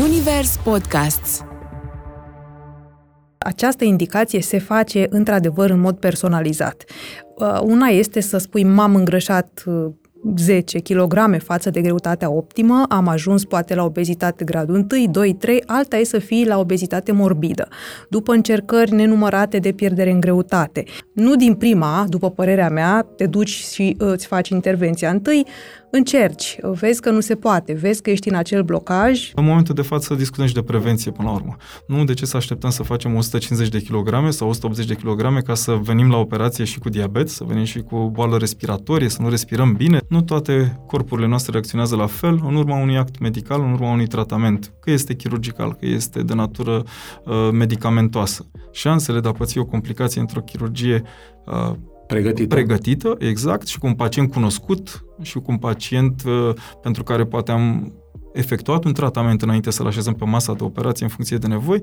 Zunivers Podcasts această indicație se face într-adevăr în mod personalizat. Uh, una este să spui m-am îngrășat uh, 10 kg față de greutatea optimă, am ajuns poate la obezitate gradul 1, 2, 3, alta e să fii la obezitate morbidă, după încercări nenumărate de pierdere în greutate. Nu din prima, după părerea mea, te duci și îți faci intervenția întâi, încerci, vezi că nu se poate, vezi că ești în acel blocaj. În momentul de față discutăm și de prevenție până la urmă. Nu de ce să așteptăm să facem 150 de kg sau 180 de kg ca să venim la operație și cu diabet, să venim și cu boală respiratorie, să nu respirăm bine. Nu toate corpurile noastre reacționează la fel în urma unui act medical, în urma unui tratament, că este chirurgical, că este de natură uh, medicamentoasă. Șansele de a păți o complicație într-o chirurgie uh, Pregătită. Pregătită, exact, și cu un pacient cunoscut și cu un pacient uh, pentru care poate am efectuat un tratament înainte să-l așezăm pe masa de operație în funcție de nevoi,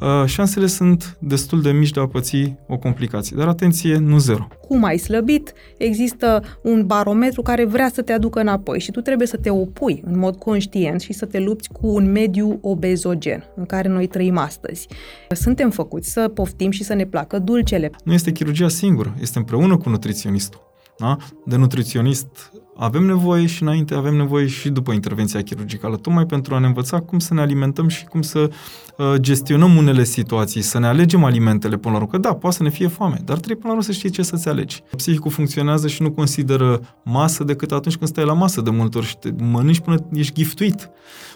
uh, șansele sunt destul de mici de a păți o complicație. Dar atenție, nu zero. Cum ai slăbit, există un barometru care vrea să te aducă înapoi și tu trebuie să te opui în mod conștient și să te lupți cu un mediu obezogen în care noi trăim astăzi. Suntem făcuți să poftim și să ne placă dulcele. Nu este chirurgia singură, este împreună cu nutriționistul. Da? De nutriționist avem nevoie și înainte avem nevoie și după intervenția chirurgicală, tocmai pentru a ne învăța cum să ne alimentăm și cum să uh, gestionăm unele situații, să ne alegem alimentele până la urmă. Că da, poate să ne fie foame, dar trebuie până la urmă să știi ce să-ți alegi. Psihicul funcționează și nu consideră masă decât atunci când stai la masă de multe ori și te mănânci până ești giftuit.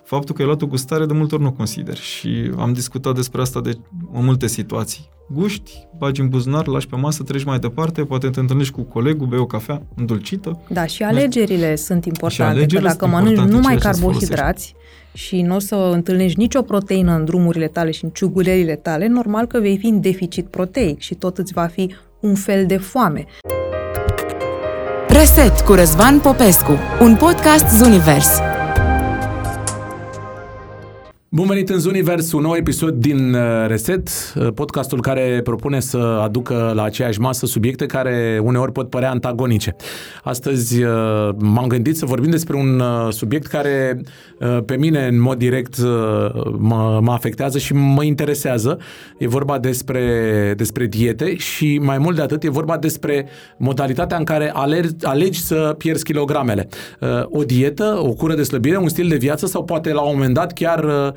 Faptul că ai luat o gustare de multe ori nu consider și am discutat despre asta de în multe situații guști, bagi în buzunar, lași pe masă, treci mai departe, poate te întâlnești cu colegul, bei o cafea îndulcită. Da, și alegerile sunt importante, că dacă mănânci numai carbohidrați și nu o să întâlnești nicio proteină în drumurile tale și în ciugulelile tale, normal că vei fi în deficit proteic și tot îți va fi un fel de foame. Reset cu Răzvan Popescu, un podcast Zunivers. Bun venit în Zunivers, un nou episod din uh, Reset, uh, podcastul care propune să aducă la aceeași masă subiecte care uneori pot părea antagonice. Astăzi uh, m-am gândit să vorbim despre un subiect care pe mine în mod direct mă, mă afectează și mă interesează. E vorba despre, despre diete și mai mult de atât e vorba despre modalitatea în care alegi, alegi să pierzi kilogramele. O dietă, o cură de slăbire, un stil de viață sau poate la un moment dat chiar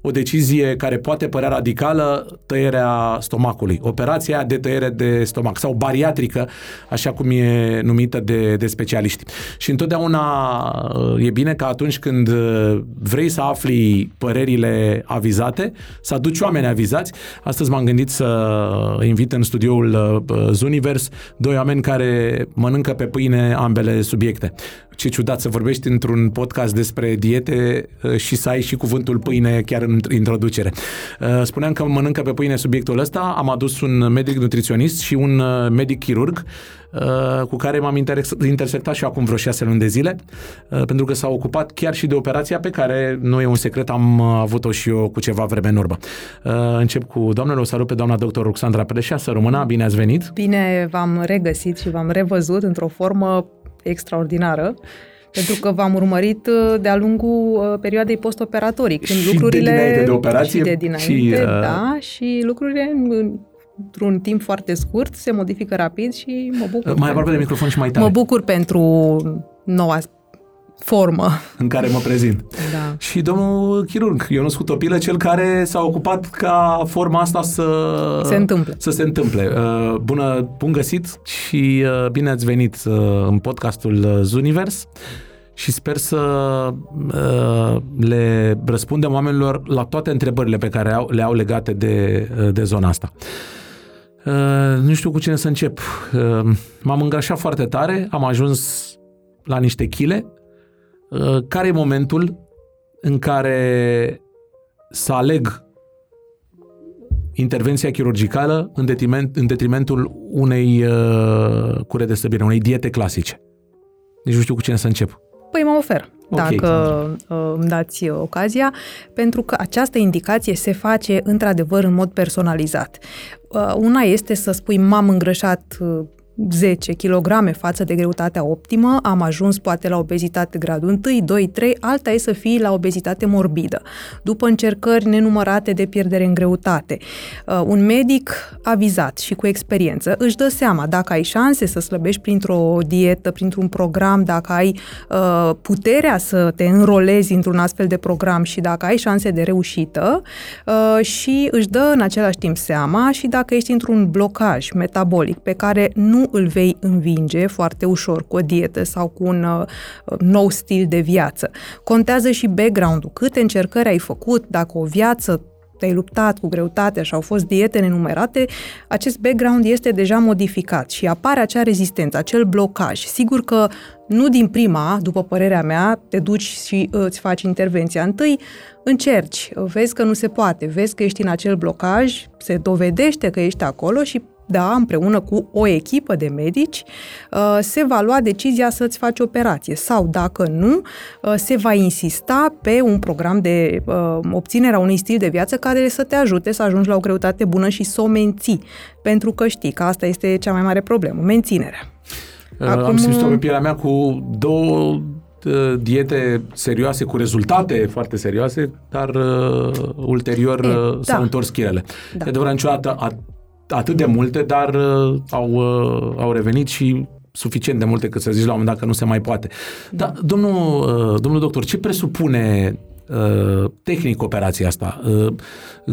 o decizie care poate părea radicală, tăierea stomacului, operația de tăiere de stomac sau bariatrică, așa cum e numită de, de specialiști. Și întotdeauna uh, e bine că atunci când uh, vrei să afli părerile avizate, să aduci oameni avizați. Astăzi m-am gândit să invit în studioul uh, Zunivers doi oameni care mănâncă pe pâine ambele subiecte ce ciudat să vorbești într-un podcast despre diete uh, și să ai și cuvântul pâine chiar în introducere. Uh, spuneam că mănâncă pe pâine subiectul ăsta, am adus un medic nutriționist și un uh, medic chirurg cu care m-am intersectat și acum vreo șase luni de zile, pentru că s-a ocupat chiar și de operația pe care nu e un secret, am avut-o și eu cu ceva vreme în urmă. Încep cu doamnele, o salut pe doamna doctor Roxandra Predeșa, să rămână, bine ați venit! Bine v-am regăsit și v-am revăzut într-o formă extraordinară, pentru că v-am urmărit uh, de-a lungul uh, perioadei postoperatorii, când și lucrurile... de dinainte de operație? Și de dinainte, și, uh... da, și lucrurile într-un timp foarte scurt se modifică rapid și mă bucur. Mai aproape de microfon și mai tare. Mă bucur pentru noua formă. În care mă prezint. Da. Și domnul chirurg, Ionuț Hutopilă, cel care s-a ocupat ca forma asta să se întâmple. Să se întâmple. Uh, bună, bun găsit și uh, bine ați venit uh, în podcastul Zunivers și sper să le răspundem oamenilor la toate întrebările pe care le au legate de, de zona asta. nu știu cu cine să încep. m-am îngrașat foarte tare, am ajuns la niște chile, Uh, care e momentul în care să aleg intervenția chirurgicală în, detriment, în detrimentul unei uh, cure de stăbire, unei diete clasice. Nici nu știu cu cine să încep. Păi mă ofer, okay, dacă uh, îmi dați ocazia, pentru că această indicație se face într-adevăr în mod personalizat. Uh, una este să spui m-am îngrășat uh, 10 kg față de greutatea optimă, am ajuns poate la obezitate gradul 1, 2, 3, alta e să fii la obezitate morbidă, după încercări nenumărate de pierdere în greutate. Uh, un medic avizat și cu experiență își dă seama dacă ai șanse să slăbești printr-o dietă, printr-un program, dacă ai uh, puterea să te înrolezi într-un astfel de program și dacă ai șanse de reușită uh, și își dă în același timp seama și dacă ești într-un blocaj metabolic pe care nu îl vei învinge foarte ușor cu o dietă sau cu un uh, nou stil de viață. Contează și background-ul, câte încercări ai făcut, dacă o viață te-ai luptat cu greutate și au fost diete nenumerate, acest background este deja modificat și apare acea rezistență, acel blocaj. Sigur că nu din prima, după părerea mea, te duci și uh, îți faci intervenția. Întâi încerci, vezi că nu se poate, vezi că ești în acel blocaj, se dovedește că ești acolo și da, împreună cu o echipă de medici, uh, se va lua decizia să-ți faci operație sau, dacă nu, uh, se va insista pe un program de uh, obținere a unui stil de viață care să te ajute să ajungi la o greutate bună și să o menții. Pentru că știi că asta este cea mai mare problemă, menținerea. Acum... Am simțit-o pe pielea mea cu două diete serioase, cu rezultate foarte serioase, dar uh, ulterior e, uh, s-au da. întors chirele. Da. De adevărat, niciodată atât de multe, dar uh, au, uh, au revenit și suficient de multe cât să zici la un moment dat că nu se mai poate. Dar, domnul, uh, domnul doctor, ce presupune uh, tehnic operația asta? Uh,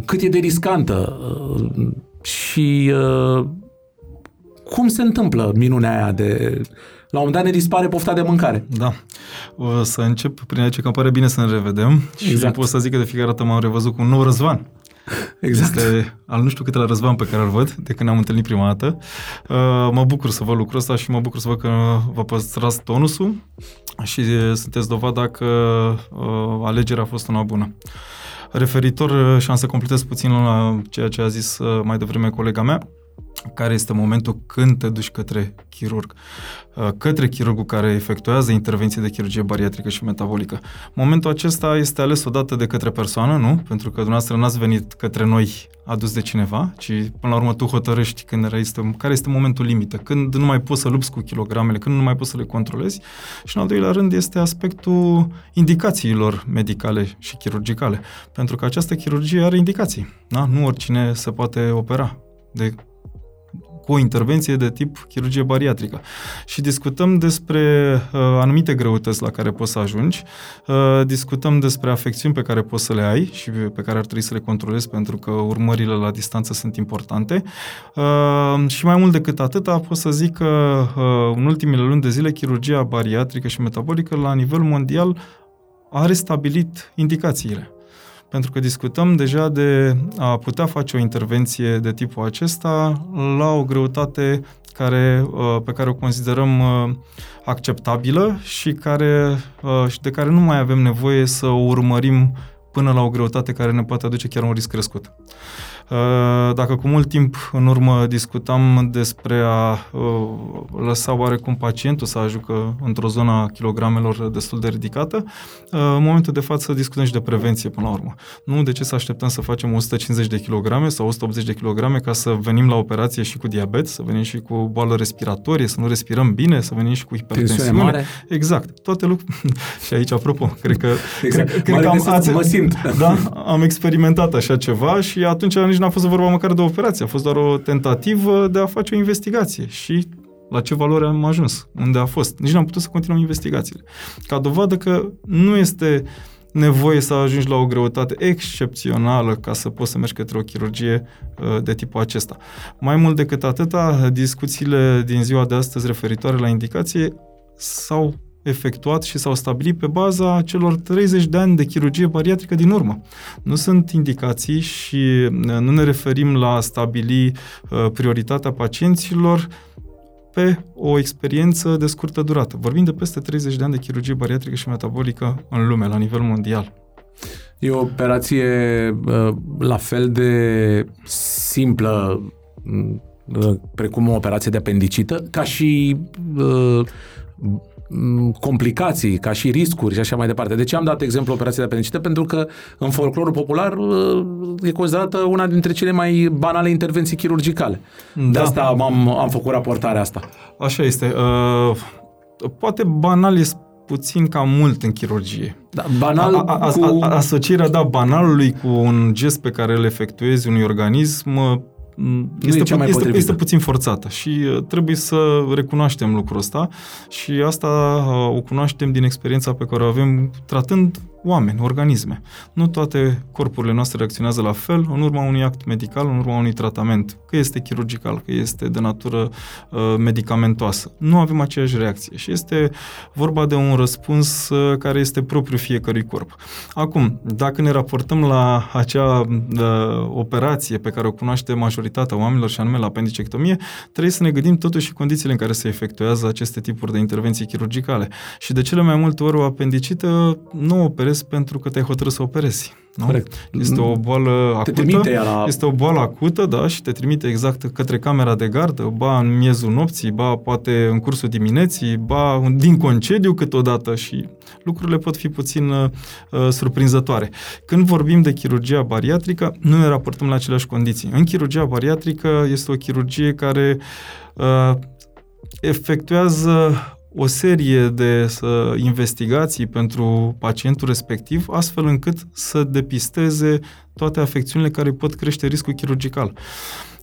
cât e de riscantă? Uh, și uh, cum se întâmplă minunea aia de... La un moment dat ne dispare pofta de mâncare. Da. O să încep prin a zice că îmi pare bine să ne revedem exact. și pot să zic că de fiecare dată m-am revăzut cu un nou răzvan. Exact. Este al nu știu câtele răzvan pe care îl văd de când ne-am întâlnit prima dată. Uh, mă bucur să văd lucrul ăsta și mă bucur să văd că vă păstrați tonusul și sunteți dovada că uh, alegerea a fost una bună. Referitor, uh, și am să completez puțin la ceea ce a zis mai devreme colega mea, care este momentul când te duci către chirurg, uh, către chirurgul care efectuează intervenții de chirurgie bariatrică și metabolică. Momentul acesta este ales odată de către persoană, nu? Pentru că dumneavoastră n-ați venit către noi adus de cineva, ci până la urmă tu hotărăști când este, care este momentul limită, când nu mai poți să lupți cu kilogramele, când nu mai poți să le controlezi. Și în al doilea rând este aspectul indicațiilor medicale și chirurgicale. Pentru că această chirurgie are indicații. Da? Nu oricine se poate opera de cu o intervenție de tip chirurgie bariatrică. Și discutăm despre uh, anumite greutăți la care poți să ajungi, uh, discutăm despre afecțiuni pe care poți să le ai și pe care ar trebui să le controlezi pentru că urmările la distanță sunt importante. Uh, și mai mult decât atâta, pot să zic că uh, în ultimele luni de zile chirurgia bariatrică și metabolică la nivel mondial are stabilit indicațiile pentru că discutăm deja de a putea face o intervenție de tipul acesta la o greutate care, uh, pe care o considerăm uh, acceptabilă și, care, uh, și de care nu mai avem nevoie să o urmărim până la o greutate care ne poate aduce chiar un risc crescut. Uh, dacă cu mult timp în urmă discutam despre a uh, lăsa oarecum pacientul să ajungă într-o zonă a kilogramelor destul de ridicată, uh, în momentul de față discutăm și de prevenție până la urmă. Nu de ce să așteptăm să facem 150 de kilograme sau 180 de kilograme ca să venim la operație și cu diabet, să venim și cu boală respiratorie, să nu respirăm bine, să venim și cu hipertensiune. Mare. Exact. Toate lucruri. și aici, apropo, cred că, exact. cred, cred că am, ați, mă simt. Da, am experimentat așa ceva și atunci nici n-a fost vorba măcar de o operație, a fost doar o tentativă de a face o investigație și la ce valoare am ajuns, unde a fost. Nici n-am putut să continuăm investigațiile. Ca dovadă că nu este nevoie să ajungi la o greutate excepțională ca să poți să mergi către o chirurgie uh, de tipul acesta. Mai mult decât atâta, discuțiile din ziua de astăzi referitoare la indicație s-au efectuat și s-au stabilit pe baza celor 30 de ani de chirurgie bariatrică din urmă. Nu sunt indicații și uh, nu ne referim la a stabili uh, prioritatea pacienților pe o experiență de scurtă durată. Vorbim de peste 30 de ani de chirurgie bariatrică și metabolică în lume, la nivel mondial. E o operație uh, la fel de simplă precum o operație de apendicită, ca și complicații, ca și riscuri și așa mai departe. De ce am dat exemplu operația de apendicită? Pentru că în folclorul popular uh, e considerată una dintre cele mai banale intervenții chirurgicale. Da. De asta am, am făcut raportarea asta. Așa este. Uh, poate banal este puțin cam mult în chirurgie. Da, banal a, a, a, cu... Asocierea, da, banalului cu un gest pe care îl efectuezi unui organism este, pu- mai este, este puțin forțată și uh, trebuie să recunoaștem lucrul ăsta și asta uh, o cunoaștem din experiența pe care o avem tratând oameni, organisme. Nu toate corpurile noastre reacționează la fel în urma unui act medical, în urma unui tratament, că este chirurgical, că este de natură uh, medicamentoasă. Nu avem aceeași reacție și este vorba de un răspuns uh, care este propriu fiecărui corp. Acum, dacă ne raportăm la acea uh, operație pe care o cunoaște majoritatea oamenilor și anume la apendicectomie, trebuie să ne gândim totuși și condițiile în care se efectuează aceste tipuri de intervenții chirurgicale. Și de cele mai multe ori o apendicită nu operezi operezi pentru că te-ai hotărât să operezi. Nu? Corect. Este o boală acută. Te trimite la... Este o boală acută, da, și te trimite exact către camera de gardă, ba în miezul nopții, ba poate în cursul dimineții, ba din concediu câteodată și lucrurile pot fi puțin uh, surprinzătoare. Când vorbim de chirurgia bariatrică, nu ne raportăm la aceleași condiții. În chirurgia bariatrică este o chirurgie care uh, efectuează o serie de să, investigații pentru pacientul respectiv, astfel încât să depisteze toate afecțiunile care pot crește riscul chirurgical.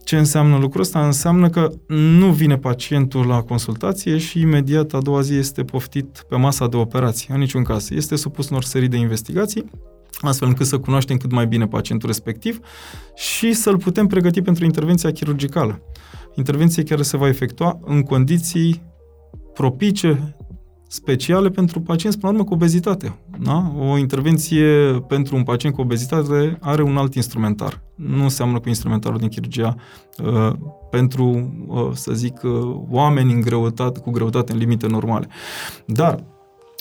Ce înseamnă lucrul ăsta? Înseamnă că nu vine pacientul la consultație și imediat a doua zi este poftit pe masa de operație. În niciun caz. Este supus unor serii de investigații astfel încât să cunoaștem cât mai bine pacientul respectiv și să-l putem pregăti pentru intervenția chirurgicală. Intervenție care se va efectua în condiții propice, speciale pentru pacienți, până la urmă, cu obezitate. Da? O intervenție pentru un pacient cu obezitate are un alt instrumentar. Nu înseamnă cu instrumentarul din chirurgia uh, pentru, uh, să zic, uh, oameni în greutate, cu greutate în limite normale. Dar,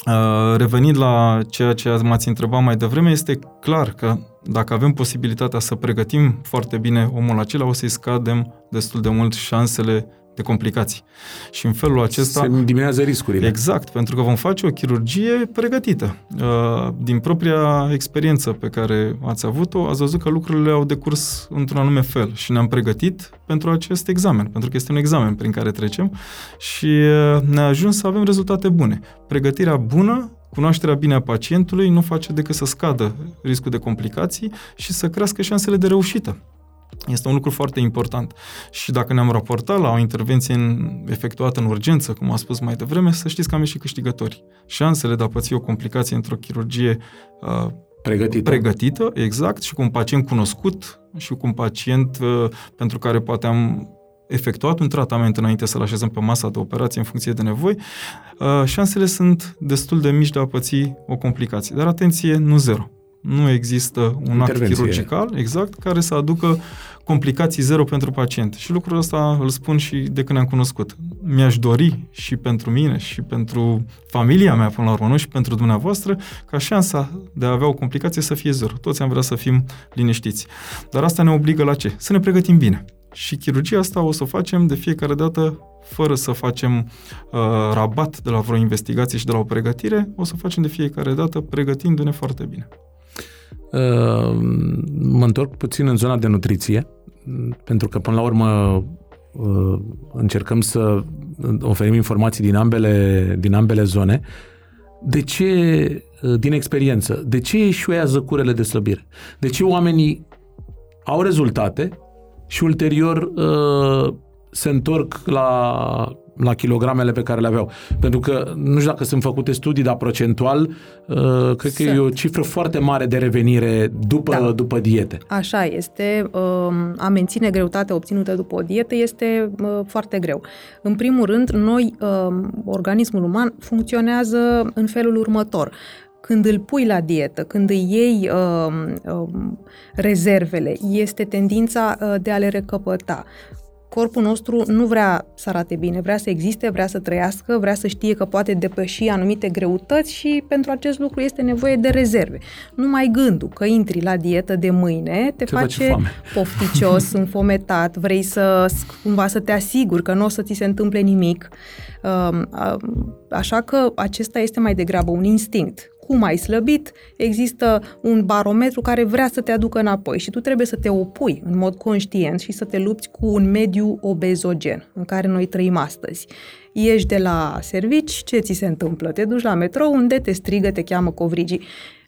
uh, revenind la ceea ce m-ați întrebat mai devreme, este clar că dacă avem posibilitatea să pregătim foarte bine omul acela, o să-i scadem destul de mult șansele de complicații. Și în felul acesta... Se diminuează riscurile. Exact, pentru că vom face o chirurgie pregătită. Uh, din propria experiență pe care ați avut-o, ați văzut că lucrurile au decurs într-un anume fel și ne-am pregătit pentru acest examen, pentru că este un examen prin care trecem și uh, ne-a ajuns să avem rezultate bune. Pregătirea bună Cunoașterea bine a pacientului nu face decât să scadă riscul de complicații și să crească șansele de reușită. Este un lucru foarte important. Și dacă ne-am raportat la o intervenție în, efectuată în urgență, cum am spus mai devreme, să știți că am ieșit câștigători. Șansele de a păți o complicație într-o chirurgie uh, pregătită. pregătită, exact, și cu un pacient cunoscut și cu un pacient uh, pentru care poate am efectuat un tratament înainte să-l așezăm pe masa de operație în funcție de nevoi, uh, șansele sunt destul de mici de a păți o complicație. Dar atenție, nu zero. Nu există un act chirurgical, exact, care să aducă complicații zero pentru pacient. Și lucrul ăsta îl spun și de când ne-am cunoscut. Mi-aș dori și pentru mine și pentru familia mea, până la urmă, nu și pentru dumneavoastră, ca șansa de a avea o complicație să fie zero. Toți am vrea să fim liniștiți. Dar asta ne obligă la ce? Să ne pregătim bine. Și chirurgia asta o să o facem de fiecare dată fără să facem uh, rabat de la vreo investigație și de la o pregătire, o să facem de fiecare dată pregătindu-ne foarte bine. Uh, mă întorc puțin în zona de nutriție, pentru că până la urmă uh, încercăm să oferim informații din ambele, din ambele zone. De ce, uh, din experiență, de ce eșuează curele de slăbire? De ce oamenii au rezultate și ulterior se întorc la la kilogramele pe care le aveau. Pentru că, nu știu dacă sunt făcute studii, dar procentual, uh, cred sunt. că e o cifră foarte mare de revenire după, da. după diete. Așa este. Um, a menține greutatea obținută după o dietă este uh, foarte greu. În primul rând, noi, um, organismul uman, funcționează în felul următor când îl pui la dietă, când îi iei uh, uh, rezervele, este tendința uh, de a le recăpăta corpul nostru nu vrea să arate bine, vrea să existe, vrea să trăiască, vrea să știe că poate depăși anumite greutăți și pentru acest lucru este nevoie de rezerve. Numai gândul că intri la dietă de mâine te, Te face, face foame. pofticios, înfometat, vrei să cumva să te asiguri că nu o să ți se întâmple nimic. Um, um, Așa că acesta este mai degrabă un instinct. Cum ai slăbit, există un barometru care vrea să te aducă înapoi și tu trebuie să te opui în mod conștient și să te lupți cu un mediu obezogen în care noi trăim astăzi. Ieși de la servici, ce ți se întâmplă? Te duci la metrou unde te strigă, te cheamă covrigii.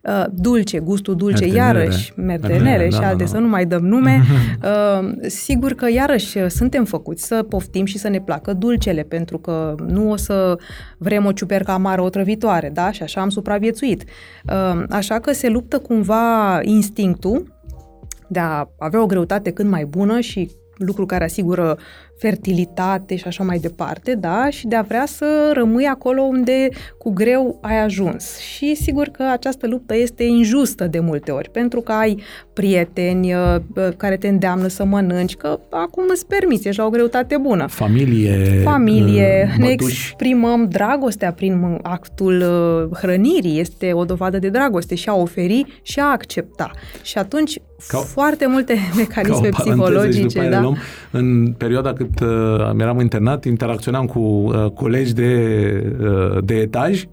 Uh, dulce, gustul dulce, Mertenele. iarăși, mertenele Mertenele, și da, alte, da, să da. nu mai dăm nume. Uh, sigur că, iarăși, uh, suntem făcuți să poftim și să ne placă dulcele, pentru că nu o să vrem o ciupercă amară otrăvitoare, da? Și așa am supraviețuit. Uh, așa că se luptă cumva instinctul de a avea o greutate cât mai bună și lucru care asigură fertilitate și așa mai departe, da? Și de a vrea să rămâi acolo unde cu greu ai ajuns. Și sigur că această luptă este injustă de multe ori, pentru că ai prieteni uh, care te îndeamnă să mănânci, că acum îți permiți, ești la o greutate bună. Familie, Familie, uh, ne mătuși. exprimăm dragostea prin actul uh, hrănirii, este o dovadă de dragoste și a oferi și a accepta. Și atunci Ca- foarte multe mecanisme Ca o paranteză și psihologice, după aia da? le luăm, în perioada cât uh, eram internat, interacționam cu uh, colegi de, uh, de etaj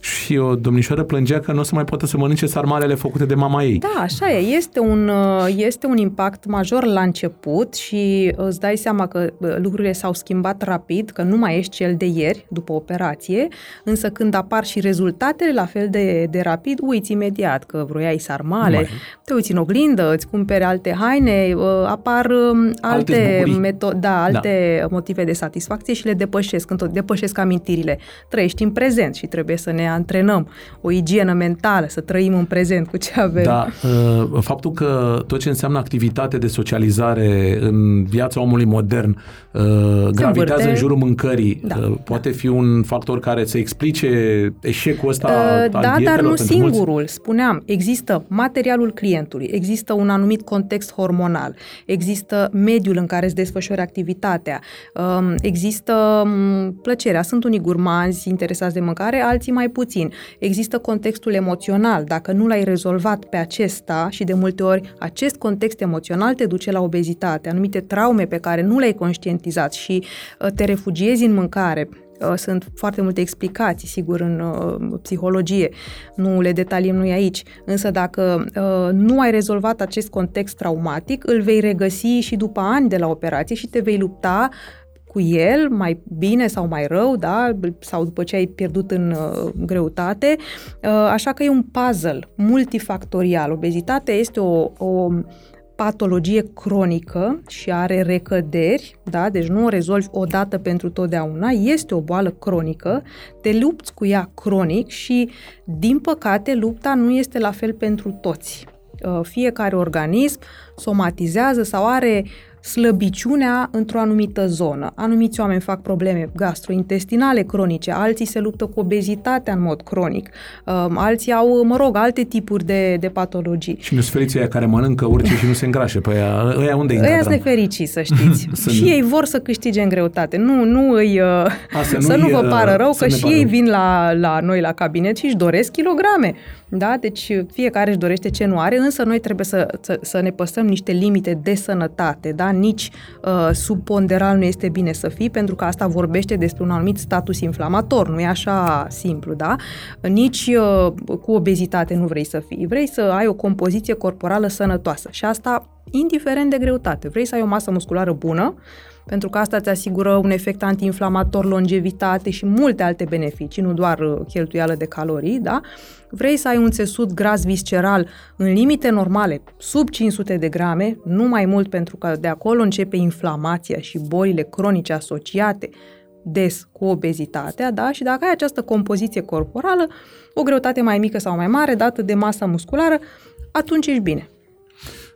și o domnișoară plângea că nu o să mai poată să mănânce sarmalele făcute de mama ei. Da, așa e. Este un, uh, este un impact major la început și îți dai seama că uh, lucrurile s-au schimbat rapid, că nu mai ești cel de ieri după operație, însă când apar și rezultatele la fel de, de rapid, uiți imediat că vroiai sarmale, Mai. te uiți în oglindă, îți cumperi alte haine, uh, apar um, Alte alte, bucurii. meto- da, alte motive de satisfacție și le depășesc, când tot depășesc amintirile. Trăiești în prezent și trebuie să ne antrenăm o igienă mentală, să trăim în prezent cu ce avem. Da, uh, faptul că tot ce înseamnă activitate de socializare în viața omului modern uh, gravitează învârte. în jurul mâncării, Da, uh, poate fi un factor care să explice eșecul ăsta Uh, al Da, dietelor dar nu pentru mulți? singurul. Spuneam, există materialul clientului, există un anumit context hormonal, există mediul în care îți desfășori activitatea, um, există um, plăcerea. Sunt unii gurmanzi interesați de mâncare, alții mai puțin. Există contextul emoțional. Dacă nu l-ai rezolvat pe acesta și de multe ori acest context emoțional te duce la obezitate, anumite traume pe care nu le-ai conștientizat și uh, te refugiezi în mâncare, Uh, Sunt foarte multe explicații, sigur, în uh, psihologie. Nu le detaliem noi aici. Însă dacă uh, nu ai rezolvat acest context traumatic, îl vei regăsi și după ani de la operație și te vei lupta cu el, mai bine sau mai rău, da? sau după ce ai pierdut în uh, greutate. Uh, așa că e un puzzle multifactorial. Obezitatea este o, o patologie cronică și are recăderi, da? deci nu o rezolvi odată pentru totdeauna, este o boală cronică, te lupți cu ea cronic și, din păcate, lupta nu este la fel pentru toți. Uh, Fiecare organism somatizează sau are slăbiciunea într-o anumită zonă. Anumiți oameni fac probleme gastrointestinale cronice, alții se luptă cu obezitatea în mod cronic, um, alții au, mă rog, alte tipuri de, de patologii. Și mi-o aia care mănâncă, urce și nu se îngrașe. Păi aia, ăia unde intră? Ăia treaba? sunt nefericiți, să știți. Sunt- și ei vor să câștige în greutate. Nu, nu îi... uh, A, să să nu-i, nu vă uh, pară rău, să că ne și pară ei rău. vin la, la noi la cabinet și își doresc kilograme. Da? Deci fiecare își dorește ce nu are, însă noi trebuie să, să, să ne păstrăm niște limite de sănătate. Da? Nici uh, subponderal nu este bine să fii, pentru că asta vorbește despre un anumit status inflamator. Nu e așa simplu, da? Nici uh, cu obezitate nu vrei să fii. Vrei să ai o compoziție corporală sănătoasă și asta indiferent de greutate. Vrei să ai o masă musculară bună, pentru că asta îți asigură un efect antiinflamator, longevitate și multe alte beneficii, nu doar uh, cheltuială de calorii, da? Vrei să ai un țesut gras visceral în limite normale, sub 500 de grame, nu mai mult pentru că de acolo începe inflamația și bolile cronice asociate des cu obezitatea, da? Și dacă ai această compoziție corporală, o greutate mai mică sau mai mare, dată de masa musculară, atunci ești bine.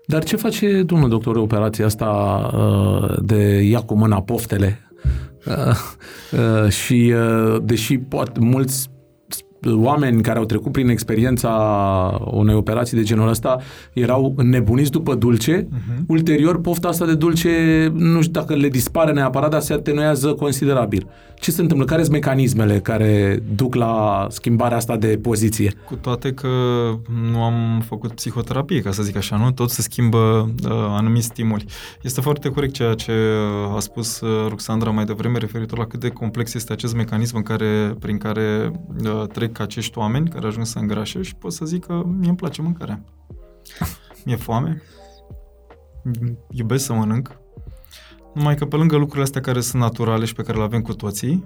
Dar ce face, domnul doctor, operația asta uh, de ia cu mâna poftele? Uh, uh, și uh, deși poate mulți oameni care au trecut prin experiența unei operații de genul ăsta erau înnebuniți după dulce, uh-huh. ulterior pofta asta de dulce, nu știu dacă le dispare neapărat, dar se atenuează considerabil. Ce se întâmplă? Care sunt mecanismele care duc la schimbarea asta de poziție? Cu toate că nu am făcut psihoterapie, ca să zic așa, nu? Tot se schimbă uh, anumiți stimuli. Este foarte corect ceea ce a spus uh, Ruxandra mai devreme referitor la cât de complex este acest mecanism în care, prin care uh, trec acești oameni care ajung să îngrașe și pot să zic că mie îmi place mâncarea. Mi-e foame, iubesc să mănânc, numai că pe lângă lucrurile astea care sunt naturale și pe care le avem cu toții,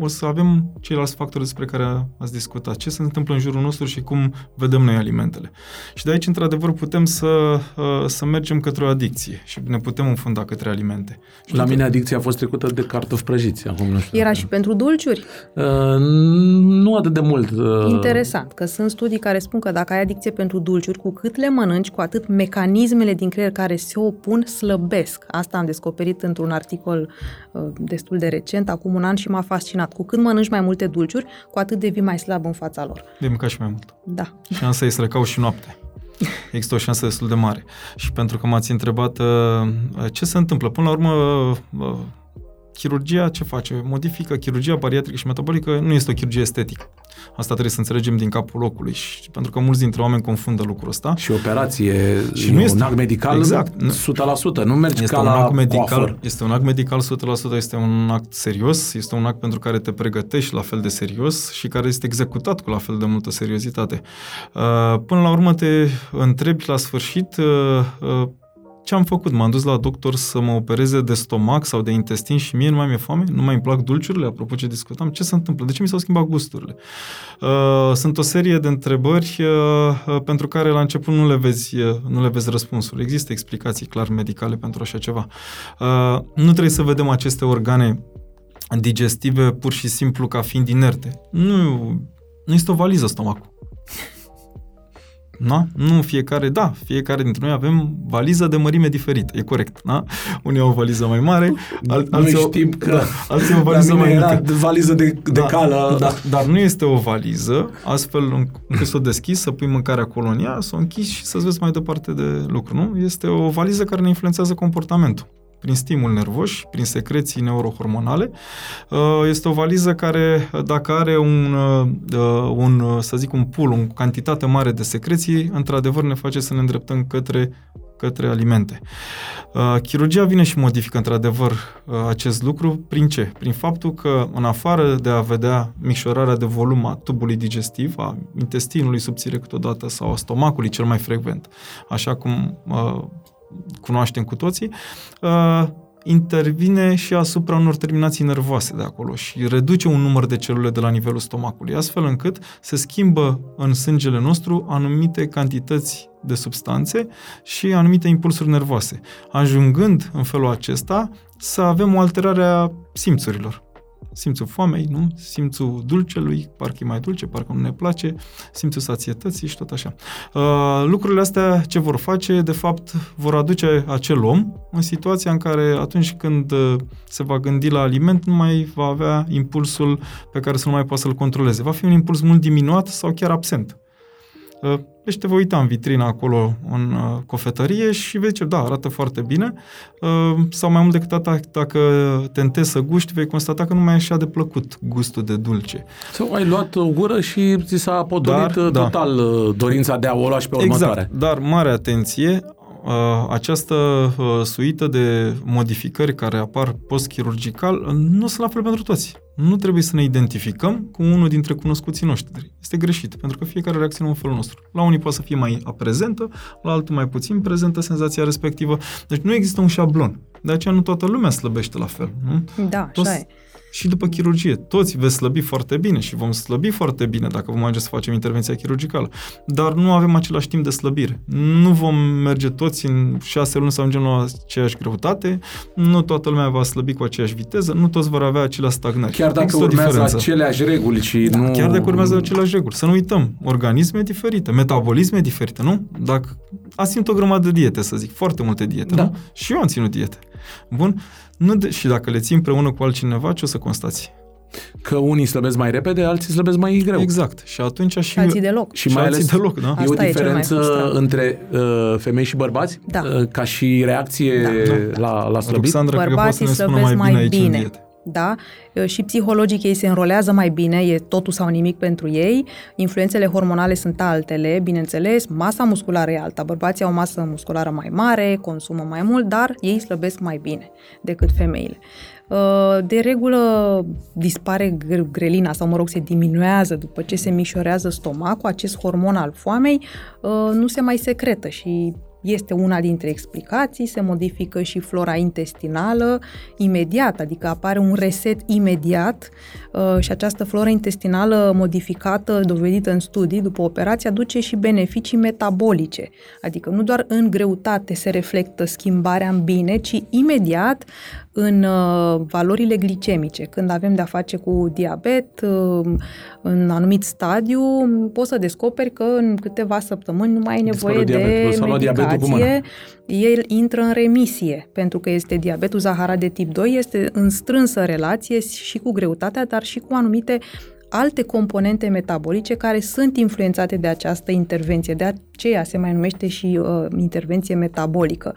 o să avem ceilalți factori despre care ați discutat. Ce se întâmplă în jurul nostru și cum vedem noi alimentele. Și de aici, într-adevăr, putem să, uh, să mergem către o adicție și ne putem înfunda către alimente. Și la mine adicția a fost trecută de cartofi prăjiți. Acum nu știu Era și pentru dulciuri? Uh, nu atât de mult. Uh... Interesant, că sunt studii care spun că dacă ai adicție pentru dulciuri, cu cât le mănânci, cu atât mecanismele din creier care se opun slăbesc. Asta am descoperit într-un articol uh, destul de recent, acum un an, și m-a fascinat adevărat. Cu cât mănânci mai multe dulciuri, cu atât devii mai slab în fața lor. De mânca și mai mult. Da. Șansa e să le cauți și noapte. Există o șansă destul de mare. Și pentru că m-ați întrebat uh, ce se întâmplă, până la urmă uh, chirurgia ce face? Modifică chirurgia bariatrică și metabolică, nu este o chirurgie estetică. Asta trebuie să înțelegem din capul locului și pentru că mulți dintre oameni confundă lucrul ăsta. Și operație, și nu este un act medical exact, 100%, nu mergi este ca un la act medical, Este un act medical 100%, este un act serios, este un act pentru care te pregătești la fel de serios și care este executat cu la fel de multă seriozitate. Uh, până la urmă te întrebi la sfârșit uh, uh, ce am făcut? M-am dus la doctor să mă opereze de stomac sau de intestin și mie nu mai mi-e foame? Nu mai îmi plac dulciurile? Apropo ce discutam, ce se întâmplă? De ce mi s-au schimbat gusturile? Uh, sunt o serie de întrebări uh, uh, pentru care la început nu le vezi, uh, nu le vezi răspunsul. Există explicații clar medicale pentru așa ceva. Uh, nu trebuie să vedem aceste organe digestive pur și simplu ca fiind inerte. Nu, nu este o valiză stomacul. Da? Nu fiecare, da, fiecare dintre noi avem valiză de mărime diferită, e corect, da? Unii au o valiză mai mare, al, alții noi știm că da, alții au o valiză mai era mică. valiză de, de da, cală. Da, dar nu este o valiză, astfel încât să o deschizi, să pui mâncarea colonia, să o închizi și să-ți vezi mai departe de lucru, nu? Este o valiză care ne influențează comportamentul prin stimul nervoși, prin secreții neurohormonale. Uh, este o valiză care, dacă are un, uh, un să zic, un pool, o cantitate mare de secreții, într-adevăr ne face să ne îndreptăm către către alimente. Uh, chirurgia vine și modifică într-adevăr acest lucru. Prin ce? Prin faptul că în afară de a vedea micșorarea de volum a tubului digestiv, a intestinului subțire câteodată sau a stomacului cel mai frecvent, așa cum cunoaștem cu toții, uh, intervine și asupra unor terminații nervoase de acolo și reduce un număr de celule de la nivelul stomacului, astfel încât se schimbă în sângele nostru anumite cantități de substanțe și anumite impulsuri nervoase, ajungând în felul acesta să avem o alterare a simțurilor simțul foamei, nu? Simțul dulcelui, parcă e mai dulce, parcă nu ne place, simțul sațietății și tot așa. Uh, lucrurile astea ce vor face? De fapt, vor aduce acel om în situația în care atunci când uh, se va gândi la aliment, nu mai va avea impulsul pe care să nu mai poată să-l controleze. Va fi un impuls mult diminuat sau chiar absent. Uh, deci te voi uita în vitrina acolo în uh, cofetărie și vei zice, da, arată foarte bine. Uh, sau mai mult decât atât, dacă tentezi să guști, vei constata că nu mai e așa de plăcut gustul de dulce. Sau ai luat o gură și ți s-a potolit dar, da. total da. dorința de a o lua și pe exact, următoare. dar mare atenție, această suită de modificări care apar post-chirurgical nu sunt la fel pentru toți nu trebuie să ne identificăm cu unul dintre cunoscuții noștri. Este greșit, pentru că fiecare reacționează în felul nostru. La unii poate să fie mai prezentă, la altul mai puțin prezentă senzația respectivă. Deci nu există un șablon. De aceea nu toată lumea slăbește la fel. Nu? Da, Toți, așa e și după chirurgie. Toți veți slăbi foarte bine și vom slăbi foarte bine dacă vom merge să facem intervenția chirurgicală. Dar nu avem același timp de slăbire. Nu vom merge toți în șase luni să ajungem la aceeași greutate, nu toată lumea va slăbi cu aceeași viteză, nu toți vor avea aceleași stagnări. Chiar dacă Există urmează aceleași reguli și da, nu... Chiar dacă urmează aceleași reguli. Să nu uităm, organisme diferite, metabolisme diferite, nu? Dacă a ținut o grămadă de diete, să zic, foarte multe diete, da. nu? Și eu am ținut diete. Bun? Nu de, și dacă le ții împreună cu altcineva, ce o să constați? Că unii slăbesc mai repede, alții slăbesc mai greu. Exact. Și atunci și... Și alții deloc. Și Și mai alții ales deloc, da? e o Asta e cel mai diferență frustrant. între uh, femei și bărbați? Da. Uh, ca și reacție Da. la, la slăbit? Roxandra, cred că poate să Bărbații ne spună slăbesc mai bine mai aici în bine. dietă. Da? Și psihologic ei se înrolează mai bine, e totul sau nimic pentru ei, influențele hormonale sunt altele, bineînțeles, masa musculară e alta, bărbații au o masă musculară mai mare, consumă mai mult, dar ei slăbesc mai bine decât femeile. Uh, De regulă dispare gr- grelina sau, mă rog, se diminuează după ce se mișorează stomacul, acest hormon al foamei uh, nu se mai secretă și este una dintre explicații, se modifică și flora intestinală imediat, adică apare un reset imediat uh, și această floră intestinală modificată, dovedită în studii după operație, aduce și beneficii metabolice. Adică nu doar în greutate se reflectă schimbarea în bine, ci imediat în uh, valorile glicemice. Când avem de-a face cu diabet, uh, în anumit stadiu, poți să descoperi că în câteva săptămâni nu mai ai nevoie Dispare diabetul, de s-a luat diabetul cu mâna. medicație, el intră în remisie, pentru că este diabetul zaharat de tip 2, este în strânsă relație și cu greutatea, dar și cu anumite alte componente metabolice care sunt influențate de această intervenție. De aceea se mai numește și uh, intervenție metabolică.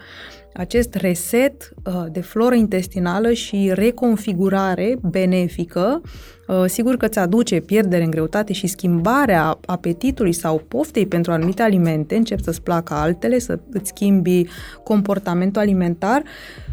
Acest reset uh, de floră intestinală și reconfigurare benefică, uh, sigur că îți aduce pierdere în greutate și schimbarea apetitului sau poftei pentru anumite alimente, încep să-ți placă altele, să îți schimbi comportamentul alimentar,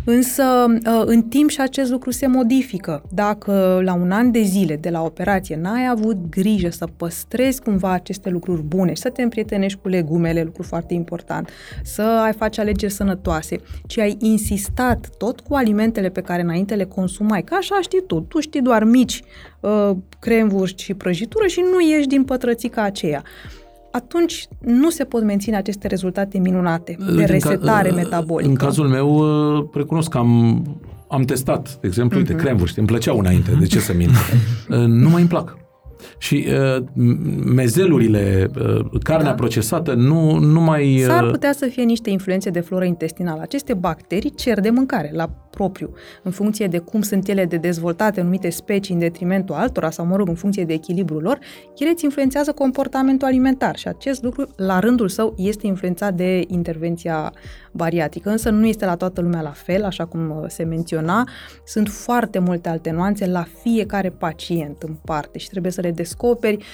însă uh, în timp și acest lucru se modifică. Dacă la un an de zile de la operație n-ai avut grijă să păstrezi cumva aceste lucruri bune și să te împrietenești cu legumele, lucru foarte important, să ai face alegeri sănătoase, ci ai insistat tot cu alimentele pe care înainte le consumai, că așa știi tu, tu știi doar mici uh, cremvuri și prăjitură și nu ieși din pătrățica aceea atunci nu se pot menține aceste rezultate minunate de În ca- resetare în- metabolică. În cazul meu, uh, recunosc că am, am testat, de exemplu, Mhm. uite, cremvuri, știi, îmi plăceau înainte, de ce să mint? Uh, nu mai îmi plac. Și uh, mezelurile, uh, carnea Da. procesată, nu, nu mai... S-ar uh, putea să fie niște influențe de floră intestinală. Aceste bacterii cer de mâncare la propriu, în funcție de cum sunt ele de dezvoltate în anumite specii în detrimentul altora sau, mă rog, în funcție de echilibrul lor, ele îți influențează comportamentul alimentar și acest lucru, la rândul său, este influențat de intervenția bariatrică, însă nu este la toată lumea la fel, așa cum uh, se menționa. Sunt foarte multe alte nuanțe la fiecare pacient în parte și trebuie să le descoperi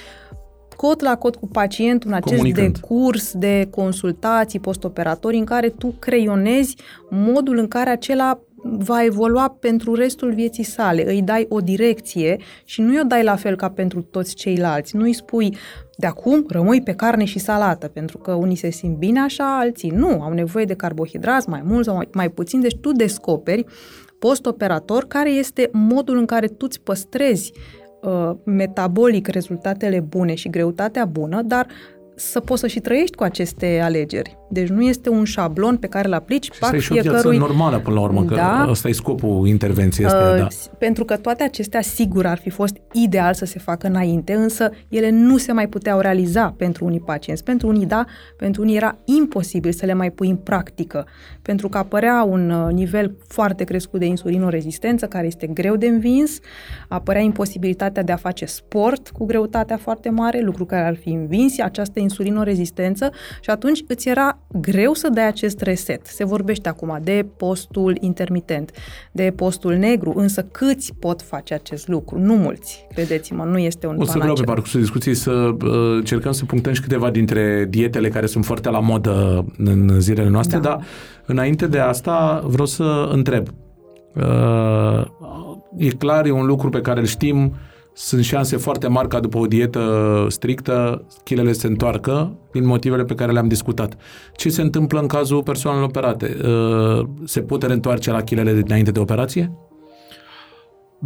cot la cot cu pacientul în acest Comunicând. decurs de consultații postoperatori în care tu creionezi modul în care acela va evolua pentru restul vieții sale. Îi dai o direcție și nu i-o dai la fel ca pentru toți ceilalți. Nu îi spui, de acum rămâi pe carne și salată, pentru că unii se simt bine așa, alții nu, au nevoie de carbohidrați mai mult sau mai, mai puțin, deci tu descoperi postoperator care este modul în care tu îți păstrezi uh, metabolic rezultatele bune și greutatea bună, dar să poți să și trăiești cu aceste alegeri. Deci nu este un șablon pe care îl aplici, Și pac asta e și o viață fiecărui... normală până la urmă, că Da. ăsta e scopul intervenției astea, Uh, da. Pentru că toate acestea, sigur, ar fi fost ideal să se facă înainte, însă ele nu se mai puteau realiza pentru unii pacienți. Pentru unii da, pentru unii era imposibil să le mai pui în practică, pentru că apărea un uh, nivel foarte crescut de insulinorezistență, care este greu de învins, apărea imposibilitatea de a face sport cu greutatea foarte mare, lucru care ar fi învins această insulinorezistență și atunci îți era greu să dai acest reset. Se vorbește acum de postul intermitent, de postul negru, însă câți pot face acest lucru? Nu mulți, credeți-mă, nu este un O să vreau pe panaceu. parcursul discuției să uh, încercăm să punctăm și câteva dintre dietele care sunt foarte la modă în zilele noastre, Da. dar înainte de asta vreau să întreb. Uh, e clar, e un lucru pe care îl știm, sunt șanse foarte mari ca după o dietă strictă chilele se întoarcă din motivele pe care le-am discutat. Ce se întâmplă în cazul persoanelor operate? Uh, se pot reîntoarce la chilele dinainte de operație?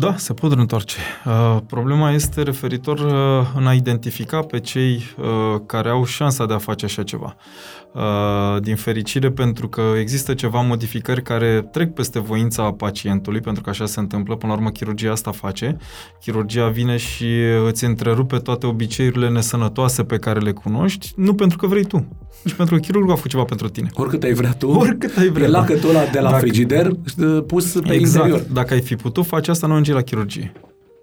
Da, se pot reîntoarce. Uh, problema este referitor uh, în a identifica pe cei uh, care au șansa de a face așa ceva. Uh, din fericire, pentru că există ceva modificări care trec peste voința pacientului, pentru că așa se întâmplă, până la urmă chirurgia asta face. Chirurgia vine și îți întrerupe toate obiceiurile nesănătoase pe care le cunoști, nu pentru că vrei tu, ci pentru că chirurgul a făcut ceva pentru tine. Oricât ai vrea tu, Oricât ai vrea. e lacătul ăla de la Dacă- frigider uh, pus pe exact. interior. Dacă ai fi putut face asta, nu ajungi la chirurgie.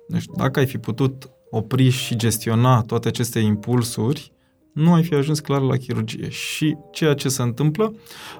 Deci dacă ai fi putut opri și gestiona toate aceste impulsuri, nu ai fi ajuns clar la chirurgie. Și ceea ce se întâmplă,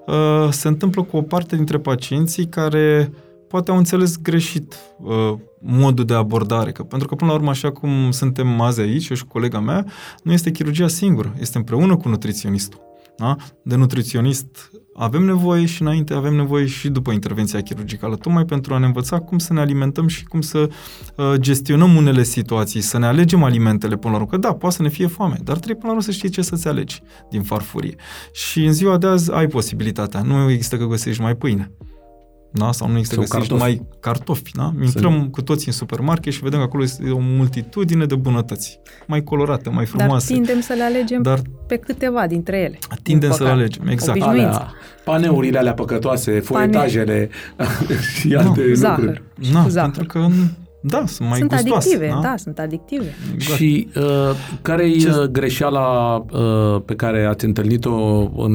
uh, se întâmplă cu o parte dintre pacienții care poate au înțeles greșit uh, modul de abordare. Că, pentru că, până la urmă, așa cum suntem azi aici, eu și colega mea, nu este chirurgia singură, este împreună cu nutriționistul. Da? De nutriționist avem nevoie și înainte avem nevoie și după intervenția chirurgicală, tocmai pentru a ne învăța cum să ne alimentăm și cum să uh, gestionăm unele situații, să ne alegem alimentele până la urmă. Că da, poate să ne fie foame, dar trebuie până la urmă să știi ce să-ți alegi din farfurie. Și în ziua de azi ai posibilitatea. Nu există că găsești mai pâine da? sau nu există Sau găsești cartofi. numai cartofi. Da? Intrăm cu toții în supermarket și vedem că acolo este o multitudine de bunătăți, mai colorate, mai Dar frumoase. tindem să le alegem Dar pe câteva dintre ele. tindem din să le păcate. alegem, exact. Obișnuință. Alea, paneurile alea păcătoase, foietajele și alte lucruri. Zahăr. Și Da, cu zahăr. pentru că da, sunt mai sunt gustoase. adictive, da? da, sunt adictive. Exact. Și uh, care-i Ce- uh, greșeala uh, pe care ați întâlnit-o în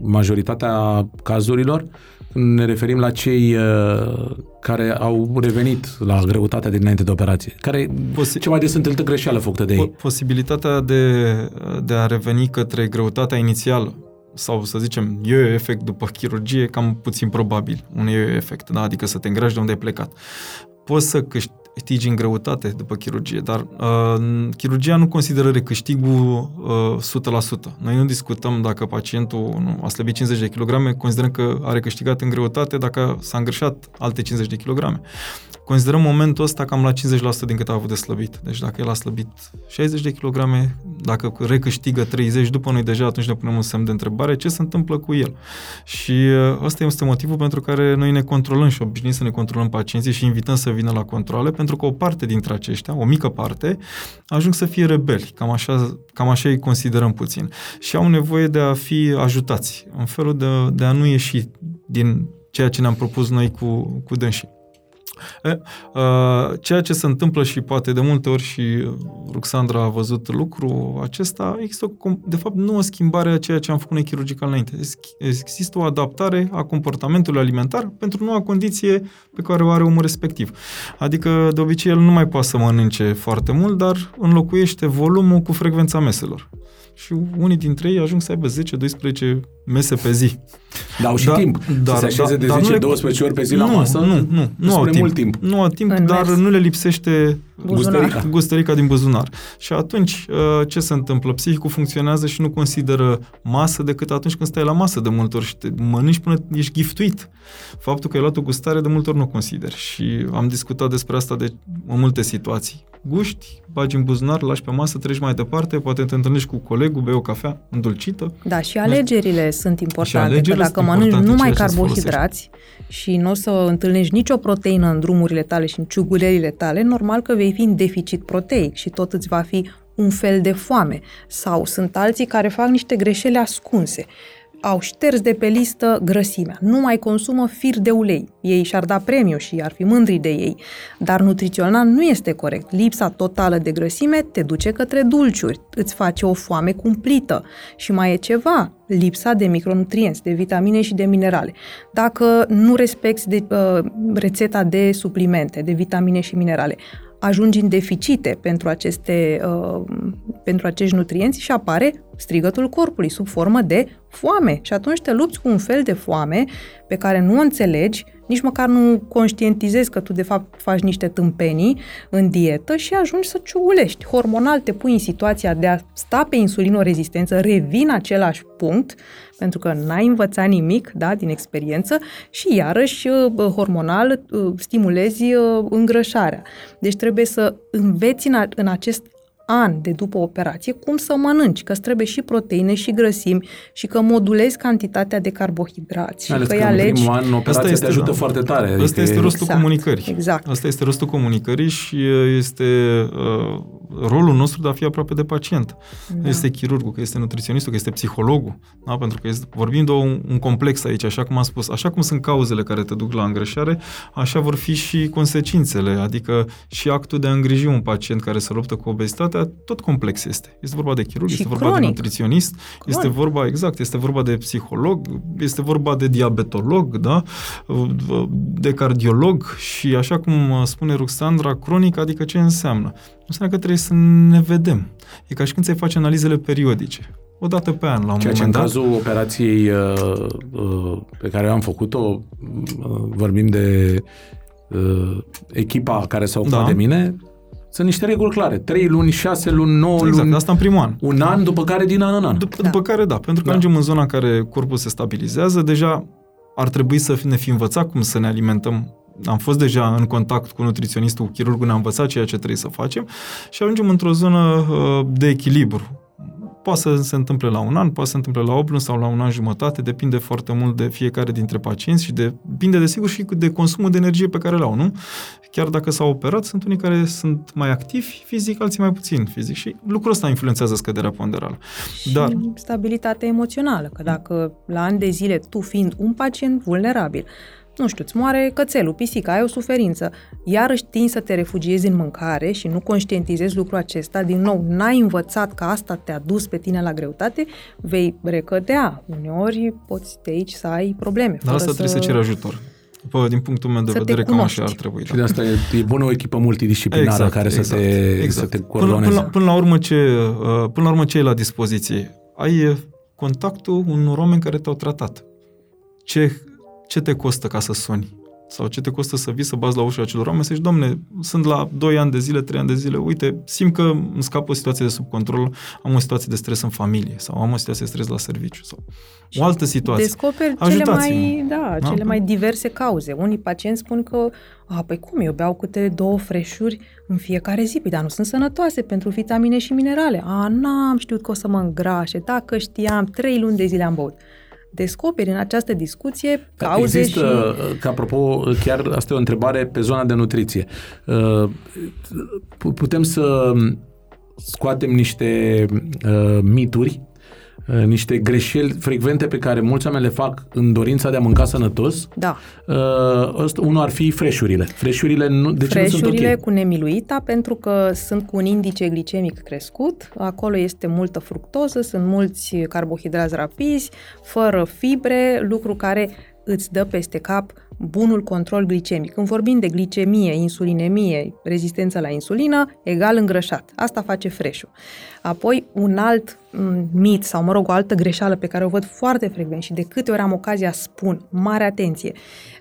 majoritatea cazurilor? Când ne referim la cei uh, care au revenit la greutatea dinainte de operație. Care Posi- cea mai des întâlnită greșeală făcută de Po- ei? posibilitatea de, de a reveni către greutatea inițială sau să zicem yo efect după chirurgie, cam puțin probabil, un yo efect, da? adică să te îngrași de unde ai plecat. Poți să câștigi în greutate după chirurgie, dar uh, chirurgia nu consideră recâștigul uh, 100%. Noi nu discutăm dacă pacientul nu, a slăbit 50 de kg, considerăm că a recâștigat în greutate dacă s-a îngreșat alte 50 de kg. Considerăm momentul ăsta cam la 50% din cât a avut de slăbit. Deci dacă el a slăbit 60 de kg, dacă recâștigă 30 după noi deja, atunci ne punem un semn de întrebare ce se întâmplă cu el. Și uh, ăsta este motivul pentru care noi ne controlăm și obișnuim să ne controlăm pacienții și invităm să vină la controle, pentru că o parte dintre aceștia, o mică parte, ajung să fie rebeli. Cam așa, cam așa îi considerăm puțin. Și au nevoie de a fi ajutați în felul de, de a nu ieși din ceea ce ne-am propus noi cu, cu dânsii. E, uh, ceea ce se întâmplă și poate de multe ori și Ruxandra a văzut lucru acesta, există o, com- de fapt nu o schimbare a ceea ce am făcut noi chirurgical înainte. Esc- Există o adaptare a comportamentului alimentar pentru noua condiție pe care o are omul respectiv. Adică de obicei el nu mai poate să mănânce foarte mult, dar înlocuiește volumul cu frecvența meselor. Și unii dintre ei ajung să aibă 10-12 mese pe zi. Dar au și Da, timp dar- să se așeze da, dar nu de le- 10-12 ori pe zi la nu, masă? Nu, nu, nu au spune timp. mult timp. Nu au timp, În dar mers. nu le lipsește Gustărica. gustărica din buzunar. Și atunci, uh, ce se întâmplă? Psihicul funcționează și nu consideră masă decât atunci când stai la masă de multe ori și te mănânci până ești giftuit. Faptul că ai luat o gustare de multe ori nu consider. Și am discutat despre asta de în multe situații. Guști, bagi în buzunar, lași pe masă, treci mai departe, poate te întâlnești cu colegul, bei o cafea îndulcită. Da, și alegerile sunt importante. alegerile că dacă sunt mănânci importante, numai ceea ce îți carbohidrați și nu o să întâlnești nicio proteină în drumurile tale și în ciugulelile tale, normal că vei fi în deficit proteic și tot îți va fi un fel de foame. Sau sunt alții care fac niște greșeli ascunse. Au șters de pe listă grăsimea. Nu mai consumă fir de ulei. Ei și-ar da premiu și ar fi mândri de ei. Dar nutrițional nu este corect. Lipsa totală de grăsime te duce către dulciuri, îți face o foame cumplită. Și mai e ceva, lipsa de micronutrienți, de vitamine și de minerale. Dacă nu respecti de, uh, rețeta de suplimente, de vitamine și minerale, ajungi în deficite pentru, aceste, uh, pentru acești nutrienți și apare strigătul corpului sub formă de foame. Și atunci te lupți cu un fel de foame pe care nu o înțelegi, nici măcar nu conștientizezi că tu de fapt faci niște tâmpenii în dietă și ajungi să ciugulești. Hormonal te pui în situația de a sta pe insulinorezistență, revin în același punct, pentru că n-ai învățat nimic da, din experiență și iarăși uh, hormonal uh, stimulezi uh, îngrășarea. Deci trebuie să înveți în, a, în acest an de după operație cum să mănânci, că îți trebuie și proteine și grăsimi și că modulezi cantitatea de carbohidrați și Ales că că îi în alegi... primul an operația este, te ajută da. foarte tare. Asta adică este e- rostul Exact, comunicării. exact. Asta este rostul comunicării și uh, este uh, rolul nostru de a fi aproape de pacient. Da. Da. Este chirurgul, că este nutriționistul, că este psihologul. Da? Pentru că este, vorbim de un, un complex aici, așa cum am spus. Așa cum sunt cauzele care te duc la îngrășare, așa vor fi și consecințele. Adică și actul de a îngriji un pacient care se luptă cu obezitatea greutatea tot complex este. Este vorba de chirurg, Și este vorba cronic. de nutriționist, Cronic. este vorba, exact, este vorba de psiholog, este vorba de diabetolog, da? de cardiolog și așa cum spune Ruxandra, cronic, adică ce înseamnă? Înseamnă că trebuie să ne vedem. E ca și când ți-ai face analizele periodice. O dată pe an, la un Ceea ce în moment dat. cazul operației uh, uh, pe care eu am făcut-o, uh, vorbim de uh, echipa care s-a ocupat Da. de mine, sunt niște reguli clare. 3 luni, 6 luni, 9 Exact, luni, asta în primul an. un an, după care din an în an. După, Da. după care, da, pentru că Da. ajungem în zona în care corpul se stabilizează, deja ar trebui să ne fi învățat cum să ne alimentăm. Am fost deja în contact cu nutriționistul, cu chirurgul, ne-a învățat ceea ce trebuie să facem și ajungem într-o zonă uh, de echilibru. Poate să se întâmple la un an, poate să se întâmple la 8 luni sau la un an jumătate, depinde foarte mult de fiecare dintre pacienți și de, depinde desigur și de consumul de energie pe care îl au, nu? Chiar dacă s-au operat, sunt unii care sunt mai activi fizic, alții mai puțin fizic și lucrul ăsta influențează scăderea ponderală. Dar și stabilitatea emoțională, că dacă la ani de zile tu fiind un pacient vulnerabil, nu știu, îți moare cățelul, pisica, ai o suferință, iarăși tinzi să te refugiezi în mâncare și nu conștientizezi lucrul acesta, din nou, n-ai învățat că asta te-a dus pe tine la greutate, vei recădea. Uneori poți de aici să ai probleme. Dar asta fără trebuie să ceri ajutor. După, din punctul meu de Să te vedere, cam așa cunoști. ar trebui. Și de asta e, e bună o echipă multidisciplinară care să te, să te Până, coordoneze. până, la, până, la urmă ce, uh, până la urmă ce e la dispoziție? Ai uh, contactul unor oameni care te-au tratat. Ce, ce te costă ca să suni? Sau ce te costă să vii să bați la ușa acelor oameni să zici, domne, sunt la 2 ani de zile, 3 ani de zile, uite, simt că îmi scap o situație de sub control, am o situație de stres în familie sau am o situație de stres la serviciu sau o altă situație. Descoperi cele Ajutați-mă. mai, da, Da? cele mai diverse cauze. Unii pacienți spun că, a, păi cum, eu beau câte două freșuri în fiecare zi, păi dar nu sunt sănătoase pentru vitamine și minerale. A, n-am știut că o să mă îngrașe, dacă știam, trei luni de zile am băut. Descoperi în această discuție Ca cauze Există, și... că apropo, chiar asta e o întrebare pe zona de nutriție. Uh, pu- Putem să scoatem niște uh, mituri, uh, niște greșeli frecvente pe care mulți oameni le fac în dorința de a mânca sănătos. Da, Uh, Ăsta, unul ar fi freșurile. Freșurile, nu, de ce nu sunt freșurile ok? cu nemiluita pentru că sunt cu un indice glicemic crescut, acolo este multă fructoză, sunt mulți carbohidrați rapizi, fără fibre, lucru care îți dă peste cap bunul control glicemic. Când vorbim de glicemie, insulinemie, rezistență la insulină, egal îngrășat. Asta face freșul. Apoi, un alt m, mit sau, mă rog, o altă greșeală pe care o văd foarte frecvent și de câte ori am ocazia spun, mare atenție,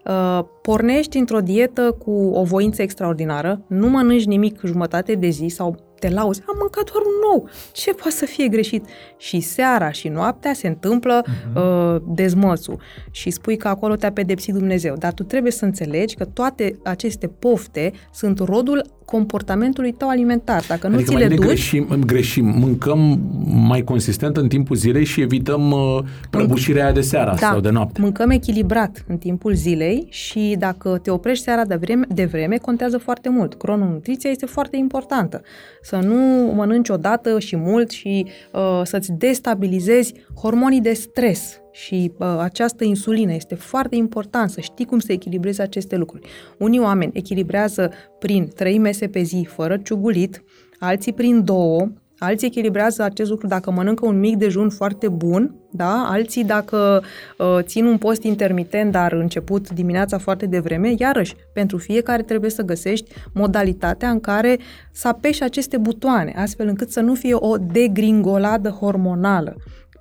uh, pornești într-o dietă cu o voință extraordinară, nu mănânci nimic jumătate de zi sau te lauzi, am mâncat doar un nou, ce poate să fie greșit? Și seara și noaptea se întâmplă uh, dezmățul și spui că acolo te-a pedepsit Dumnezeu. Dar tu trebuie să înțelegi că toate aceste pofte sunt rodul comportamentului tău alimentar. Dacă nu Adică ți mai le bine duci, greșim, greșim, mâncăm mai consistent în timpul zilei și evităm uh, prăbușirea aia de seara Da, sau de noapte. mâncăm echilibrat în timpul zilei și dacă te oprești seara de vreme, de vreme contează foarte mult. Crononutriția este foarte importantă. Să nu mănânci odată și mult și uh, să-ți destabilizezi hormonii de stres și uh, această insulină. Este foarte important să știi cum să echilibrezi aceste lucruri. Unii oameni echilibrează prin trei mese pe zi fără ciugulit, alții prin două, Alții echilibrează acest lucru dacă mănâncă un mic dejun foarte bun, da? alții dacă uh, țin un post intermitent, dar început dimineața foarte devreme, iarăși, pentru fiecare trebuie să găsești modalitatea în care să apeși aceste butoane, astfel încât să nu fie o degringoladă hormonală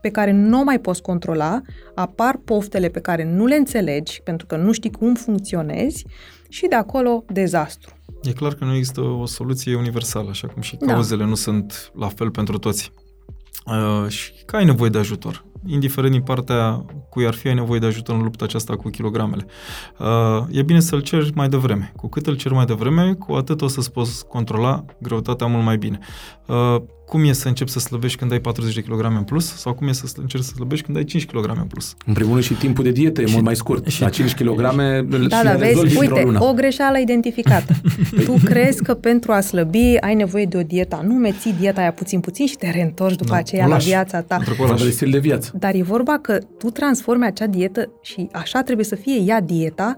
pe care nu o mai poți controla, apar poftele pe care nu le înțelegi, pentru că nu știi cum funcționezi și de acolo dezastru. E clar că nu există o soluție universală, așa cum și Da. cauzele nu sunt la fel pentru toți. Uh, și că ai nevoie de ajutor. Indiferent din partea cui ar fi, ai nevoie de ajutor în lupta aceasta cu kilogramele. Uh, e bine să-l ceri mai devreme. Cu cât îl ceri mai devreme, cu atât o să-ți poți controla greutatea mult mai bine. Uh, cum e să începi să slăbești când ai 40 de kg în plus sau cum e să sl- încerci să slăbești când ai 5 kg în plus? În primul rând și timpul de dietă e mult mai scurt. și- la 5 kg Da, și da, le rezolvi vezi, într-o uite, lună. o greșeală identificată. tu crezi că pentru a slăbi ai nevoie de o dietă anume, ții dieta aia puțin-puțin și te reîntorci după Da, aceea o la lași. viața ta. Pentru că o Vorba lași. de stil de viață. Dar e vorba că tu transformi acea dietă și așa trebuie să fie ea dieta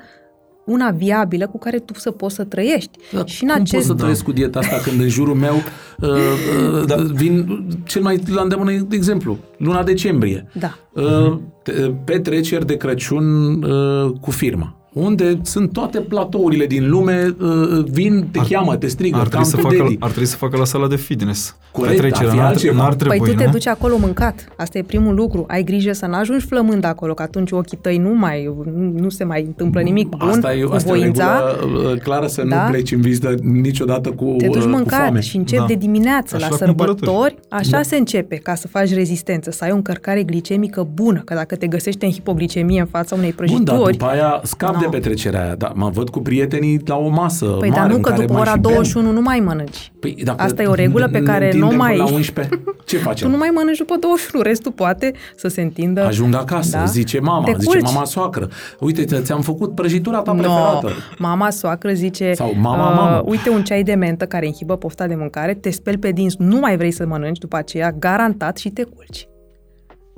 una viabilă cu care tu să poți să trăiești. Da, și în cum acest pot să trăiesc cu dieta asta când în jurul meu uh, uh, da. vin cel mai la îndemână de exemplu, luna decembrie. Da. Uh, te- petreceri de Crăciun uh, cu firma unde sunt toate platourile din lume, uh, vin, te Ar- cheamă, te strigă, Ar cam trebui, să pe facă, daddy. ar trebui să facă la sala de fitness. Corect, Petrecerea ar fi n-ar, altceva. n-ar trebui, Păi tu te nu? duci acolo mâncat. Asta e primul lucru. Ai grijă să n-ajungi flămând acolo, că atunci ochii tăi nu mai, nu, nu se mai întâmplă nimic bun Asta e, cu asta e o voința. regulă uh, clară să Da. nu pleci în vizită niciodată cu, Te duci uh, cu mâncat foame. și începi Da. de dimineață Așa la la cumpărături. sărbători. Așa se începe ca să faci rezistență, să ai o încărcare glicemică bună. Că dacă te găsești în hipoglicemie în fața unei Bun, dar prăjituri, după aia scap No. De petrecerea aia. Da, mă văd cu prietenii la o masă păi mare dar nu în că care după mai ora și bem. 21 nu mai mănânci. Păi, dacă Asta e o regulă pe ne care întindem nu mai- până la 11, ce Tu facem? nu mai mănânci după 21, restul poate să se întindă. Ajung acasă, Da? zice mama, Te zice culci. mama soacră. Uite, ți- ți-am făcut prăjitura ta No, preferată. mama soacră zice, Sau mama, uh, mamă. uite un ceai de mentă care inhibă pofta de mâncare, te speli pe dinți, nu mai vrei să mănânci după aceea, garantat și te culci.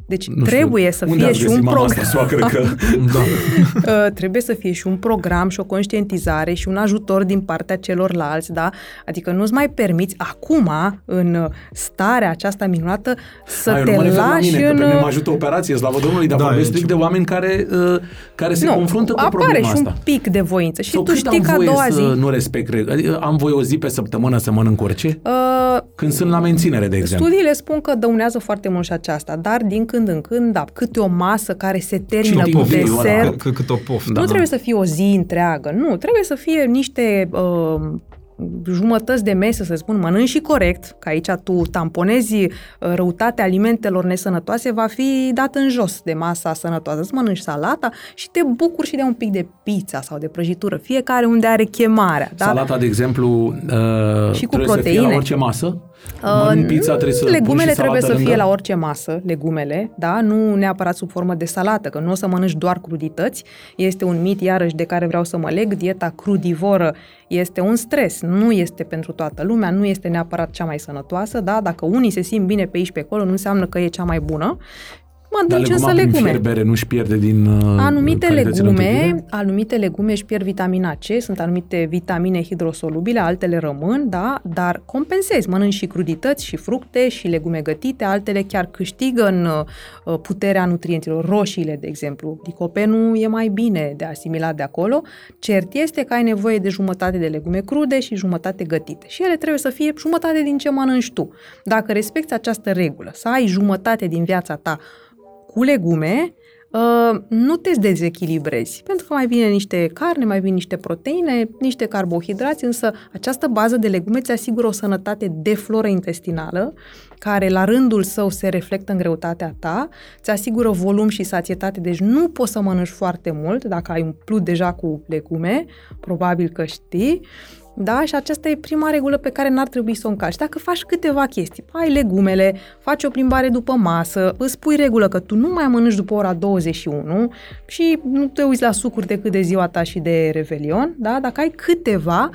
Deci Nu știu, trebuie să unde fie ați și găsit un mama program. asta soacră că... Da. Uh, trebuie să fie și un program și o conștientizare și un ajutor din partea celorlalți, da? Adică nu-ți mai permiți acum, în starea aceasta minunată, să Ai, eu te nu mă refer la lași mine, în... că pe mine mă ajută operație, slavă Domnului, dar Da, vorbesc e strict de ceva. oameni care, uh, care se nu, confruntă cu apare problema și asta. un pic de voință și Sau tu cât știi am că a voie doua să zi... nu respect reguli? Adică am voie o zi pe săptămână să mănânc orice? Uh, Când sunt la menținere, de exemplu. Studiile spun că dăunează foarte mult și aceasta, dar din când în când, da, câte o masă care se termină Și cu un pic ăla. desert, Cât, cât o poftă. nu trebuie să fie o zi întreagă, nu, trebuie să fie niște uh, jumătăți de mese, să spun, mănânci și corect, că aici tu tamponezi uh, răutatea alimentelor nesănătoase, va fi dat în jos de masa sănătoasă. Îți mănânci salata și te bucuri și de un pic de pizza sau de prăjitură, fiecare unde are chemarea. Da? Salata, de exemplu, uh, Și cu trebuie să fie proteine. la orice masă? Uh, Mănânc pizza, trebuie să pun Legumele și trebuie să salată fie lângă? la orice masă, legumele, da? Nu neapărat sub formă de salată, că nu o să mănânci doar crudități. Este un mit, iarăși, de care vreau să mă leg. Dieta crudivoră este un stres, nu este pentru toată lumea, nu este neapărat cea mai sănătoasă, da? Dacă unii se simt bine pe aici pe acolo, nu înseamnă că e cea mai bună. Dar Mănânci însă leguma prin legume. fierbere nu-și pierde din uh, Anumite calitățile legume, nutritive? anumite legume își pierd vitamina C, sunt anumite vitamine hidrosolubile, altele rămân, da, dar compensezi, mănânci și crudități, și fructe, și legume gătite, altele chiar câștigă în uh, puterea nutrienților, roșiile, de exemplu. Licopenul e mai bine de asimilat de acolo. Cert este că ai nevoie de jumătate de legume crude și jumătate gătite. Și ele trebuie să fie jumătate din ce mănânci tu. Dacă respecti această regulă, să ai jumătate din viața ta cu legume, uh, nu te dezechilibrezi, pentru că mai vine niște carne, mai vin niște proteine, niște carbohidrați, însă această bază de legume îți asigură o sănătate de floră intestinală, care la rândul său se reflectă în greutatea ta, îți asigură volum și sațietate, deci nu poți să mănânci foarte mult dacă ai umplut deja cu legume, probabil că știi, da? Și aceasta e prima regulă pe care n-ar trebui să o încalci. Dacă faci câteva chestii, ai legumele, faci o plimbare după masă, îți pui regulă că tu nu mai mănânci după ora 21 și nu te uiți la sucuri decât de ziua ta și de revelion, da? Dacă ai câteva,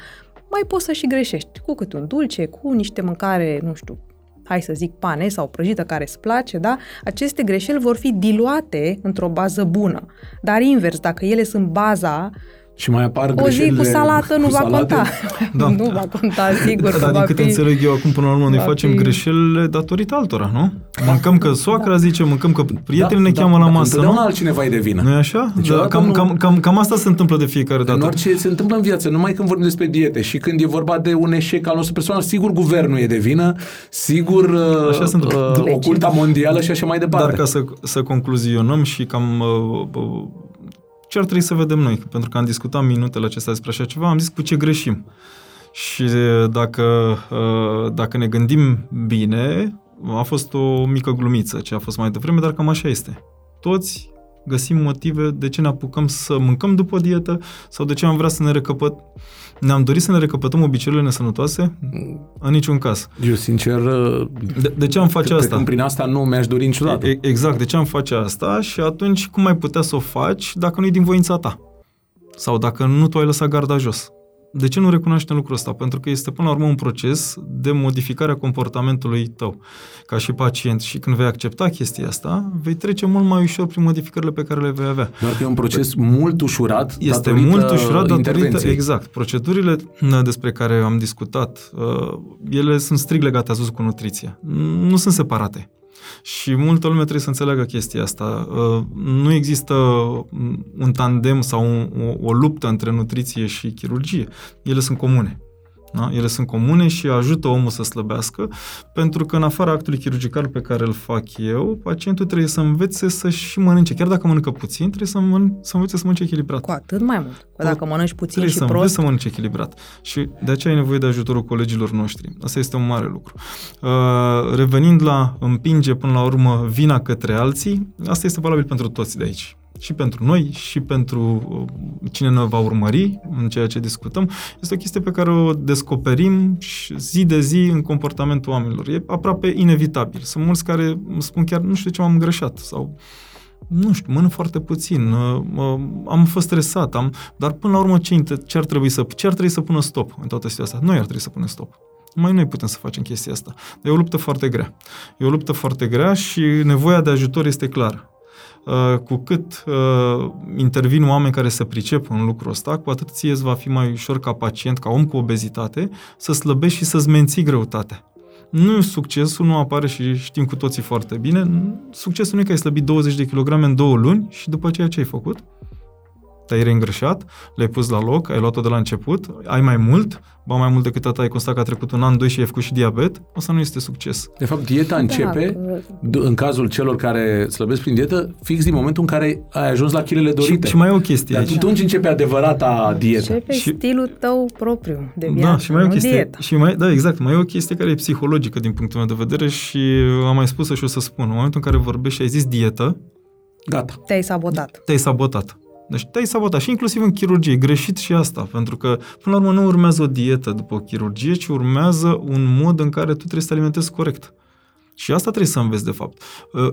mai poți să și greșești cu câte un dulce, cu niște mâncare, nu știu, hai să zic pane sau prăjită care îți place, da? Aceste greșeli vor fi diluate într-o bază bună. Dar invers, dacă ele sunt baza Și mai apar o zi greșelile cu salată nu cu va salate? conta. Da. nu va conta, sigur. că Dar va din câte fi... înțeleg eu acum, până la urmă, noi va facem fi- greșelile datorită altora, nu? Mâncăm că soacra zice, mâncăm că prietenii ne da, cheamă la da, masă, Întotdeauna nu? altcineva e de vină. nu e așa? Deci Da, odată cam, nu- cam, cam, cam asta se întâmplă de fiecare În dată. orice se întâmplă în viață, numai când vorbim despre diete și când e vorba de un eșec al nostru personal, sigur guvernul e de vină, sigur Așa uh, se întâmplă. uh, oculta mondială și așa mai departe. Dar ca să, să concluzionăm și cam uh, uh, ce ar trebui să vedem noi, pentru că am discutat minutele acestea despre așa ceva, am zis cu ce greșim. Și uh, dacă, uh, dacă ne gândim bine, a fost o mică glumiță ce a fost mai devreme, dar cam așa este. Toți găsim motive de ce ne apucăm să mâncăm după dietă sau de ce am vrea să ne recăpăt... Ne-am dorit să ne recăpătăm obiceiurile nesănătoase? În niciun caz. Eu, sincer, uh, De, de ce am face cred asta? că prin asta nu mi-aș dori niciodată. E- Exact, de ce am face asta și atunci cum ai putea să o faci dacă nu e din voința ta? Sau dacă nu tu ai lăsat garda jos? De ce nu recunoaștem lucrul ăsta? Pentru că este până la urmă un proces de modificare a comportamentului tău ca și pacient și când vei accepta chestia asta, vei trece mult mai ușor prin modificările pe care le vei avea. Doar că e un proces mult ușurat Este mult ușurat datorită, exact. Procedurile despre care am discutat, uh, ele sunt strict legate, ați cu nutriția. Nu sunt separate. Și multă lume trebuie să înțeleagă chestia asta. Uh, nu există un tandem sau o, o luptă între nutriție și chirurgie. Ele sunt comune. Da? Ele sunt comune și ajută omul să slăbească, pentru că în afara actului chirurgical pe care îl fac eu, pacientul trebuie să învețe să și mănânce. Chiar dacă mănâncă puțin, trebuie să, mân- să învețe să mănânce echilibrat. Cu atât mai mult. Că dacă mănânci puțin trebuie și să prost... să mănânci echilibrat. Și de aceea ai nevoie de ajutorul colegilor noștri. Asta este un mare lucru. Uh, revenind la împinge până la urmă vina către alții, asta este valabil pentru toți de aici și pentru noi și pentru uh, cine ne va urmări în ceea ce discutăm, este o chestie pe care o descoperim zi de zi în comportamentul oamenilor. E aproape inevitabil. Sunt mulți care îmi spun chiar, nu știu de ce m-am greșat sau nu știu, mănânc foarte puțin, uh, am fost stresat, am, dar până la urmă ce, ce, ar trebui să, ce ar trebui să pună stop în toată situația asta? Noi ar trebui să punem stop. Mai noi putem să facem chestia asta. E o luptă foarte grea. E o luptă foarte grea și nevoia de ajutor este clară. Uh, cu cât uh, intervin oameni care se pricep în lucrul ăsta, cu atât ție îți va fi mai ușor ca pacient, ca om cu obezitate, să slăbești și să-ți menții greutatea. Nu succesul nu apare și știm cu toții foarte bine. Succesul nu e că ai slăbit 20 de kilograme în două luni și după aceea ce ai făcut? Te-ai reîngrășat, le-ai pus la loc, ai luat-o de la început, ai mai mult, ba mai mult decât atât ai constat că a trecut un an, doi și ai făcut și diabet, o să nu este succes. De fapt, dieta da, începe, da, în cazul celor care slăbesc prin dietă, fix din momentul în care ai ajuns la kilele dorite. Și, și mai e o chestie Dar atunci începe adevărata dietă. Începe și, stilul tău propriu de da, viață, da, și mai e o chestie, dieta. Și mai, da, exact, mai e o chestie care e psihologică din punctul meu de vedere și am mai spus și o să spun. În momentul în care vorbești și ai zis dietă, Gata. Te-ai sabotat. Te-ai sabotat. Deci te-ai sabotat și inclusiv în chirurgie. E greșit și asta, pentru că până la urmă nu urmează o dietă după o chirurgie, ci urmează un mod în care tu trebuie să te alimentezi corect. Și asta trebuie să înveți, de fapt.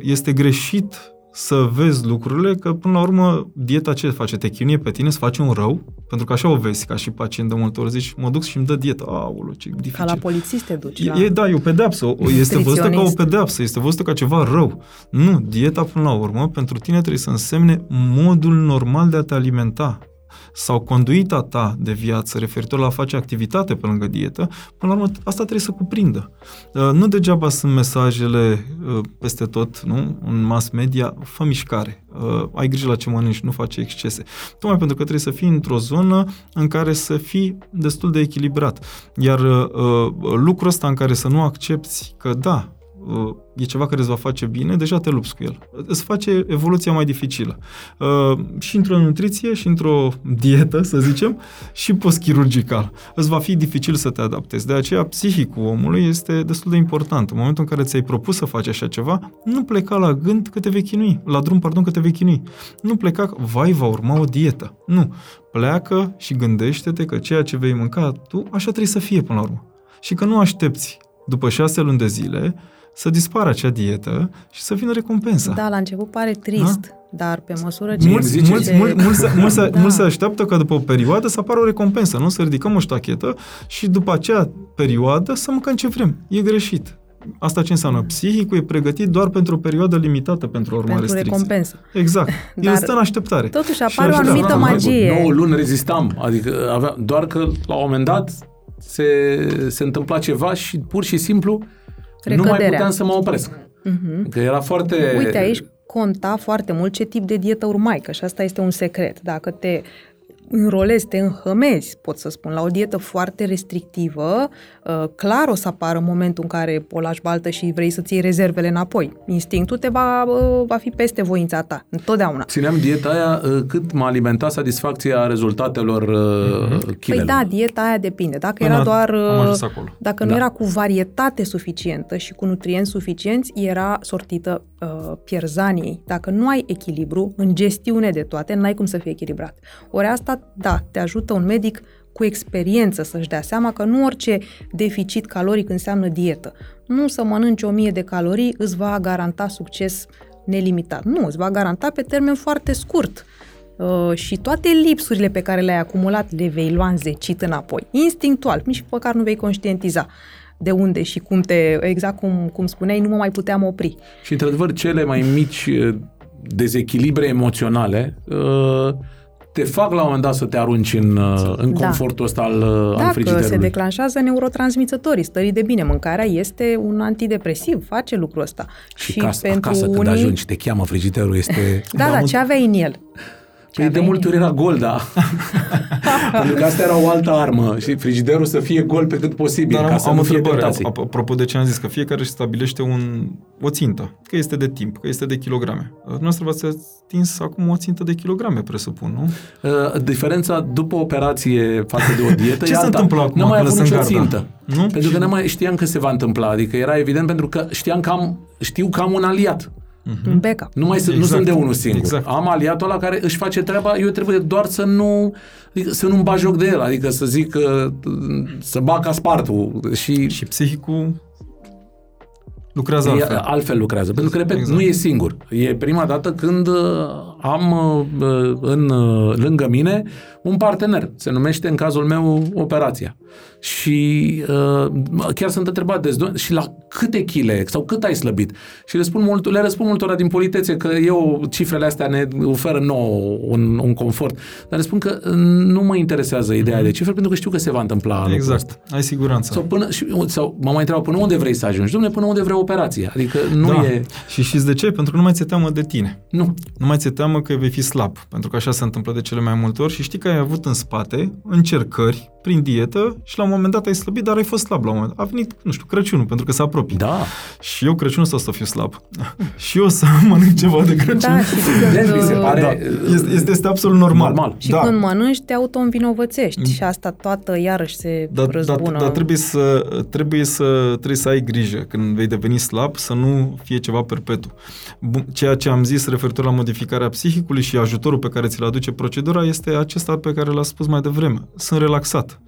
Este greșit să vezi lucrurile, că până la urmă dieta ce face? Te chinuie pe tine să faci un rău? Pentru că așa o vezi ca și pacient de multe ori, zici, mă duc și îmi dă dieta. Aolo, ce dificil. Ca la polițist te duci. E, da. e, da, e o pedeapsă. Este văzută ca o pedeapsă, este văzută ca ceva rău. Nu, dieta până la urmă, pentru tine trebuie să însemne modul normal de a te alimenta sau conduita ta de viață referitor la a face activitate pe lângă dietă, până la urmă asta trebuie să cuprindă. Uh, nu degeaba sunt mesajele uh, peste tot, nu? În mass media, fă mișcare, uh, ai grijă la ce mănânci, nu face excese. Tocmai pentru că trebuie să fii într-o zonă în care să fii destul de echilibrat. Iar lucrul ăsta în care să nu accepti că da, Uh, e ceva care îți va face bine, deja te lupți cu el. Îți face evoluția mai dificilă. Uh, și într-o nutriție, și într-o dietă, să zicem, și post-chirurgical. Îți va fi dificil să te adaptezi. De aceea, psihicul omului este destul de important. În momentul în care ți-ai propus să faci așa ceva, nu pleca la gând că te vei chinui, la drum, pardon, că te vei chinui. Nu pleca, vai, va urma o dietă. Nu. Pleacă și gândește-te că ceea ce vei mânca tu, așa trebuie să fie până la urmă. Și că nu aștepți după șase luni de zile să dispară acea dietă și să vină recompensa. Da, la început pare trist, da? dar pe măsură ce... Mulți, zice, mulți, mulți, mulți, mulți, da. mulți se așteaptă ca după o perioadă să apară o recompensă, nu? Să ridicăm o ștachetă și după acea perioadă să mâncăm ce vrem. E greșit. Asta ce înseamnă? Psihicul e pregătit doar pentru o perioadă limitată pentru a urma pentru restricții. recompensă. Exact. Dar El stă în așteptare. Totuși apare o anumită da, magie. 9 luni rezistam. Adică avea, doar că la un moment dat se, se întâmpla ceva și pur și simplu Recăderea. nu mai puteam să mă opresc. Uh-huh. Că era foarte... Uite, aici conta foarte mult ce tip de dietă urmai, că și asta este un secret. Dacă te înrolezi, te înhămezi, pot să spun, la o dietă foarte restrictivă, uh, clar o să apară momentul în care o lași baltă și vrei să-ți iei rezervele înapoi. Instinctul te va, uh, va fi peste voința ta, întotdeauna. Țineam dieta aia uh, cât m-a alimentat satisfacția rezultatelor mm-hmm. Păi da, dieta aia depinde. Dacă Până era doar... Dacă nu da. era cu varietate suficientă și cu nutrienți suficienți, era sortită uh, pierzaniei. Dacă nu ai echilibru în gestiune de toate, n-ai cum să fie echilibrat. Ori asta da, te ajută un medic cu experiență să-și dea seama că nu orice deficit caloric înseamnă dietă. Nu să mănânci 1000 de calorii îți va garanta succes nelimitat. Nu, îți va garanta pe termen foarte scurt uh, și toate lipsurile pe care le-ai acumulat le vei lua înzecit înapoi, instinctual, nici măcar nu vei conștientiza de unde și cum te, exact cum, cum spuneai, nu mă mai puteam opri. Și, într-adevăr, cele mai mici uh, dezechilibre emoționale uh, te fac la un moment dat să te arunci în, uh, în Da. confortul ăsta al, uh, al Dacă frigiderului. se declanșează neurotransmițătorii stării de bine, mâncarea este un antidepresiv, face lucrul ăsta. Și, acasă, acasă când ajungi, te cheamă frigiderul, este... Da, da, ce aveai în el? Păi de aveai multe ori era gol, da. Pentru că asta era o altă armă și frigiderul să fie gol pe cât posibil, Dar ca am, să am nu o fie întrebare, tentații. ap- apropo de ce am zis, că fiecare își stabilește un, o țintă, că este de timp, că este de kilograme. Dumneavoastră v-ați atins acum o țintă de kilograme, presupun, nu? Uh, Diferența după operație față de o dietă Ce e se alta. întâmplă acum Nu mai când avut lăsăm nicio garda? țintă. Nu? Pentru Și- că nu mai știam că se va întâmpla. Adică era evident pentru că știam că am, știu că am un aliat. Un backup. Nu, mai sunt, nu Exact. sunt de unul singur. Exact. Am aliatul ăla care își face treaba, eu trebuie doar să nu adică să nu-mi bag joc de el, adică să zic că să bag ca spartul și, Și psihicul lucrează e, altfel. altfel lucrează. Pentru că, repet, Exact. nu e singur. E prima dată când uh, am uh, în, uh, lângă mine un partener. Se numește, în cazul meu, operația. Și uh, chiar sunt întrebat de "Doamne, și la câte chile sau cât ai slăbit? Și le, spun mult, le răspund multora din politețe că eu, cifrele astea ne oferă nouă un, un confort. Dar le spun că uh, nu mă interesează ideea de cifre pentru că știu că se va întâmpla lucrul ăsta. Exact. Ai siguranță. Sau, până, și, sau mă mai întreabă până unde vrei să ajungi? Dom'le, până unde vrei operația. Adică nu da. e... Și știți de ce? Pentru că nu mai ți-e teamă de tine. Nu. Nu mai ți-e teamă că vei fi slab, pentru că așa se întâmplă de cele mai multe ori și știi că ai avut în spate încercări prin dietă și la un moment dat ai slăbit, dar ai fost slab la un moment dat. A venit, nu știu, Crăciunul, pentru că se apropie. Da. Și eu Crăciunul ăsta o să fiu slab. și eu o să mănânc ceva de Crăciun. Da, și Evident, când, mi se uh, pare... Da. Este, este, este absolut normal. Normal. Și da. când mănânci, te auto-învinovățești și asta toată iarăși se Dar, dar, răzbună. dar trebuie, să, trebuie, să, trebuie să ai grijă când vei deveni slab să nu fie ceva perpetu. Bun, Ceea ce am zis referitor la modificarea psihicului și ajutorul pe care ți-l aduce procedura este acesta pe care l-a spus mai devreme. Sunt relaxat.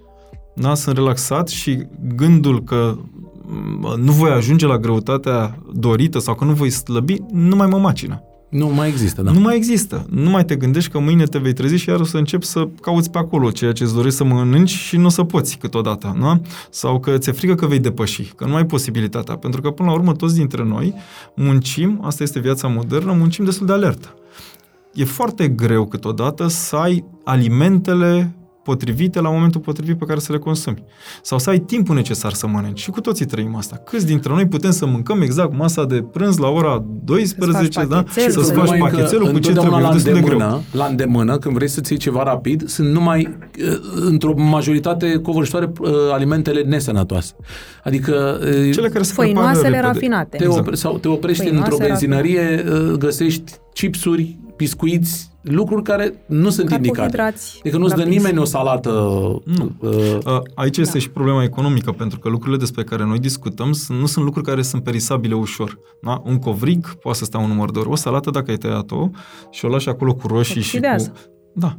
Da? Sunt relaxat și gândul că m, nu voi ajunge la greutatea dorită sau că nu voi slăbi, nu mai mă macină. Nu mai există, da. Nu mai există. Nu mai te gândești că mâine te vei trezi și iar o să începi să cauți pe acolo ceea ce îți dorești să mănânci și nu o să poți câteodată, nu? Sau că ți-e frică că vei depăși, că nu ai posibilitatea. Pentru că, până la urmă, toți dintre noi muncim, asta este viața modernă, muncim destul de alertă. E foarte greu câteodată să ai alimentele potrivite la momentul potrivit pe care să le consumi. Sau să ai timpul necesar să mănânci. Și cu toții trăim asta. Câți dintre noi putem să mâncăm exact masa de prânz la ora 12, da? pachetelul. Să-ți Numai faci că pachetelul cu ce întotdeauna trebuie. E la destul de greu. îndemână, la îndemână, când vrei să-ți iei ceva rapid, sunt numai, uh, într-o majoritate covârșitoare, uh, alimentele nesănătoase. Adică uh, Cele care se Făinoasele prepară repede. rafinate. te, Exact. opre, sau te oprești Făinoase, într-o benzinărie, uh, găsești chipsuri, biscuiți, lucruri care nu sunt indicate. Carbohidrați Adică nu-ți dă rapizi. nimeni o salată Nu. uh, Uh, Aici este și problema economică, pentru că lucrurile despre care noi discutăm sunt- nu sunt lucruri care sunt perisabile ușor. Da? Un covrig poate să stea un număr de ori. O salată, dacă ai tăiat-o și o lași acolo cu roșii și cu... Oxidează. Da.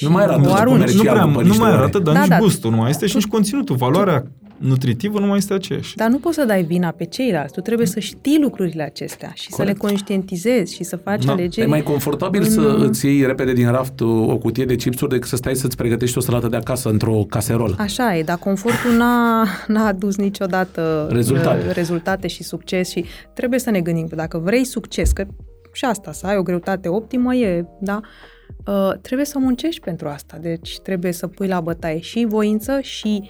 Nu mai arată o arunci. comercial Nu, prea, după nu niște mai ore. arată, dar Da, nici da. gustul nu mai este și nici conținutul. Valoarea nutritivă nu mai este aceeași. Dar nu poți să dai vina pe ceilalți. Tu trebuie să știi lucrurile acestea și Corect. să le conștientizezi și să faci Da. alegeri. E mai confortabil în- să îți iei repede din raft o cutie de chipsuri decât să stai să-ți pregătești o salată de acasă într-o caserolă. Așa e, dar confortul n-a, n-a adus niciodată Rezultate. uh, rezultate și succes și trebuie să ne gândim că dacă vrei succes, că și asta, să ai o greutate optimă e, da, uh, trebuie să muncești pentru asta. Deci trebuie să pui la bătaie și voință și uh,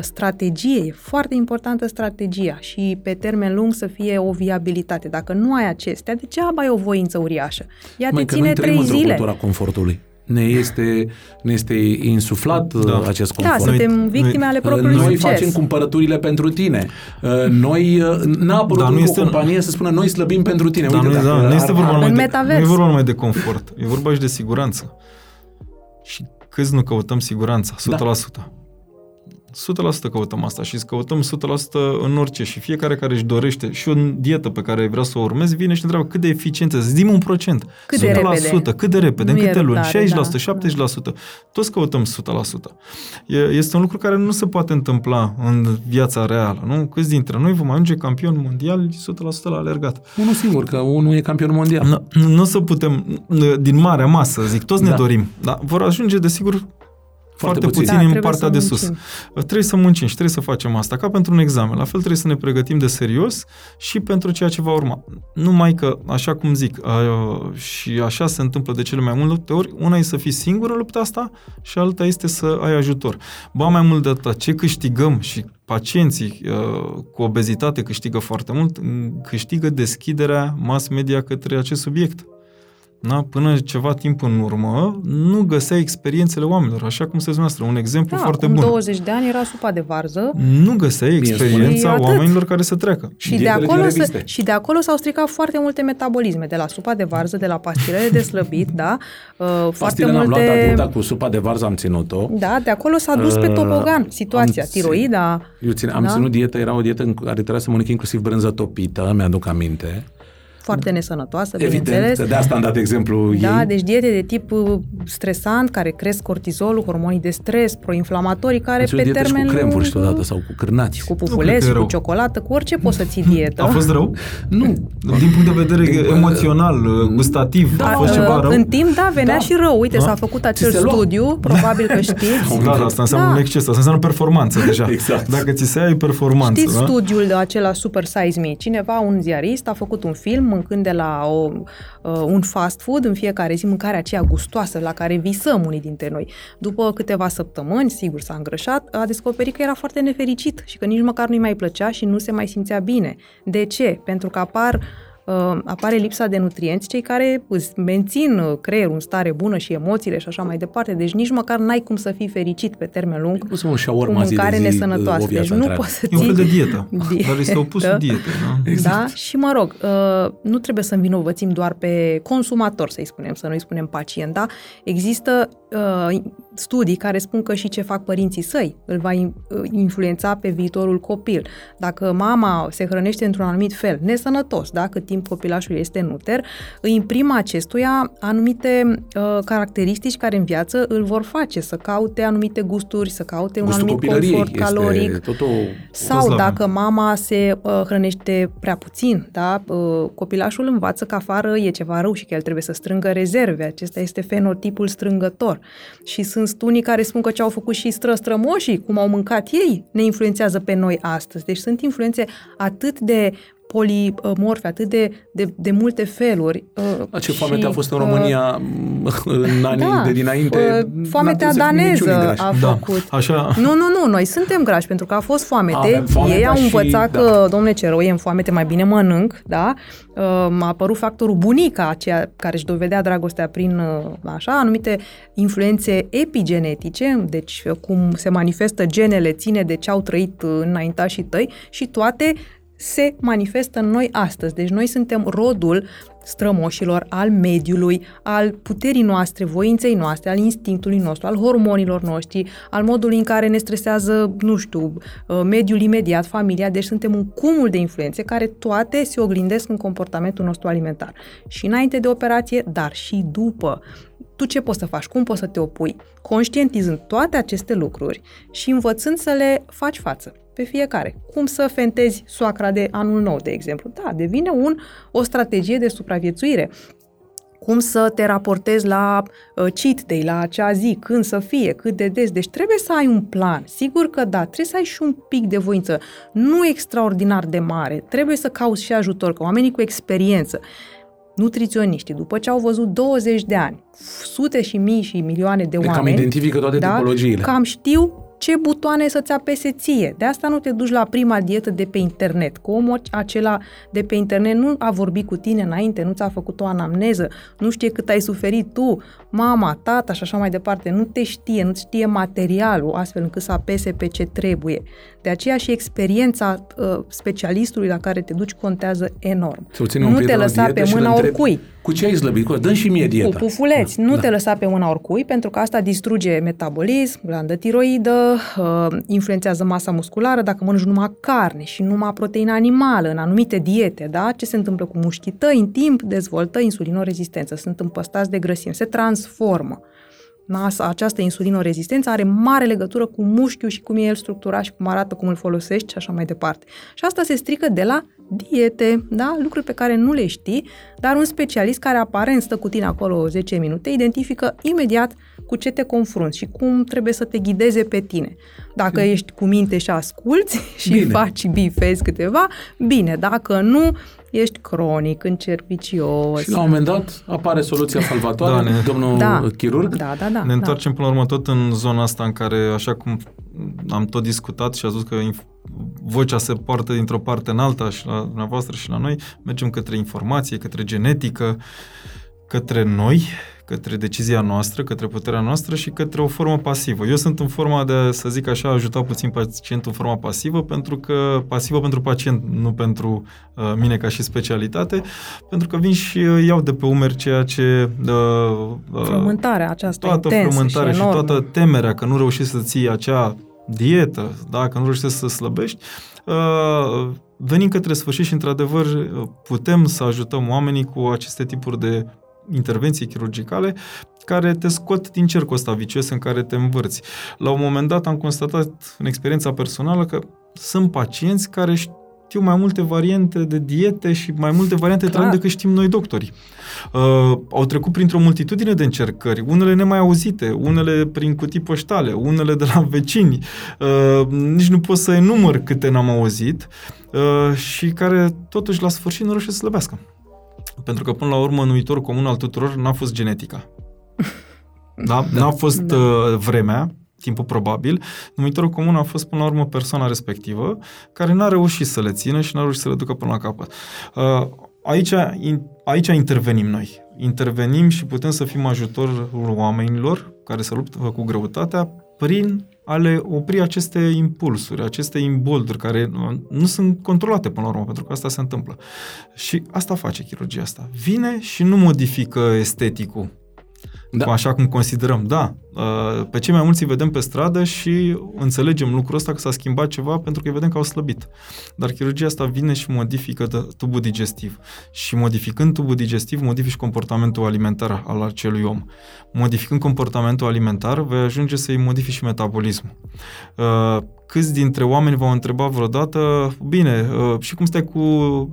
strategie. E foarte importantă strategia și pe termen lung să fie o viabilitate. Dacă nu ai acestea, degeaba ai o voință uriașă. Ea Mai te că noi ține trăim trei într-o zile. cultură a confortului. Ne este, ne este insuflat Da. da. acest Da, confort. Noi- suntem victime noi- ale Uh, propriului Noi succes. facem cumpărăturile pentru tine. Uh, Noi, uh, n-a apărut Dar nu încă este- o companie să spună noi slăbim pentru tine. Dar nu, Uite, da, dacă nu este ar- vorba ar- numai În de, metavers. nu e vorba numai de confort, e vorba și de siguranță. Și câți nu căutăm siguranța, 100%. 100% căutăm asta și căutăm 100% în orice și fiecare care își dorește și o dietă pe care vrea să o urmezi vine și ne întreabă cât de eficientă, să zim un procent. Cât de repede. cât de repede, Nu în e câte luni, răbdare, 60%, da, 70%. Toți căutăm 100%. E, este un lucru care nu se poate întâmpla în viața reală, nu? Câți dintre noi vom ajunge campion mondial 100% la alergat? Unul singur, că unul e campion mondial. Nu, nu o să putem, din marea masă, zic, toți ne Da. dorim, dar vor ajunge, desigur, foarte, puțin. puțin Da, în trebuie partea să de sus. muncim. Trebuie să muncim și trebuie să facem asta, ca pentru un examen. La fel trebuie să ne pregătim de serios și pentru ceea ce va urma. Numai că, așa cum zic, a, și așa se întâmplă de cele mai multe ori, una e să fii singur în lupta asta și alta este să ai ajutor. Ba mai mult de atât, ce câștigăm și pacienții uh, cu obezitate câștigă foarte mult, m, câștigă deschiderea mass media către acest subiect. Na, până ceva timp în urmă, nu găsea experiențele oamenilor, așa cum se noastră. Un exemplu Da, foarte acum bun. 20 de ani era supa de varză Nu găseai experiența spune- Atât. oamenilor care să treacă. și de, Dietele din acolo se, reviste. și de acolo s-au stricat foarte multe metabolisme, de la supa de varză, de la pastilele de slăbit, da? Uh, foarte Pastile n-am luat, dar multe... dieta cu supa de varză am ținut-o. Da, de acolo s-a dus pe Uh, topogan situația, am tiroida. Eu țin, am Da? ținut dietă, era o dietă în care trebuia să mănânc inclusiv brânză topită, mi-aduc aminte. Foarte nesănătoasă, Evident, bineînțeles. că de asta am dat exemplu Da, ei. deci diete de tip uh, stresant, care cresc cortizolul, hormonii de stres, proinflamatorii, care Deci o pe dietă și termen cu cremvuri lung, și totodată sau cu cârnați. cu Nu cred pufuleți, că e cu rău. ciocolată, cu orice poți să ții dietă. A fost rău? Nu, Din punct de vedere emoțional, gustativ, a fost Uh, ceva rău? În timp, da, venea Da. și rău. Uite, Da. s-a făcut acel se lua. studiu, probabil că știți. Da, da, asta înseamnă Da. un exces, asta înseamnă performanță deja. Exact. Dacă ți se ia, e performanță. Știți da? studiul de acela Super Size Me? Cineva, un ziarist, a făcut un film mâncând de la o, uh, un fast food în fiecare zi, mâncarea aceea gustoasă la care visăm unii dintre noi. După câteva săptămâni, sigur s-a îngrășat, a descoperit că era foarte nefericit și că nici măcar nu-i mai plăcea și nu se mai simțea bine. De ce? Pentru că apar uh, apare lipsa de nutrienți, cei care îți mențin uh, creierul în stare bună și emoțiile și așa mai departe. Deci nici măcar n-ai cum să fii fericit pe termen lung Nu să mă cu shawarma zi de mâncare zi, nesănătoasă. o viață Deci nu întreagă. poți să E un fel de ții- dietă, Dietă. dar este opusul dietei. Da? Da? Și mă rog, uh, nu trebuie să învinovățim doar pe consumator, să-i spunem, să nu-i spunem pacient, da? Există uh, studii care spun că și ce fac părinții săi îl va in- uh, influența pe viitorul copil. Dacă mama se hrănește într-un anumit fel, nesănătos, da? cât timp copilașul este în uter, îi imprimă acestuia anumite uh, caracteristici care în viață îl vor face să caute anumite gusturi, să caute un Gustul anumit copilăriei confort caloric. este tot o... Sau Toți l-avem. dacă mama se uh, hrănește prea puțin, da? Uh, copilașul învață că afară e ceva rău și că el trebuie să strângă rezerve. Acesta este fenotipul strângător. Și sunt unii care spun că ce au făcut și străstrămoșii, cum au mâncat ei, ne influențeță pe noi astăzi. Deci sunt influențe atât de polimorfe, atât de, de, de multe feluri. uh, La ce și, foamete a fost în uh, România în anii da, de dinainte? uh, foametea n-a trebuit să fim daneză niciunii grași. a Da, făcut. așa, Nu, nu, nu, noi suntem grași pentru că a fost foamete. Avem foametea Ei au și- învățat da. că, domnule, ce rău e în foamete, mai bine mănânc, da? Uh, A apărut factorul bunica, aceea care își dovedea dragostea prin, uh, așa, anumite influențe epigenetice, deci uh, cum se manifestă genele, ține de ce au trăit uh, înaintașii tăi și toate se manifestă în noi astăzi. Deci noi suntem rodul strămoșilor, al mediului, al puterii noastre, voinței noastre, al instinctului nostru, al hormonilor noștri, al modului în care ne stresează, nu știu, uh, mediul imediat, familia, deci suntem un cumul de influențe care toate se oglindesc în comportamentul nostru alimentar. Și înainte de operație, dar și după. Tu ce poți să faci? Cum poți să te opui? Conștientizând toate aceste lucruri și învățând să le faci față pe fiecare. Cum să fentezi soacra de anul nou, de exemplu. Da, devine un, o strategie de supraviețuire. Cum să te raportezi la uh, cheat day, la acea zi, când să fie, cât de des. Deci trebuie să ai un plan. Sigur că da, trebuie să ai și un pic de voință. Nu extraordinar de mare. Trebuie să cauți și ajutor, că oamenii cu experiență, nutriționiștii, după ce au văzut 20 de ani, sute și mii și milioane de De cam oameni, identifică toate tipologiile. Cam știu ce butoane să-ți apese ție. De asta nu te duci la prima dietă de pe internet. Că omul acela de pe internet nu a vorbit cu tine înainte, nu ți-a făcut o anamneză, nu știe cât ai suferit tu, mama, tata și așa mai departe. Nu te știe, nu știe materialul astfel încât să apese pe ce trebuie. De aceea și experiența uh, specialistului la care te duci contează enorm. Să-l ține un Nu te prieten la lăsa dietă pe și îl mâna întrebi oricui. Cu ce ai slăbit? Dă și mie dieta. Cu pufuleți. Da, Nu da. te lăsa pe mâna oricui, pentru că asta distruge metabolism, glandă tiroidă, uh, influențează masa musculară. Dacă mănânci numai carne și numai proteină animală în anumite diete, da? ce se întâmplă cu mușchii tăi? În timp dezvoltă insulinorezistență, sunt împăstați de grăsimi, se transformă. Da? Această insulinorezistență are mare legătură cu mușchiul și cum e el structurat și cum arată, cum îl folosești și așa mai departe. Și asta se strică de la diete, da? lucruri pe care nu le știi, dar un specialist care aparent stă cu tine acolo 10 minute identifică imediat cu ce te confrunți și cum trebuie să te ghideze pe tine. Dacă bine. ești cu minte și asculți și Bine. faci bifezi câteva, bine, dacă nu, ești cronic, încervicios. Și la un moment dat apare soluția salvatoare, Da, ne- domnul da. chirurg. Da, da, da. ne întoarcem până la urmă tot în zona asta în care, așa cum am tot discutat și a zis că inf- vocea se poartă dintr-o parte în alta și la dumneavoastră și la noi, mergem către informație, către genetică, către noi, către decizia noastră, către puterea noastră și către o formă pasivă. Eu sunt în forma de, să zic așa, ajuta puțin pacientul în forma pasivă, pentru că pasivă pentru pacient, nu pentru uh, mine ca și specialitate, pentru că vin și uh, iau de pe umeri ceea ce uh, uh, Frământarea aceasta toată intensă frământarea și, și, enormă. toată temerea că nu reușești să ții acea dietă, da, că nu reușești să slăbești, uh, venim către sfârșit și, într-adevăr, putem să ajutăm oamenii cu aceste tipuri de intervenții chirurgicale care te scot din cercul ăsta vicios în care te învârți. La un moment dat am constatat în experiența personală că sunt pacienți care știu mai multe variante de diete și mai multe variante de Clar. tratament decât știm noi doctorii. Uh, au trecut printr-o multitudine de încercări, unele nemai auzite, unele prin cutii poștale, unele de la vecini, uh, nici nu pot să enumăr câte n-am auzit uh, și care totuși la sfârșit nu reușesc să slăbească. Pentru că până la urmă numitorul comun al tuturor n-a fost genetica. Da? N-a fost Da. uh, vremea, timpul probabil, numitorul comun a fost până la urmă persoana respectivă, care n-a reușit să le țină și n-a reușit să le ducă până la capăt. Uh, aici, in, aici intervenim noi. Intervenim și putem să fim ajutorul oamenilor care se luptă cu greutatea prin a le opri aceste impulsuri, aceste imbolduri care uh, nu sunt controlate până la urmă, pentru că asta se întâmplă. Și asta face chirurgia asta. Vine și nu modifică esteticul Da. da. așa cum considerăm. Da, uh, pe cei mai mulți îi vedem pe stradă și înțelegem lucrul ăsta că s-a schimbat ceva pentru că îi vedem că au slăbit. Dar chirurgia asta vine și modifică de- tubul digestiv. Și modificând tubul digestiv, modifici comportamentul alimentar al acelui om. Modificând comportamentul alimentar, vei ajunge să-i modifici și metabolismul. Uh, Câți dintre oameni v-au întrebat vreodată, bine, uh, și cum stai cu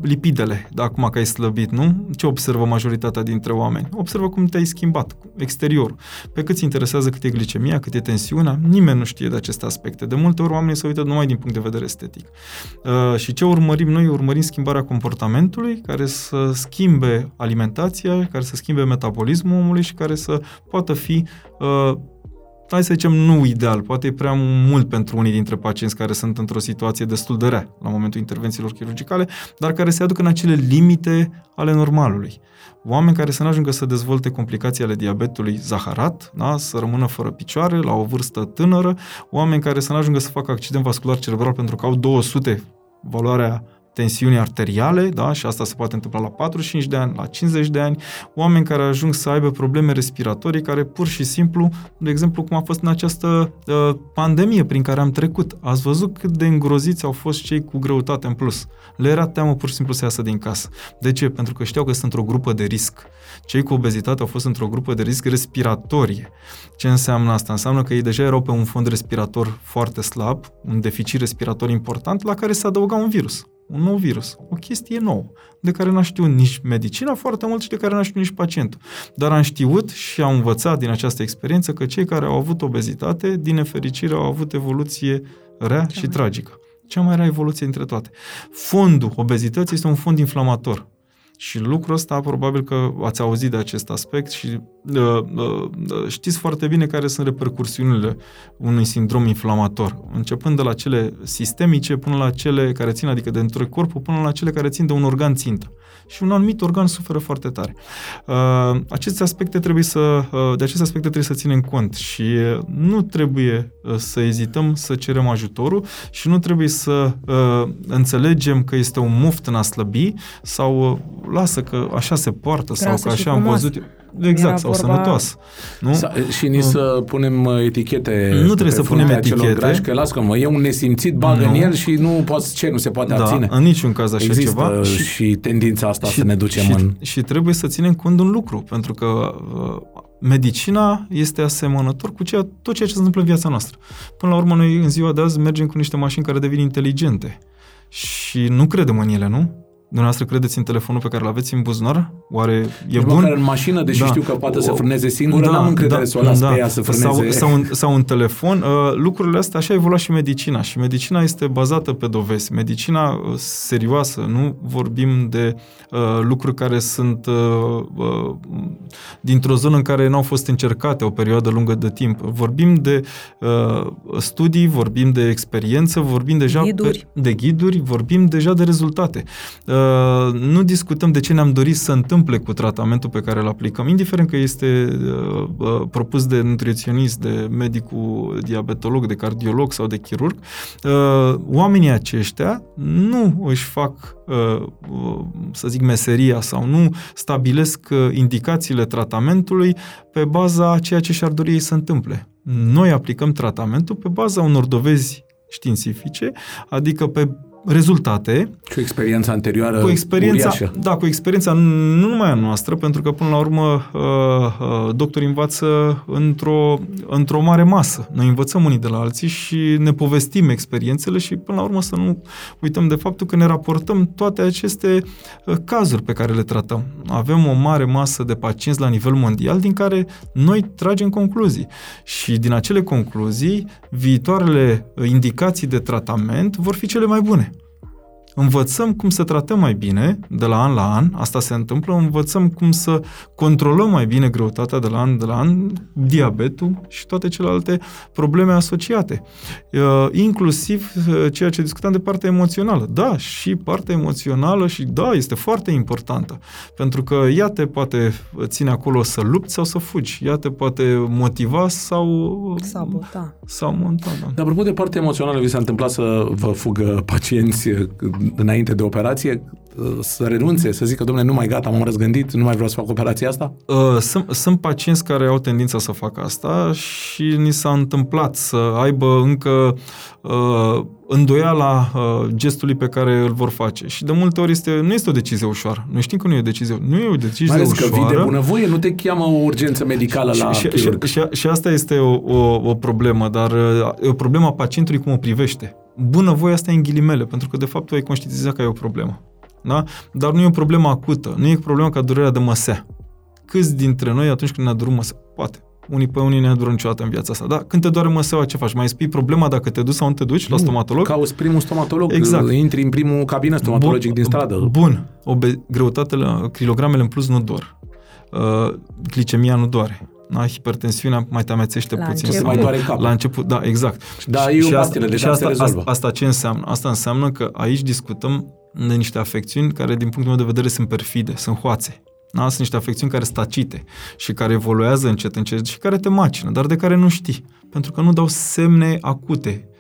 lipidele, de acum că ai slăbit, nu? Ce observă majoritatea dintre oameni? Observă cum te-ai schimbat, exteriorul. Pe cât îți interesează cât e glicemia, cât e tensiunea, nimeni nu știe de aceste aspecte. De multe ori oamenii se uită numai din punct de vedere estetic. Uh, și ce urmărim noi? Urmărim schimbarea comportamentului, care să schimbe alimentația, care să schimbe metabolismul omului și care să poată fi uh, hai să zicem, nu ideal, poate e prea mult pentru unii dintre pacienți care sunt într-o situație destul de rea la momentul intervențiilor chirurgicale, dar care se aduc în acele limite ale normalului. Oameni care să nu ajungă să dezvolte complicații ale diabetului zaharat, da? să rămână fără picioare, la o vârstă tânără, oameni care să nu ajungă să facă accident vascular cerebral pentru că au 200 valoarea tensiunii arteriale, da? și asta se poate întâmpla la 45 de ani, la 50 de ani, oameni care ajung să aibă probleme respiratorii, care pur și simplu, de exemplu, cum a fost în această uh, pandemie prin care am trecut. Ați văzut cât de îngroziți au fost cei cu greutate în plus. Le era teamă pur și simplu să iasă din casă. De ce? Pentru că știau că sunt într-o grupă de risc. Cei cu obezitate au fost într-o grupă de risc respiratorie. Ce înseamnă asta? Înseamnă că ei deja erau pe un fond respirator foarte slab, un deficit respirator important, la care se adăuga un virus un nou virus, o chestie nouă, de care n-a știut nici medicina foarte mult și de care n-a știut nici pacientul. Dar am știut și am învățat din această experiență că cei care au avut obezitate, din nefericire, au avut evoluție rea Cea și mai- tragică. Cea mai rea evoluție dintre toate. Fondul obezității este un fond inflamator. Și lucrul ăsta, probabil că ați auzit de acest aspect și uh, uh, știți foarte bine care sunt repercursiunile unui sindrom inflamator, începând de la cele sistemice până la cele care țin, adică de între corpul, până la cele care țin de un organ țintă. Și un anumit organ suferă foarte tare. Uh, aceste aspecte trebuie să, uh, de aceste aspecte trebuie să ținem cont și uh, nu trebuie uh, să ezităm să cerem ajutorul și nu trebuie să uh, înțelegem că este un muft în a slăbi sau uh, lasă că așa se poartă sau Grasă că și așa am frumoasă. văzut. Exact, Era sau vorba- sănătoasă. Nu? Sa- Și ni să punem uh, etichete Nu trebuie pe să punem fruntea celor etichete. Grași, că las că mă, e un nesimțit, bagă Nu. în el și nu poți ce, nu se poate da, abține. în niciun caz așa Există ceva. și, și tendința asta să ne ducem și, în... și trebuie să ținem cont de un lucru, pentru că uh, medicina este asemănător cu ceea, tot ceea ce se întâmplă în viața noastră. Până la urmă, noi în ziua de azi mergem cu niște mașini care devin inteligente și nu credem în ele, nu? Dumneavoastră credeți în telefonul pe care îl aveți în buzunar? Oare e Nici bun? măcar în mașină, deși Da. știu că poate să O- frâneze singură, n-am încredere să o las pe ea să frâneze. Sau, sau, un, sau un telefon. Uh, lucrurile astea, așa a evoluat și medicina. Și medicina este bazată pe dovezi. Medicina uh, serioasă. Nu vorbim de uh, lucruri care sunt uh, uh, dintr-o zonă în care n-au fost încercate o perioadă lungă de timp. Vorbim de uh, studii, vorbim de experiență, vorbim deja Ghiduri. Pe, de ghiduri, vorbim deja de rezultate. Uh, nu discutăm de ce ne-am dorit să întâmple cu tratamentul pe care îl aplicăm, indiferent că este uh, uh, propus de nutriționist, de medicul diabetolog, de cardiolog sau de chirurg. Uh, oamenii aceștia nu își fac, uh, uh, să zic, meseria sau nu stabilesc uh, indicațiile tratamentului pe baza a ceea ce și-ar dori ei să întâmple. Noi aplicăm tratamentul pe baza unor dovezi științifice, adică pe rezultate Și o experiență anterioară cu experiența, uriașă. da, cu experiența nu numai a noastră, pentru că până la urmă uh, uh, doctorii învață într-o, într-o mare masă. Noi învățăm unii de la alții și ne povestim experiențele și până la urmă să nu uităm de faptul că ne raportăm toate aceste uh, cazuri pe care le tratăm. Avem o mare masă de pacienți la nivel mondial din care noi tragem concluzii și din acele concluzii viitoarele uh, indicații de tratament vor fi cele mai bune învățăm cum să tratăm mai bine de la an la an, asta se întâmplă, învățăm cum să controlăm mai bine greutatea de la an de la an, diabetul și toate celelalte probleme asociate. Uh, Inclusiv uh, ceea ce discutam de partea emoțională. Da, și partea emoțională și da, este foarte importantă, pentru că ea te poate ține acolo să lupți sau să fugi, ea te poate motiva sau Sabota. sau monta, da. Dar apropo de partea emoțională, vi s-a întâmplat să vă fugă pacienți uh, înainte de operație, uh, să renunțe, să zică, domnule, nu mai gata, m-am răzgândit, nu mai vreau să fac operația asta? Uh, Sunt, sunt pacienți care au tendința să facă asta și ni s-a întâmplat să aibă încă uh, îndoiala uh, gestului pe care îl vor face. Și de multe ori este, nu este o decizie ușoară. Noi știm că nu e o decizie, nu e o decizie Mai ales că ușoară. vii de bunăvoie, nu te cheamă o urgență medicală la și, și, chirurg. și, și asta este o, o, o problemă, dar uh, e o problemă a pacientului cum o privește. Bunăvoie asta e în ghilimele, pentru că de fapt tu ai conștientizat că ai o problemă. Da? Dar nu e o problemă acută, nu e o problemă ca durerea de măsea. Câți dintre noi atunci când ne durut măsea? Poate. Unii pe unii ne dură niciodată în viața asta. Da? Când te doare măseaua, ce faci? Mai spui problema dacă te duci sau nu te duci la stomatolog? Cauți primul stomatolog, Exact. intri în primul cabinet stomatologic Bun, din stradă. Bun. Obe- greutatele, kilogramele în plus nu dor. Uh, glicemia nu doare. Da? Hipertensiunea mai te amețește La puțin. început. Se mai doare capul. La început, da, exact. Da, Și- e o și asta, pastile, deja și se asta, rezolvă. asta, asta ce înseamnă? Asta înseamnă că aici discutăm de niște afecțiuni care, din punctul meu de vedere, sunt perfide, sunt hoațe. Da? Sunt niște afecțiuni care sunt tacite și care evoluează încet, încet și care te macină, dar de care nu știi. Pentru că nu dau semne acute, uh,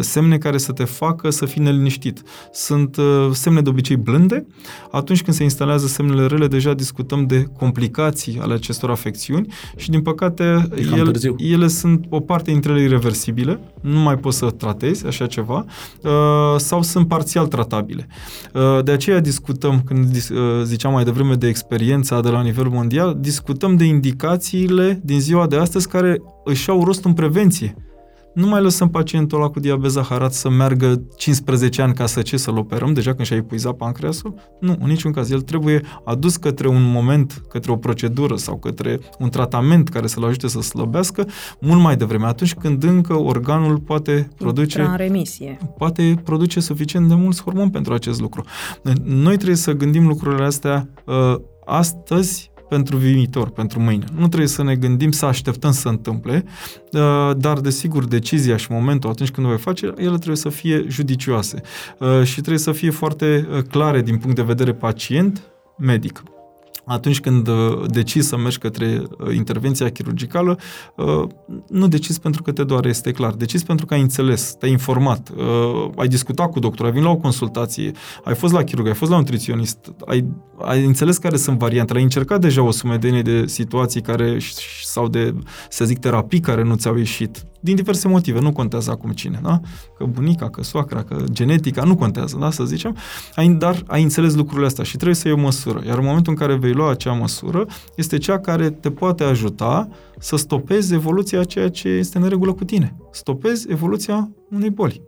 semne care să te facă să fii neliniștit. Sunt uh, semne de obicei blânde. Atunci când se instalează semnele rele, deja discutăm de complicații ale acestor afecțiuni și, din păcate, E cam el, târziu. ele sunt o parte dintre ele irreversibile, nu mai poți să tratezi așa ceva, uh, sau sunt parțial tratabile. Uh, De aceea discutăm, când dis- uh, ziceam mai devreme de experiența de la nivel mondial, discutăm de indicațiile din ziua de astăzi care își au rost în prevenție. Nu mai lăsăm pacientul ăla cu diabet zaharat să meargă 15 ani ca să ce, să-l operăm, deja când și-a epuizat pancreasul? Nu, în niciun caz. El trebuie adus către un moment, către o procedură sau către un tratament care să-l ajute să slăbească mult mai devreme, atunci când încă organul poate produce Intra în remisie. poate produce suficient de mulți hormoni pentru acest lucru. Noi trebuie să gândim lucrurile astea uh, astăzi pentru viitor, pentru mâine. Nu trebuie să ne gândim să așteptăm să se întâmple, uh, dar desigur decizia și momentul atunci când o vei face, ele trebuie să fie judicioase uh, și trebuie să fie foarte uh, clare din punct de vedere pacient, medic. Atunci când uh, decizi să mergi către uh, intervenția chirurgicală, uh, nu decizi pentru că te doare, este clar. Decizi pentru că ai înțeles, te-ai informat, ai discutat cu doctorul, ai venit la o consultație, ai fost la chirurg, ai fost la un nutriționist, ai, ai înțeles care sunt variantele, ai încercat deja o sumedenie de situații care sau de, să zic, terapii care nu ți-au ieșit din diverse motive, nu contează acum cine, da? Că bunica, că soacra, că genetica, nu contează, da, să zicem, ai, dar ai înțeles lucrurile astea și trebuie să iei o măsură. Iar în momentul în care vei lua acea măsură, este cea care te poate ajuta să stopezi evoluția a ceea ce este în regulă cu tine. Stopezi evoluția unei boli.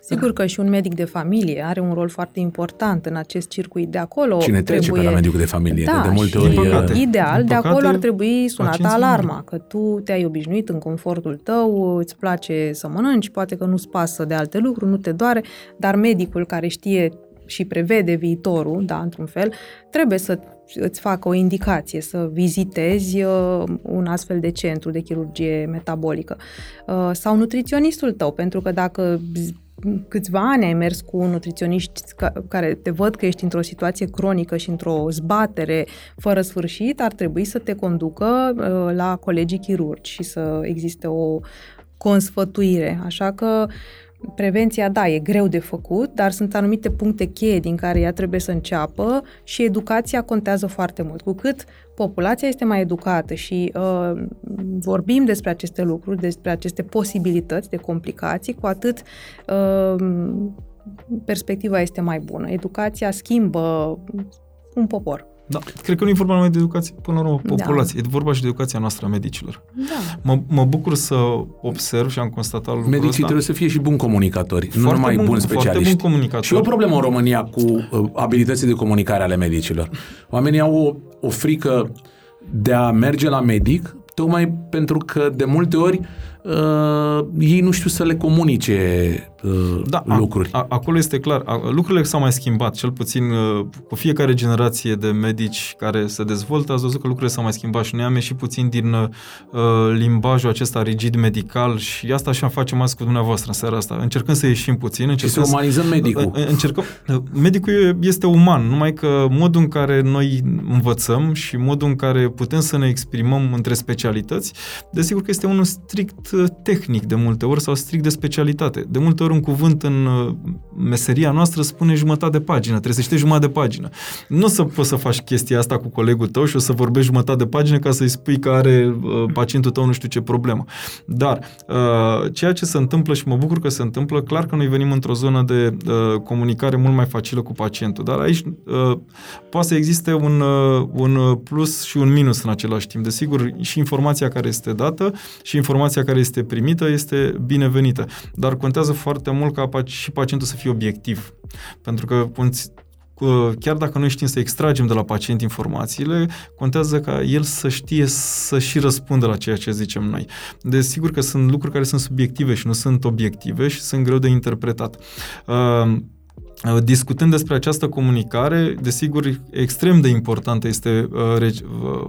Sigur că și un medic de familie are un rol foarte important în acest circuit de acolo. Cine trece trebuie... pe la medicul de familie? Da, de multe ori... Păcate, ideal, de acolo ar trebui sunată alarma, că tu te-ai obișnuit în confortul tău, îți place să mănânci, poate că nu-ți pasă de alte lucruri, nu te doare, dar medicul care știe și prevede viitorul, da, într-un fel, trebuie să îți facă o indicație, să vizitezi uh, un astfel de centru de chirurgie metabolică. Uh, sau nutriționistul tău, pentru că dacă câțiva ani ai mers cu nutriționiști care te văd că ești într-o situație cronică și într-o zbatere fără sfârșit, ar trebui să te conducă uh, la colegii chirurgi și să existe o consfătuire. Așa că Prevenția, da, e greu de făcut, dar sunt anumite puncte cheie din care ea trebuie să înceapă și educația contează foarte mult. Cu cât populația este mai educată și uh, vorbim despre aceste lucruri, despre aceste posibilități de complicații, cu atât uh, perspectiva este mai bună. Educația schimbă un popor. Da, cred că nu e vorba numai de educație, până la urmă, da. populație. Da. E vorba și de educația noastră a medicilor. Da. Mă, mă bucur să observ și am constatat lucrul Medicii ăsta. trebuie să fie și buni comunicatori, foarte nu numai bun, buni specialiști. Foarte bun comunicatori. Și o problemă în România cu uh, abilității de comunicare ale medicilor. Oamenii au o, o frică de a merge la medic, tocmai pentru că de multe ori uh, ei nu știu să le comunice uh, da, lucruri. A, a, acolo este clar. A, lucrurile s-au mai schimbat, cel puțin uh, cu fiecare generație de medici care se dezvoltă, ați văzut că lucrurile s-au mai schimbat și noi am ieșit puțin din uh, limbajul acesta rigid medical și asta și am facem azi cu dumneavoastră în seara asta. Încercăm să ieșim puțin. Încercăm și să umanizăm medicul. Uh, încercăm, uh, medicul este uman, numai că modul în care noi învățăm și modul în care putem să ne exprimăm între specialități, desigur că este unul strict uh, tehnic de multe ori sau strict de specialitate. De multe ori ori un cuvânt în uh, meseria noastră spune jumătate de pagină, trebuie să știi jumătate de pagină. Nu o să poți să faci chestia asta cu colegul tău și o să vorbești jumătate de pagină ca să-i spui că are uh, pacientul tău nu știu ce problemă. Dar uh, ceea ce se întâmplă și mă bucur că se întâmplă, clar că noi venim într-o zonă de comunicare mult mai facilă cu pacientul, dar aici poate să existe un, un plus și un minus în același timp. Desigur, și informația care este dată și informația care este primită este binevenită, dar contează foarte foarte mult ca și pacientul să fie obiectiv. Pentru că chiar dacă noi știm să extragem de la pacient informațiile, contează ca el să știe să și răspundă la ceea ce zicem noi. Desigur că sunt lucruri care sunt subiective și nu sunt obiective și sunt greu de interpretat. Uh, Discutând despre această comunicare, desigur, extrem de importantă este, uh,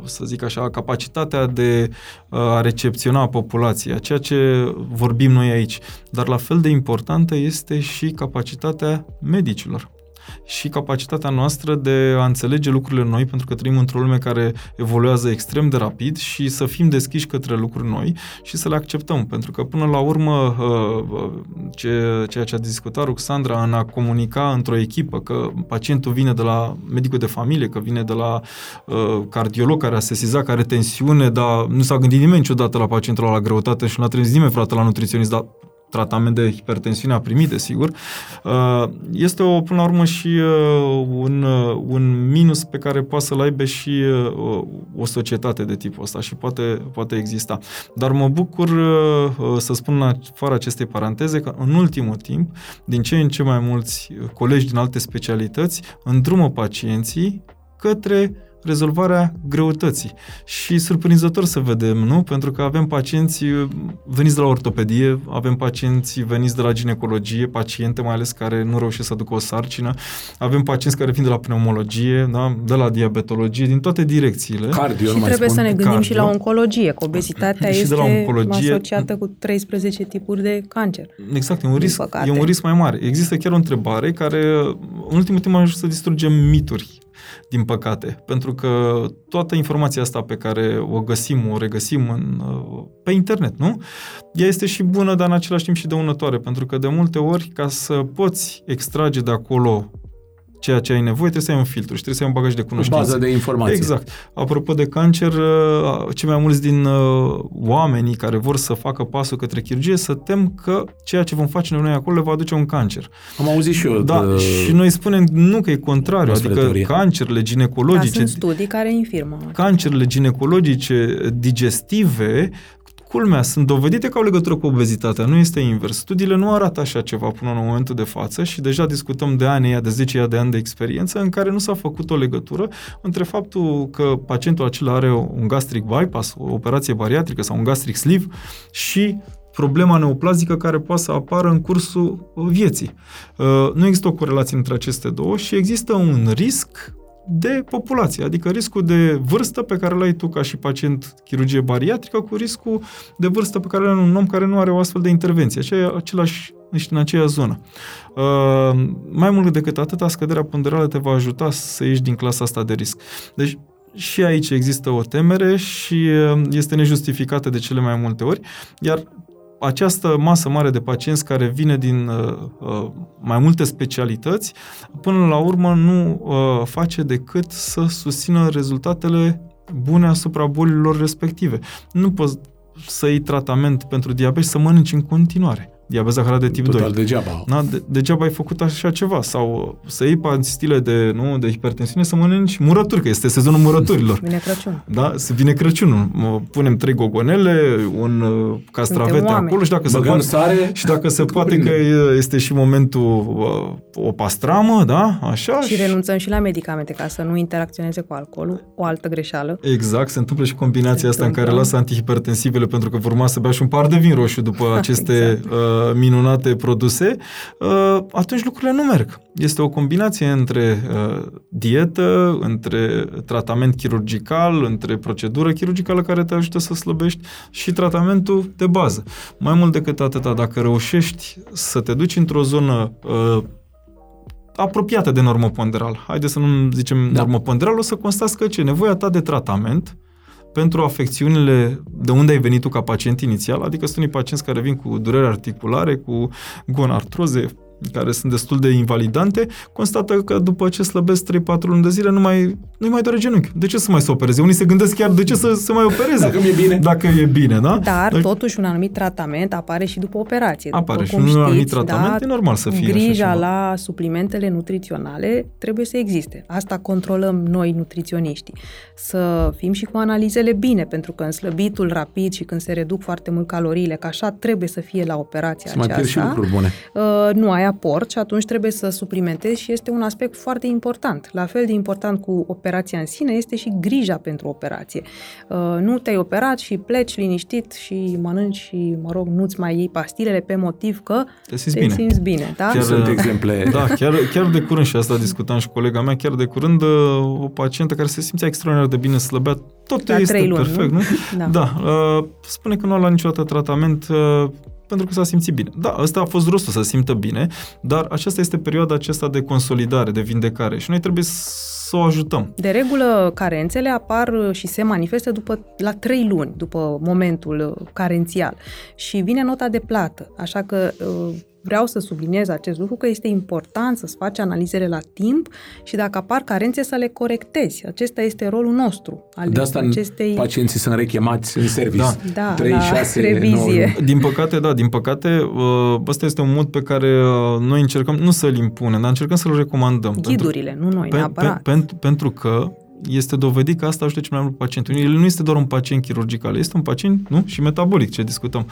să zic așa, capacitatea de uh, a recepționa populația, ceea ce vorbim noi aici. Dar la fel de importantă este și capacitatea medicilor și capacitatea noastră de a înțelege lucrurile noi, pentru că trăim într-o lume care evoluează extrem de rapid și să fim deschiși către lucruri noi și să le acceptăm, pentru că până la urmă uh, uh, ceea ce a discutat Ruxandra în a comunica într-o echipă, că pacientul vine de la medicul de familie, că vine de la uh, cardiolog care a sesizat, care are tensiune, dar nu s-a gândit nimeni niciodată la pacientul la greutate și nu a trimis nimeni vreodată la nutriționist, dar tratament de hipertensiune a primit, desigur, uh, este o, până la urmă și uh, un, uh, un minus pe care poate să-l aibă și o societate de tipul ăsta și poate, poate exista. Dar mă bucur să spun în afară acestei paranteze că în ultimul timp, din ce în ce mai mulți colegi din alte specialități îndrumă pacienții către rezolvarea greutății. Și surprinzător să vedem, nu? Pentru că avem pacienți veniți de la ortopedie, avem pacienți veniți de la ginecologie, paciente mai ales care nu reușesc să ducă o sarcină, avem pacienți care vin de la pneumologie, da? de la diabetologie, din toate direcțiile. Cardio, și trebuie spun. să ne gândim Cardio. și la oncologie, că obezitatea și este de la oncologie, asociată cu 13 tipuri de cancer. Exact, e un, risc, e un risc mai mare. Există chiar o întrebare care în ultimul timp a ajuns să distrugem mituri din păcate, pentru că toată informația asta pe care o găsim, o regăsim în, uh, pe internet, nu? Ea este și bună, dar în același timp și dăunătoare, pentru că de multe ori, ca să poți extrage de acolo ceea ce ai nevoie, trebuie să ai un filtru și trebuie să ai un bagaj de cunoștințe. O bază de informații. Exact. Apropo de cancer, uh, cei mai mulți din uh, oamenii care vor să facă pasul către chirurgie să tem că ceea ce vom face noi acolo le va aduce un cancer. Am auzit și eu. Da, de... și noi spunem nu că e contrariu, adică teorie. cancerele ginecologice... Da, sunt studii care infirmă. Cancerele ginecologice digestive Culmea, sunt dovedite că au legătură cu obezitatea, nu este invers. Studiile nu arată așa ceva până în momentul de față și deja discutăm de ani, de 10 de ani de experiență în care nu s-a făcut o legătură între faptul că pacientul acela are un gastric bypass, o operație bariatrică sau un gastric sleeve și problema neoplazică care poate să apară în cursul vieții. Uh, nu există o corelație între aceste două și există un risc de populație, adică riscul de vârstă pe care l-ai tu ca și pacient chirurgie bariatrică cu riscul de vârstă pe care l-are un om care nu are o astfel de intervenție, aceea, același, în aceea zonă. Uh, mai mult decât atât, scăderea ponderală te va ajuta să ieși din clasa asta de risc. Deci, și aici există o temere și uh, este nejustificată de cele mai multe ori, iar această masă mare de pacienți care vine din uh, uh, mai multe specialități, până la urmă nu uh, face decât să susțină rezultatele bune asupra bolilor respective. Nu poți să iei tratament pentru diabet și să mănânci în continuare diabet zaharat de tip Total 2. degeaba. Da, de, degeaba ai făcut așa ceva. Sau să iei pastile de, nu, de hipertensiune să mănânci murături, că este sezonul murăturilor. Vine Crăciun. Da, să vine Crăciunul. Punem trei gogonele, un uh, castravete acolo și dacă se poate, sare, și dacă se poate că este și momentul uh, o pastramă, da, așa. Și, și renunțăm și la medicamente ca să nu interacționeze cu alcoolul, o altă greșeală. Exact, se întâmplă și combinația se asta întâmplă. în care lasă antihipertensivele pentru că vor urma să bea și un par de vin roșu după aceste exact. uh, minunate produse, uh, atunci lucrurile nu merg. Este o combinație între uh, dietă, între tratament chirurgical, între procedură chirurgicală care te ajută să slăbești și tratamentul de bază. Mai mult decât atâta, dacă reușești să te duci într-o zonă uh, apropiată de normă ponderal, haide să nu zicem da. normă ponderal, o să constați că ce nevoia ta de tratament pentru afecțiunile de unde ai venit tu ca pacient inițial, adică sunt unii pacienți care vin cu dureri articulare, cu gonartroze, care sunt destul de invalidante, constată că după ce slăbesc 3-4 luni de zile nu mai, nu mai doare genunchi. De ce să mai se opereze? Unii se gândesc chiar de ce să se mai opereze. Dacă e bine. Dacă e bine, da? Dar deci, totuși un anumit tratament apare și după operație. Apare și un știți, anumit tratament, da, e normal să fie Grija așa la suplimentele nutriționale trebuie să existe. Asta controlăm noi nutriționiștii. Să fim și cu analizele bine, pentru că în slăbitul rapid și când se reduc foarte mult caloriile, că așa trebuie să fie la operația să aceasta. mai și lucruri bune. Uh, nu ai aport și atunci trebuie să suplimentezi și este un aspect foarte important. La fel de important cu operația în sine este și grija pentru operație. Uh, nu te-ai operat și pleci liniștit și mănânci și, mă rog, nu-ți mai iei pastilele pe motiv că te simți te bine. Simți bine da? Chiar, Sunt exemple. Da, chiar, chiar de curând și asta discutam și colega mea, chiar de curând uh, o pacientă care se simțea extraordinar de bine, slăbea, tot La este luni, perfect, nu? nu? Da. da uh, spune că nu a luat niciodată tratament uh, pentru că s-a simțit bine. Da, ăsta a fost rostul să simtă bine, dar aceasta este perioada aceasta de consolidare, de vindecare și noi trebuie să o ajutăm. De regulă, carențele apar și se manifestă după, la trei luni, după momentul carențial și vine nota de plată. Așa că vreau să subliniez acest lucru, că este important să-ți faci analizele la timp și dacă apar carențe să le corectezi. Acesta este rolul nostru. Al de asta acestei... pacienții sunt rechemați în serviciu. Da, da 3, la 6, revizie. 9. Din păcate, da, din păcate, ăsta este un mod pe care noi încercăm, nu să-l impunem, dar încercăm să-l recomandăm. Ghidurile, pentru, nu noi, pe, neapărat. Pe, pentru, pentru că este dovedit că asta ajută cel mai mult pacientul. El nu este doar un pacient chirurgical, este un pacient nu? și metabolic, ce discutăm.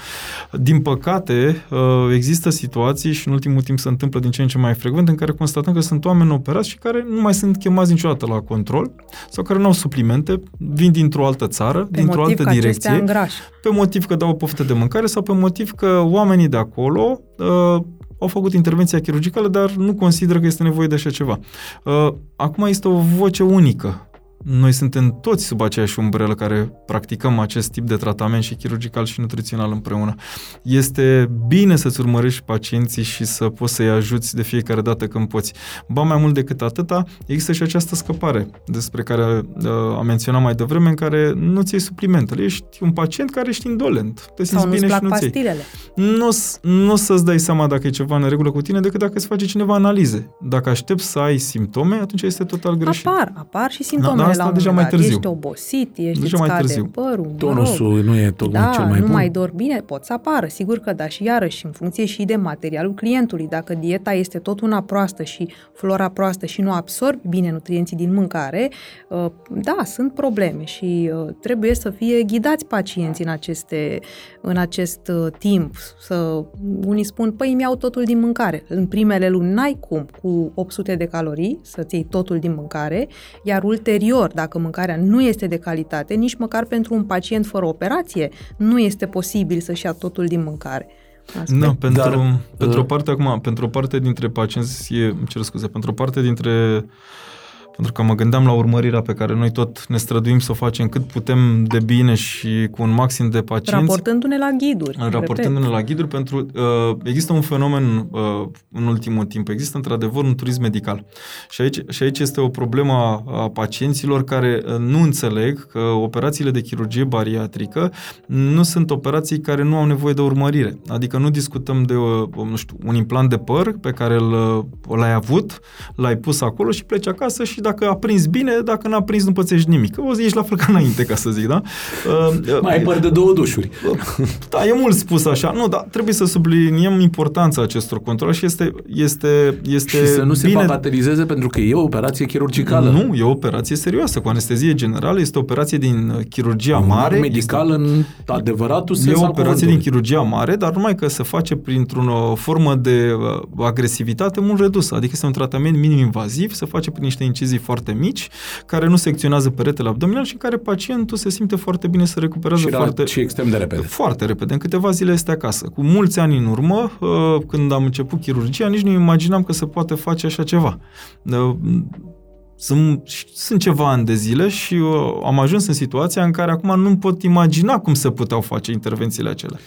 Din păcate, uh, există situații și în ultimul timp se întâmplă din ce în ce mai frecvent în care constatăm că sunt oameni operați și care nu mai sunt chemați niciodată la control sau care nu au suplimente, vin dintr-o altă țară, pe dintr-o motiv altă că direcție, pe motiv că dau o poftă de mâncare sau pe motiv că oamenii de acolo uh, au făcut intervenția chirurgicală, dar nu consideră că este nevoie de așa ceva. Uh, acum este o voce unică noi suntem toți sub aceeași umbrelă care practicăm acest tip de tratament și chirurgical și nutrițional împreună. Este bine să-ți urmărești pacienții și să poți să-i ajuți de fiecare dată când poți. Ba mai mult decât atâta, există și această scăpare despre care uh, am menționat mai devreme, în care nu ți iei suplimentele. Ești un pacient care ești indolent. Te simți Sau bine și nu pastilele. Nu, nu să-ți dai seama dacă e ceva în regulă cu tine decât dacă îți face cineva analize. Dacă aștepți să ai simptome, atunci este total greșit. Apar, apar și simptomele da, asta la deja mai târziu. Ești obosit, ești deja mai târziu. părul, Tonusul mă rog. nu e tocmai da, cel mai nu bun. mai dor bine, pot să apară, sigur că da, și iarăși în funcție și de materialul clientului. Dacă dieta este tot una proastă și flora proastă și nu absorbi bine nutrienții din mâncare, uh, da, sunt probleme și uh, trebuie să fie ghidați pacienții în, aceste, în acest uh, timp. Să, unii spun, păi mi-au totul din mâncare. În primele luni n-ai cum cu 800 de calorii să-ți iei totul din mâncare, iar ulterior, dacă mâncarea nu este de calitate, nici măcar pentru un pacient fără operație nu este posibil să-și ia totul din mâncare. Asta. Nu, pentru, Dar, pentru uh, o parte acum, pentru o parte dintre pacienți, e, cer scuze, pentru o parte dintre pentru că mă gândeam la urmărirea pe care noi tot ne străduim să o facem cât putem de bine și cu un maxim de pacienți. Raportându-ne la ghiduri. Raportându-ne repet. la ghiduri, pentru uh, există un fenomen uh, în ultimul timp. Există într-adevăr un turism medical. Și aici, și aici este o problemă a, a pacienților care uh, nu înțeleg că operațiile de chirurgie bariatrică nu sunt operații care nu au nevoie de urmărire. Adică nu discutăm de uh, nu știu, un implant de păr pe care îl, uh, l-ai avut, l-ai pus acolo și pleci acasă și dacă a prins bine, dacă n-a prins nu pățești nimic. O zi ești la fel ca înainte, ca să zic, da? Uh, Mai ai păr de două dușuri. Da, e mult spus așa. Nu, dar trebuie să subliniem importanța acestor controle și este, este, este Și să nu bine... se bagatelizeze pentru că e o operație chirurgicală. Nu, e o operație serioasă, cu anestezie generală, este o operație din chirurgia un mare. medical este... în adevăratul sens E o operație din chirurgia mare, dar numai că se face printr-o formă de uh, agresivitate mult redusă. Adică este un tratament minim invaziv, se face prin niște incizii foarte mici, care nu secționează peretele abdominal și în care pacientul se simte foarte bine să recuperează și foarte... Și extrem de repede. Foarte repede. În câteva zile este acasă. Cu mulți ani în urmă, uh, când am început chirurgia, nici nu imaginam că se poate face așa ceva. Uh, sunt, sunt ceva ani de zile și uh, am ajuns în situația în care acum nu pot imagina cum se puteau face intervențiile acelea.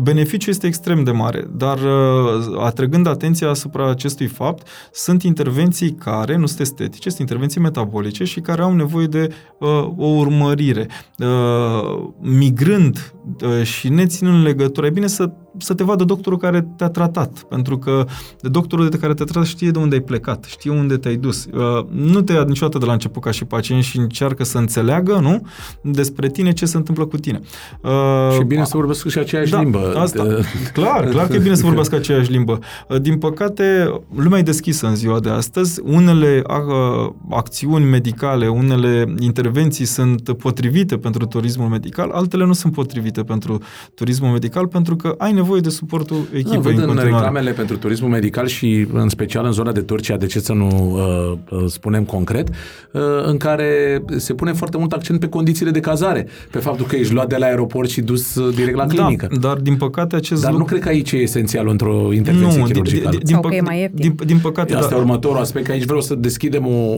Beneficiul este extrem de mare, dar uh, atrăgând atenția asupra acestui fapt, sunt intervenții care nu sunt estetice, sunt intervenții metabolice și care au nevoie de uh, o urmărire. Uh, migrând uh, și neținând legătură, e bine să să te vadă doctorul care te-a tratat, pentru că doctorul de care te-a tratat știe de unde ai plecat, știe unde te-ai dus. Uh, nu te ia niciodată de la început ca și pacient și încearcă să înțeleagă, nu, despre tine ce se întâmplă cu tine. Uh, și bine să vorbească și aceeași da, limbă. Asta, de... clar, clar că e bine să vorbească aceeași limbă. Uh, din păcate, lumea e deschisă în ziua de astăzi. Unele acțiuni medicale, unele intervenții sunt potrivite pentru turismul medical, altele nu sunt potrivite pentru turismul medical, pentru că ai nevoie de suportul echipei da, în continuare. în reclamele pentru turismul medical și în special în zona de Turcia, de ce să nu uh, uh, spunem concret, uh, în care se pune foarte mult accent pe condițiile de cazare, pe faptul că ești luat de la aeroport și dus uh, direct la da, clinică. Da, dar din păcate acest Dar lucru... nu cred că aici e esențial într-o intervenție nu, chirurgicală. Din, din, Sau că e mai Din, din păcate, Asta da. e următorul aspect, că aici vreau să deschidem o,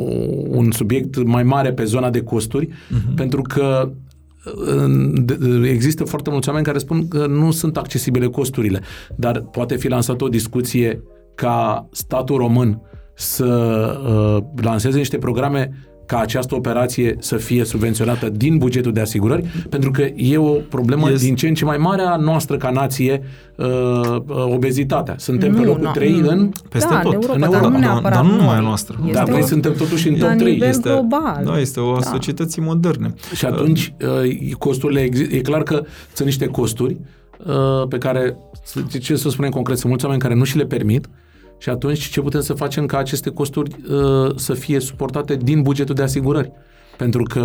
un subiect mai mare pe zona de costuri, uh-huh. pentru că există foarte mulți oameni care spun că nu sunt accesibile costurile, dar poate fi lansată o discuție ca statul român să uh, lanseze niște programe ca această operație să fie subvenționată din bugetul de asigurări, pentru că e o problemă este... din ce în ce mai mare a noastră ca nație, uh, uh, obezitatea. Suntem nu, pe locul nu, 3 nu. în... Peste da, tot. În Europa, în Europa. Dar, nu dar nu numai a noastră. Este dar noi o... suntem totuși în top 3. Este, global. Da, este o a da. societății moderne. Și atunci, uh, costurile, e clar că sunt niște costuri uh, pe care, ce să spunem concret, sunt mulți oameni care nu și le permit, și atunci ce putem să facem ca aceste costuri uh, să fie suportate din bugetul de asigurări? Pentru că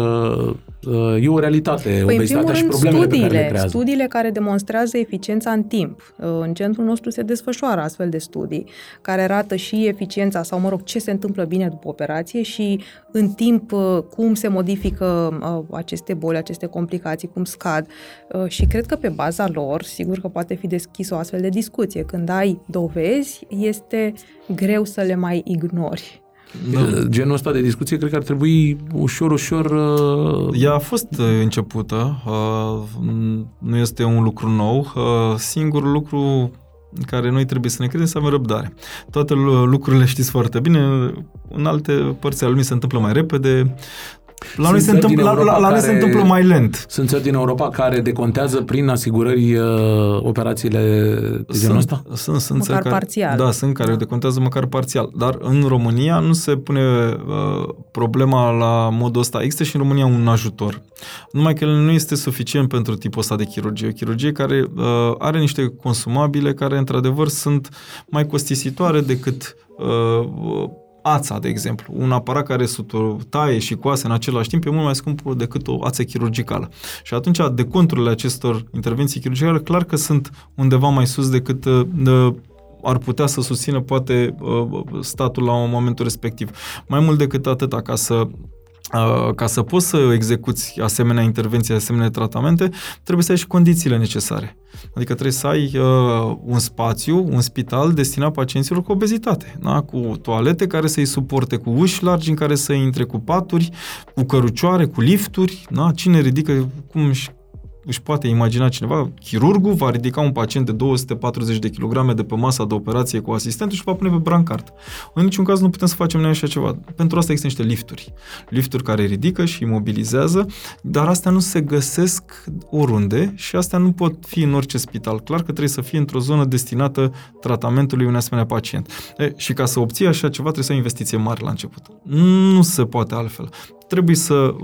uh, e o realitate, păi, obezitatea și problemele studiile, pe care le creează. Studiile care demonstrează eficiența în timp. Uh, în centrul nostru se desfășoară astfel de studii care arată și eficiența sau, mă rog, ce se întâmplă bine după operație și în timp uh, cum se modifică uh, aceste boli, aceste complicații, cum scad. Uh, și cred că pe baza lor, sigur că poate fi deschis o astfel de discuție. Când ai dovezi, este greu să le mai ignori. Da. Genul ăsta de discuție cred că ar trebui ușor, ușor... Uh... Ea a fost uh, începută, uh, nu este un lucru nou. Uh, singurul lucru care noi trebuie să ne credem să avem răbdare. Toate lucrurile știți foarte bine, în alte părți ale lumii se întâmplă mai repede, la noi, se întâmplă, la, la, la noi se întâmplă mai lent. Sunt țări din Europa care decontează prin asigurări uh, operațiile de genul ăsta? Sunt, sunt măcar care, parțial. Da, sunt care decontează măcar parțial. Dar în România nu se pune uh, problema la modul ăsta. Există și în România un ajutor. Numai că el nu este suficient pentru tipul ăsta de chirurgie. O chirurgie care uh, are niște consumabile care, într-adevăr, sunt mai costisitoare decât uh, ața, de exemplu. Un aparat care taie și coase în același timp e mult mai scump decât o ață chirurgicală. Și atunci deconturile acestor intervenții chirurgicale clar că sunt undeva mai sus decât uh, ar putea să susțină poate uh, statul la un momentul respectiv. Mai mult decât atât, ca să Uh, ca să poți să execuți asemenea intervenții, asemenea tratamente, trebuie să ai și condițiile necesare. Adică trebuie să ai uh, un spațiu, un spital destinat pacienților cu obezitate, da? cu toalete care să-i suporte, cu uși largi în care să intre, cu paturi, cu cărucioare, cu lifturi. Da? Cine ridică, cum își poate imagina cineva, chirurgul va ridica un pacient de 240 de kilograme de pe masa de operație cu asistentul și va pune pe brancard. În niciun caz nu putem să facem noi așa ceva. Pentru asta există niște lifturi. Lifturi care ridică și imobilizează, dar astea nu se găsesc oriunde și astea nu pot fi în orice spital. Clar că trebuie să fie într-o zonă destinată tratamentului unui asemenea pacient. E, și ca să obții așa ceva trebuie să ai investiție mare la început. Nu se poate altfel trebuie să...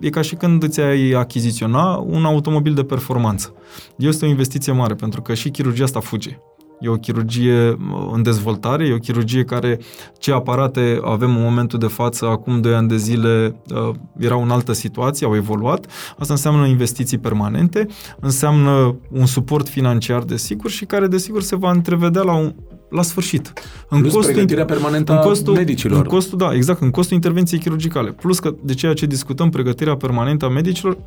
E ca și când îți ai achiziționa un automobil de performanță. Este o investiție mare, pentru că și chirurgia asta fuge. E o chirurgie în dezvoltare, e o chirurgie care, ce aparate avem în momentul de față, acum 2 ani de zile, uh, erau în altă situație, au evoluat. Asta înseamnă investiții permanente, înseamnă un suport financiar, desigur, și care, desigur, se va întrevedea la un, la sfârșit. În Plus costul, pregătirea permanentă în costul, a medicilor. În costul, da, exact, în costul intervenției chirurgicale. Plus că de ceea ce discutăm, pregătirea permanentă a medicilor,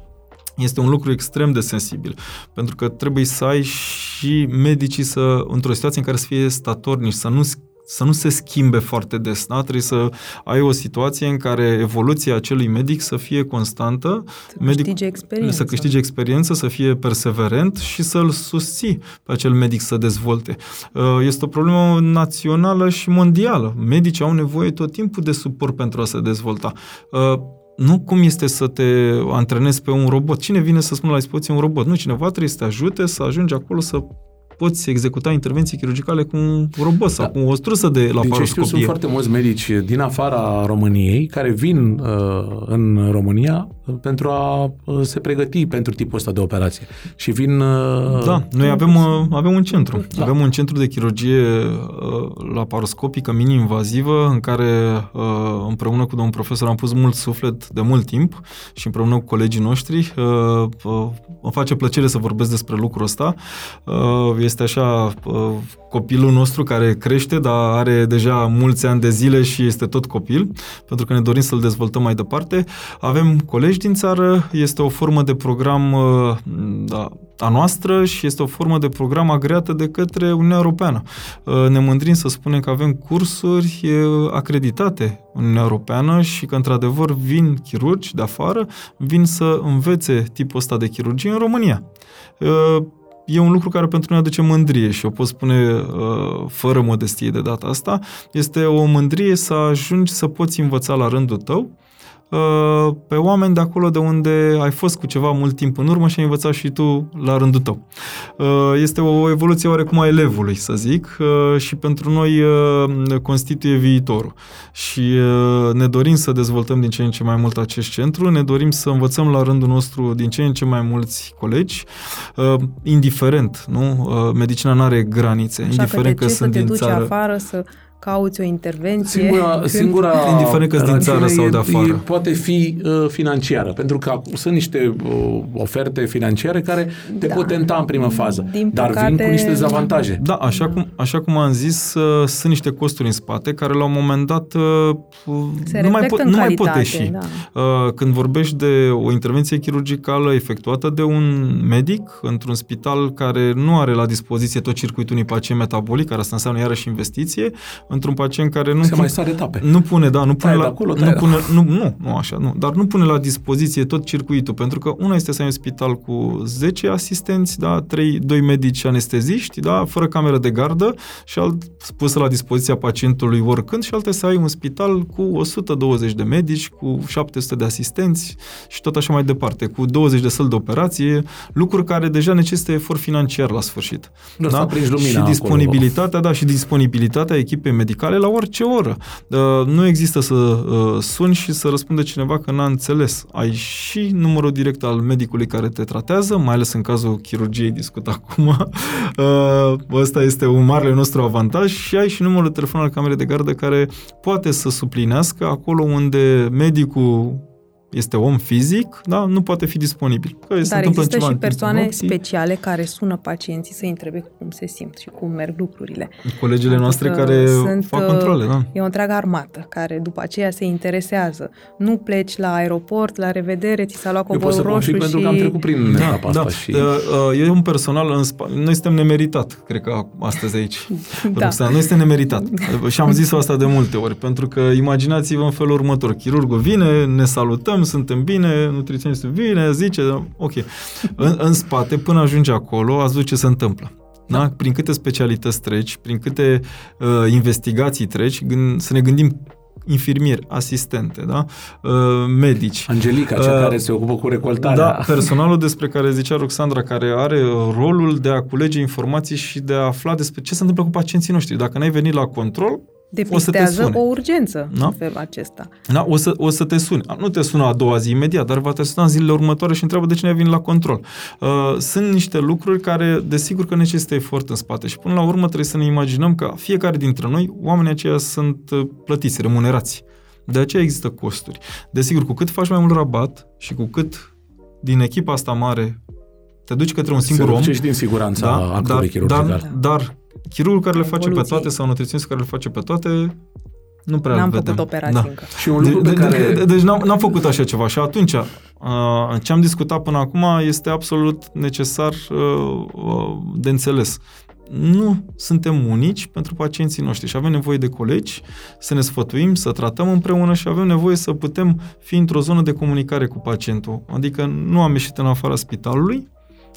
este un lucru extrem de sensibil, pentru că trebuie să ai și medicii să, într-o situație în care să fie statornici, să nu să nu se schimbe foarte des, da? Trebuie să ai o situație în care evoluția acelui medic să fie constantă, să medic, câștige experiență. să câștige experiență, să fie perseverent și să-l susții pe acel medic să dezvolte. Uh, este o problemă națională și mondială. Medicii au nevoie tot timpul de suport pentru a se dezvolta uh, nu cum este să te antrenezi pe un robot. Cine vine să spună la dispoziție un robot? Nu, cineva trebuie să te ajute să ajungi acolo să poți executa intervenții chirurgicale cu un robot sau da. cu o strusă de la Din știu, sunt foarte mulți medici din afara României care vin uh, în România uh, pentru a uh, se pregăti pentru tipul ăsta de operație. Și vin... Uh, da, noi avem, uh, avem un centru. Da. Avem un centru de chirurgie uh, laparoscopică mini-invazivă în care uh, împreună cu domnul profesor am pus mult suflet de mult timp și împreună cu colegii noștri uh, uh, îmi face plăcere să vorbesc despre lucrul ăsta. Uh, este așa uh, copilul nostru care crește, dar are deja mulți ani de zile și este tot copil, pentru că ne dorim să-l dezvoltăm mai departe. Avem colegi din țară, este o formă de program uh, da, a noastră și este o formă de program agreată de către Uniunea Europeană. Uh, ne mândrim să spunem că avem cursuri acreditate în Uniunea Europeană și că, într-adevăr, vin chirurgi de afară, vin să învețe tipul ăsta de chirurgie în România e un lucru care pentru noi aduce mândrie și o pot spune uh, fără modestie de data asta. Este o mândrie să ajungi să poți învăța la rândul tău Uh, pe oameni de acolo de unde ai fost cu ceva mult timp în urmă și ai învățat și tu la rândul tău. Uh, este o evoluție oarecum a elevului, să zic, uh, și pentru noi constituie viitorul. Și ne dorim să dezvoltăm din ce în ce mai mult acest centru, ne dorim să învățăm la rândul nostru din ce în ce mai mulți colegi, indiferent, nu? Medicina nu are granițe, Așa indiferent că, de că sunt să te din duci țară. afară să cauți o intervenție. Singura, singura Indiferent că din țară sau de afară. E, poate fi uh, financiară, pentru că sunt niște uh, oferte financiare care te da. pot tenta în primă fază, din dar păcate, vin cu niște dezavantaje. Da, așa cum, așa cum am zis, uh, sunt niște costuri în spate care la un moment dat uh, nu, mai, po- nu mai pot ieși. Da. Uh, când vorbești de o intervenție chirurgicală efectuată de un medic într-un spital care nu are la dispoziție tot circuitul unui pacient metabolic, care asta înseamnă iarăși investiție, într-un pacient care nu... Se pun- mai sare etape. Nu pune, da, nu pune, Tai de la, acolo, tai nu, de pune nu, nu, nu așa, nu, dar nu pune la dispoziție tot circuitul, pentru că una este să ai un spital cu 10 asistenți, da, 3, 2 medici anesteziști, da, fără cameră de gardă și alt pusă la dispoziția pacientului oricând și altă să ai un spital cu 120 de medici, cu 700 de asistenți și tot așa mai departe, cu 20 de săli de operație, lucruri care deja necesită efort financiar la sfârșit. Da, să aprinzi lumina și acolo. disponibilitatea, da, și disponibilitatea echipei medicale la orice oră. Uh, nu există să uh, suni și să răspunde cineva că n-a înțeles. Ai și numărul direct al medicului care te tratează, mai ales în cazul chirurgiei discut acum. Uh, ăsta este un mare nostru avantaj și ai și numărul de telefon al camerei de gardă care poate să suplinească acolo unde medicul este om fizic, da, nu poate fi disponibil. Că se Dar întâmplă există ceva și în timpul persoane nopții. speciale care sună pacienții să întrebe cum se simt și cum merg lucrurile. Colegele noastre Adică care sunt, fac uh, controle, da. E o întreagă armată care după aceea se interesează. Nu pleci la aeroport, la revedere, ți s-a luat Eu pot să covorul roșu confirm și... pentru că am trecut prin etapa asta da. și... Uh, uh, E un personal în spa... Noi suntem nemeritat, cred că astăzi aici. Da. Roxana. Noi suntem nemeritat. Și am zis asta de multe ori, pentru că imaginați-vă în felul următor. Chirurgul vine, ne salutăm, suntem bine, nutriționistul vine, zice, ok. În, în spate, până ajunge acolo, ați văzut ce se întâmplă. Da? Prin câte specialități treci, prin câte uh, investigații treci, gând, să ne gândim infirmieri, asistente, da? uh, medici. Angelica, cea Uh, care se ocupă cu recoltarea. Da, personalul despre care zicea Roxandra, care are uh, rolul de a culege informații și de a afla despre ce se întâmplă cu pacienții noștri. Dacă n-ai venit la control, o să te Depistează sune. o urgență Da? în felul acesta. Da, o, să, o să te suni. Nu te sună a doua zi imediat, dar va te suna în zilele următoare și întreabă de ce nu ai venit la control. Uh, sunt niște lucruri care, desigur că necesită efort în spate și până la urmă trebuie să ne imaginăm că fiecare dintre noi, oamenii aceia sunt uh, plătiți, remunerați. De aceea există costuri. Desigur, cu cât faci mai mult rabat și cu cât din echipa asta mare te duci către un singur se om, duce și din siguranța da, actului dar, chirurgical. dar, dar chirurgul care le face pe Evoluție. toate sau nutriționistul care le face pe toate, nu prea N-am îl făcut vedem. operații Da. încă. Și un lucru De, pe de, care... de, deci n-am, n-am făcut așa ceva și atunci uh, ce am discutat până acum este absolut necesar uh, uh, de înțeles. Nu suntem unici pentru pacienții noștri și avem nevoie de colegi să ne sfătuim, să tratăm împreună și avem nevoie să putem fi într-o zonă de comunicare cu pacientul. Adică nu am ieșit în afara spitalului,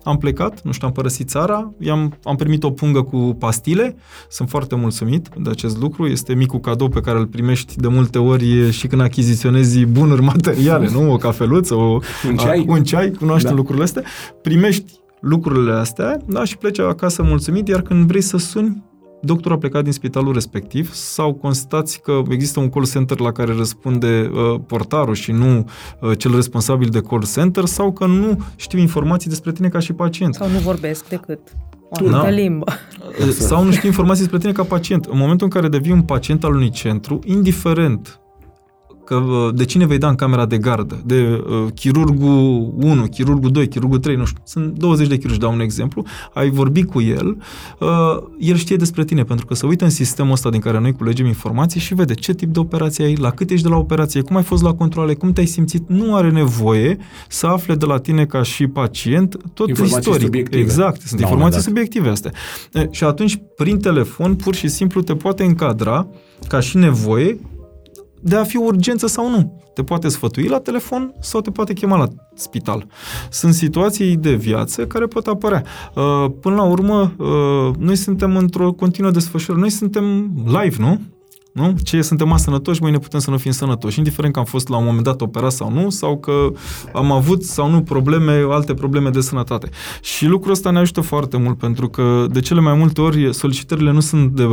am plecat, nu știu, am părăsit țara, i-am, am primit o pungă cu pastile, sunt foarte mulțumit de acest lucru, este micul cadou pe care îl primești de multe ori și când achiziționezi bunuri materiale, nu? O cafeluță, o, Un ceai. A, un ceai, cunoaștem Da. lucrurile astea, primești lucrurile astea, da, și pleci acasă mulțumit, iar când vrei să suni, doctorul a plecat din spitalul respectiv sau constați că există un call center la care răspunde uh, portarul și nu uh, cel responsabil de call center sau că nu știu informații despre tine ca și pacient. Sau nu vorbesc decât o Da. anumită limbă. Uh, Sau nu știu informații despre tine ca pacient. În momentul în care devii un pacient al unui centru, indiferent că uh, de cine vei da în camera de gardă, de uh, chirurgul 1, chirurgul 2, chirurgul 3, nu știu, sunt 20 de chirurgi, dau un exemplu, ai vorbit cu el, uh, el știe despre tine, pentru că se uită în sistemul ăsta din care noi culegem informații și vede ce tip de operație ai, la cât ești de la operație, cum ai fost la controle, cum te-ai simțit, nu are nevoie să afle de la tine ca și pacient tot Informații istoric. subiective. Exact, sunt La un informații moment subiective astea. E, Și atunci, prin telefon, pur și simplu te poate încadra ca și nevoie de a fi o urgență sau nu. Te poate sfătui la telefon sau te poate chema la spital. Sunt situații de viață care pot apărea. Uh, Până la urmă, uh, noi suntem într-o continuă desfășurare. Noi suntem live, nu? Nu? Ce suntem mai sănătoși, mâine putem să nu fim sănătoși, indiferent că am fost la un moment dat operat sau nu, sau că am avut sau nu probleme, alte probleme de sănătate. Și lucrul ăsta ne ajută foarte mult, pentru că de cele mai multe ori solicitările nu sunt de,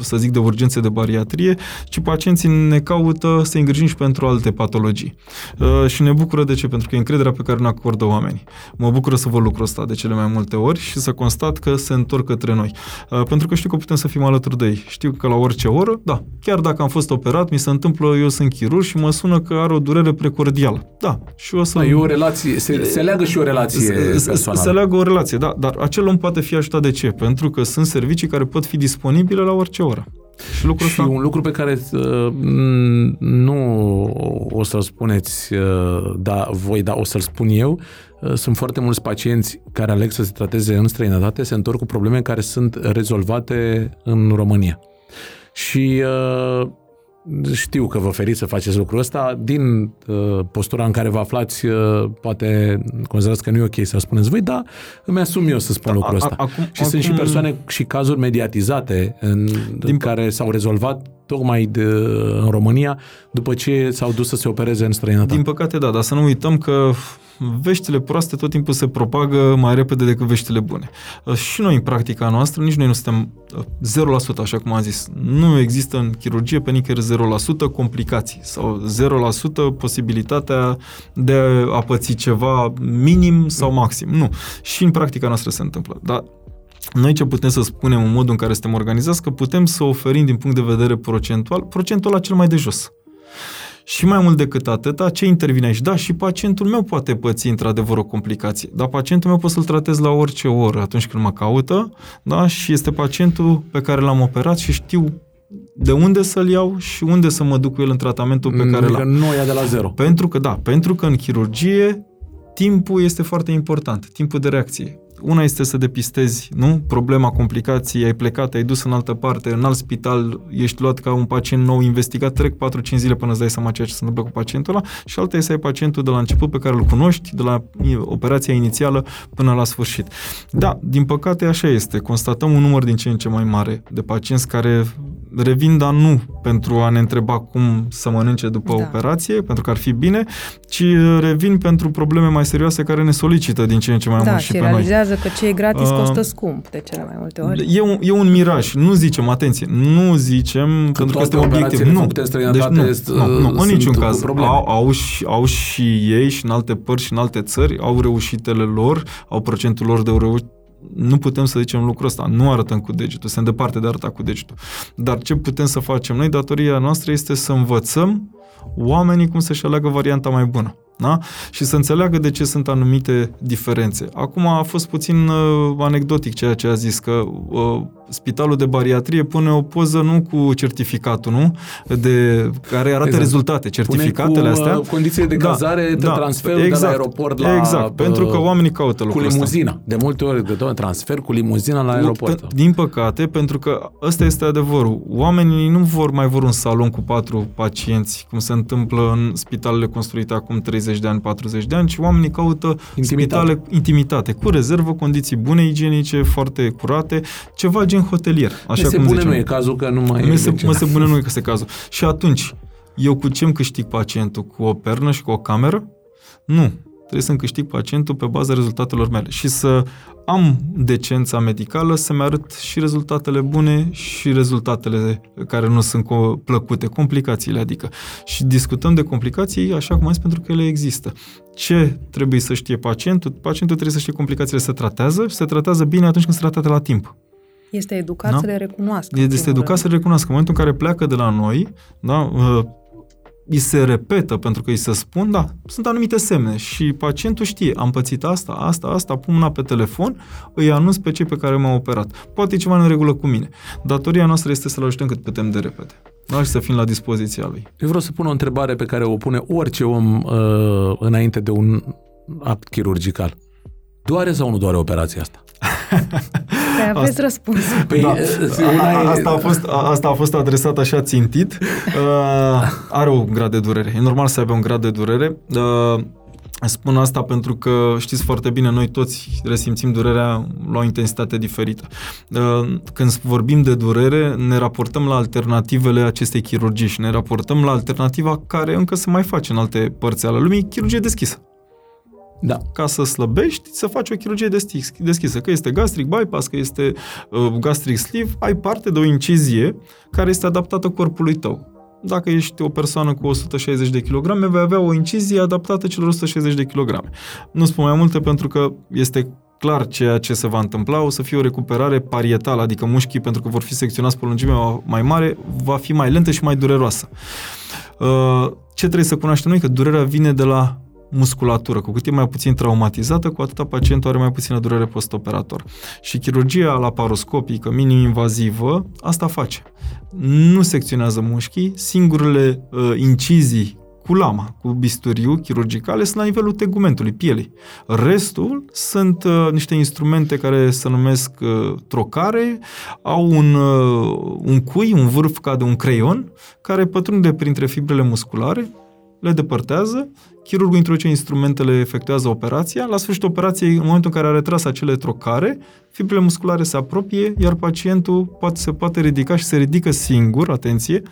să zic, de urgențe de bariatrie, ci pacienții ne caută să îngrijim și pentru alte patologii. Uh, Și ne bucură de ce? Pentru că e încrederea pe care ne acordă oamenii. Mă bucură să văd lucrul ăsta de cele mai multe ori și să constat că se întorc către noi. Uh, Pentru că știu că putem să fim alături de ei. Știu că la orice oră, da, chiar dacă am fost operat, mi se întâmplă, eu sunt chirurg și mă sună că are o durere precordială. Da, și o să... Da, e o relație, se, se leagă și o relație Se- se- personală. Se leagă o relație, da, dar acel om poate fi ajutat de ce? Pentru că sunt servicii care pot fi disponibile la orice oră. Și lucrul Și ăsta... un lucru pe care uh, m, nu o să-l spuneți uh, da, voi, dar o să-l spun eu, uh, sunt foarte mulți pacienți care aleg să se trateze în străinătate, se întorc cu probleme care sunt rezolvate în România. Și uh, știu că vă feriți să faceți lucrul ăsta. Din uh, postura în care vă aflați, uh, poate considerați că nu e ok să spuneți voi, dar îmi asum eu să spun da, lucrul ăsta. Acum, și acum... sunt și persoane și cazuri mediatizate în, din... în care s-au rezolvat tocmai de, în România după ce s-au dus să se opereze în străinătate. Din păcate, da, dar să nu uităm că veștile proaste tot timpul se propagă mai repede decât veștile bune. Uh, și noi, în practica noastră, nici noi nu suntem 0%, uh, așa cum am zis. Nu există în chirurgie pe nicăieri 0% complicații sau 0% posibilitatea de a păți ceva minim sau maxim. Nu. Și în practica noastră se întâmplă. Dar noi ce putem să spunem în modul în care suntem organizați, că putem să oferim din punct de vedere procentual, procentul la cel mai de jos. Și mai mult decât atâta, ce intervine aici? Da, și pacientul meu poate păți într-adevăr o complicație, dar pacientul meu pot să-l tratez la orice oră atunci când mă caută, da, și este pacientul pe care l-am operat și știu de unde să-l iau și unde să mă duc cu el în tratamentul pe care l-am. nu ia de la zero. Pentru că, da, pentru că în chirurgie timpul este foarte important, timpul de reacție. Una este să depistezi, nu? Problema, complicației, ai plecat, ai dus în altă parte, în alt spital, ești luat ca un pacient nou investigat, trec 4-5 zile până îți dai seama ceea ce se întâmplă cu pacientul ăla și alta este să ai pacientul de la început pe care îl cunoști, de la operația inițială până la sfârșit. Da, din păcate așa este. Constatăm un număr din ce în ce mai mare de pacienți care revin, dar nu pentru a ne întreba cum să mănânce după da. operație, pentru că ar fi bine, ci revin pentru probleme mai serioase care ne solicită din ce în ce mai da, mult și, și pe noi că ce e gratis costă uh, scump de cele mai multe ori. E un, e un miraj. Nu zicem, atenție, nu zicem Când pentru că este obiectiv. Nu. Deci nu, nu, nu, în niciun caz. Au, au, și, au și ei și în alte părți și în alte țări, au reușitele lor, au procentul lor de reușit nu putem să zicem lucrul ăsta, nu arătăm cu degetul, suntem departe de a arăta cu degetul. Dar ce putem să facem noi, datoria noastră este să învățăm oamenii cum să-și aleagă varianta mai bună da? și să înțeleagă de ce sunt anumite diferențe. Acum a fost puțin uh, anecdotic ceea ce a zis, că uh, spitalul de bariatrie pune o poză nu cu certificatul, nu? De, care arată exact. rezultate, certificatele pune cu, astea. Uh, condiții de da, cazare, da, de transfer exact, de la aeroport la... Exact, pentru că uh, oamenii caută lucrul Cu limuzina. Ăsta. De multe ori, de două, transfer cu limuzina la aeroport. Din păcate, pentru că ăsta este adevărul. Oamenii nu vor mai vor un salon cu patru pacienți, cum se întâmplă în spitalele construite acum 30 de ani, 40 de ani, ci oamenii caută intimitate. spitale intimitate, cu rezervă, condiții bune, igienice, foarte curate, ceva gen hotelier. Așa mese cum bune zicem. nu e cazul că nu mai mese, e mese bune nu e este cazul. Și atunci, eu cu ce îmi câștig pacientul? Cu o pernă și cu o cameră? Nu. Trebuie să-mi câștig pacientul pe baza rezultatelor mele și să am decența medicală să-mi arăt și rezultatele bune și rezultatele care nu sunt plăcute, complicațiile adică. Și discutăm de complicații, așa cum am zis, pentru că ele există. Ce trebuie să știe pacientul? Pacientul trebuie să știe complicațiile se tratează și se tratează bine atunci când se tratează la timp. Este educat da? să le recunoască. Este educat să le recunoască. În momentul în care pleacă de la noi, da, uh, îi se repetă pentru că îi se spun, da, sunt anumite semne și pacientul știe, am pățit asta, asta, asta, pun mâna pe telefon, îi anunț pe cei pe care m-au operat. Poate e ceva în regulă cu mine. Datoria noastră este să-l ajutăm cât putem de repede. Da, și să fim la dispoziția lui. Eu vreau să pun o întrebare pe care o pune orice om uh, înainte de un act chirurgical. Doare sau nu doare operația asta? Păi aveți asta, răspuns. Păi, da. a, asta, a fost, asta a fost adresat așa țintit. Uh, are un grad de durere. E normal să aibă un grad de durere. Uh, Spun asta pentru că știți foarte bine, noi toți resimțim durerea la o intensitate diferită. Uh, când vorbim de durere, ne raportăm la alternativele acestei chirurgii și ne raportăm la alternativa care încă se mai face în alte părți ale lumii, chirurgie deschisă. Da. Ca să slăbești, să faci o chirurgie deschisă. Că este gastric bypass, că este uh, gastric sleeve, ai parte de o incizie care este adaptată corpului tău. Dacă ești o persoană cu 160 de kg, vei avea o incizie adaptată celor 160 de kg. Nu spun mai multe pentru că este clar ceea ce se va întâmpla, o să fie o recuperare parietală, adică mușchii, pentru că vor fi secționați pe o lungime mai mare, va fi mai lentă și mai dureroasă. Uh, ce trebuie să cunoaștem noi? Că durerea vine de la musculatură. Cu cât e mai puțin traumatizată, cu atâta pacientul are mai puțină durere postoperator. Și chirurgia laparoscopică, minim-invazivă, asta face. Nu secționează mușchii, singurele uh, incizii cu lama, cu bisturiu chirurgicale, sunt la nivelul tegumentului, pielii. Restul sunt uh, niște instrumente care se numesc uh, trocare, au un, uh, un cui, un vârf ca de un creion, care pătrunde printre fibrele musculare, le depărtează, chirurgul introduce instrumentele, efectuează operația, la sfârșitul operației, în momentul în care a retras acele trocare, fibrele musculare se apropie, iar pacientul poate, se poate ridica și se ridică singur, atenție,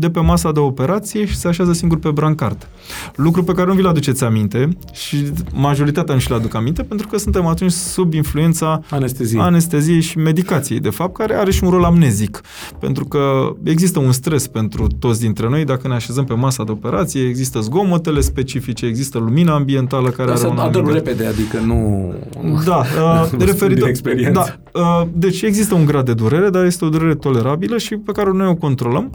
de pe masa de operație și se așează singur pe brancard. Lucru pe care nu vi-l aduceți aminte și majoritatea nu și-l aduc aminte pentru că suntem atunci sub influența Anestezie. anesteziei și medicației, de fapt, care are și un rol amnezic. Pentru că există un stres pentru toți dintre noi dacă ne așezăm pe masa de operație, există zgomotele specifice, există lumina ambientală care Dar are să un adorm anumit- repede, adică nu... da, uh, Din referitor, experiență. da, uh, deci există un grad de durere, dar este o durere tolerabilă și pe care noi o controlăm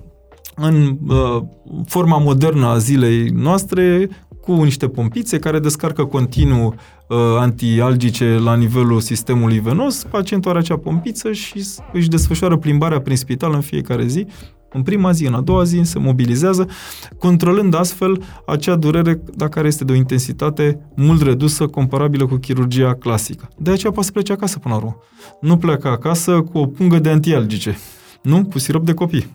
în uh, forma modernă a zilei noastre cu niște pompițe care descarcă continuu uh, antialgice la nivelul sistemului venos. Pacientul are acea pompiță și s- își desfășoară plimbarea prin spital în fiecare zi. În prima zi, în a doua zi, se mobilizează, controlând astfel acea durere, dacă care este de o intensitate mult redusă, comparabilă cu chirurgia clasică. De aceea poate să plece acasă până la urmă. Nu pleacă acasă cu o pungă de antialgice. Nu? Cu sirop de copii.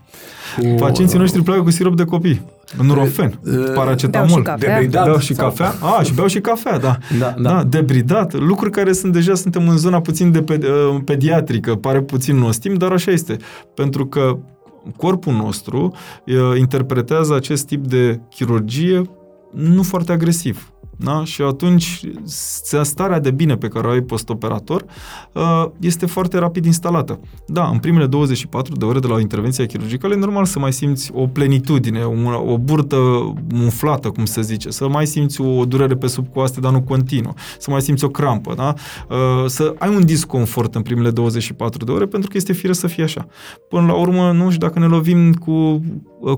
Cu- Pacienții noștri pleacă cu sirop de copii. Nurofen, Uh, Beau și paracetamol. cafea. Debridat. Beau și sau- cafea. A, și beau și cafea, da. Da, da. Da, debridat. Lucruri care sunt deja, suntem în zona puțin de pe, uh, pediatrică. Pare puțin nostim, dar așa este. Pentru că corpul nostru uh, interpretează acest tip de chirurgie nu foarte agresiv. Da? Și atunci starea de bine pe care o ai postoperator uh, este foarte rapid instalată. Da, în primele 24 de ore de la o intervenție chirurgicală e normal să mai simți o plenitudine, o, o burtă umflată, cum se zice, să mai simți o durere pe subcoaste, dar nu continuă, să mai simți o crampă, da? Uh, să ai un disconfort în primele 24 de ore, pentru că este fire să fie așa. Până la urmă, nu știu dacă ne lovim cu uh,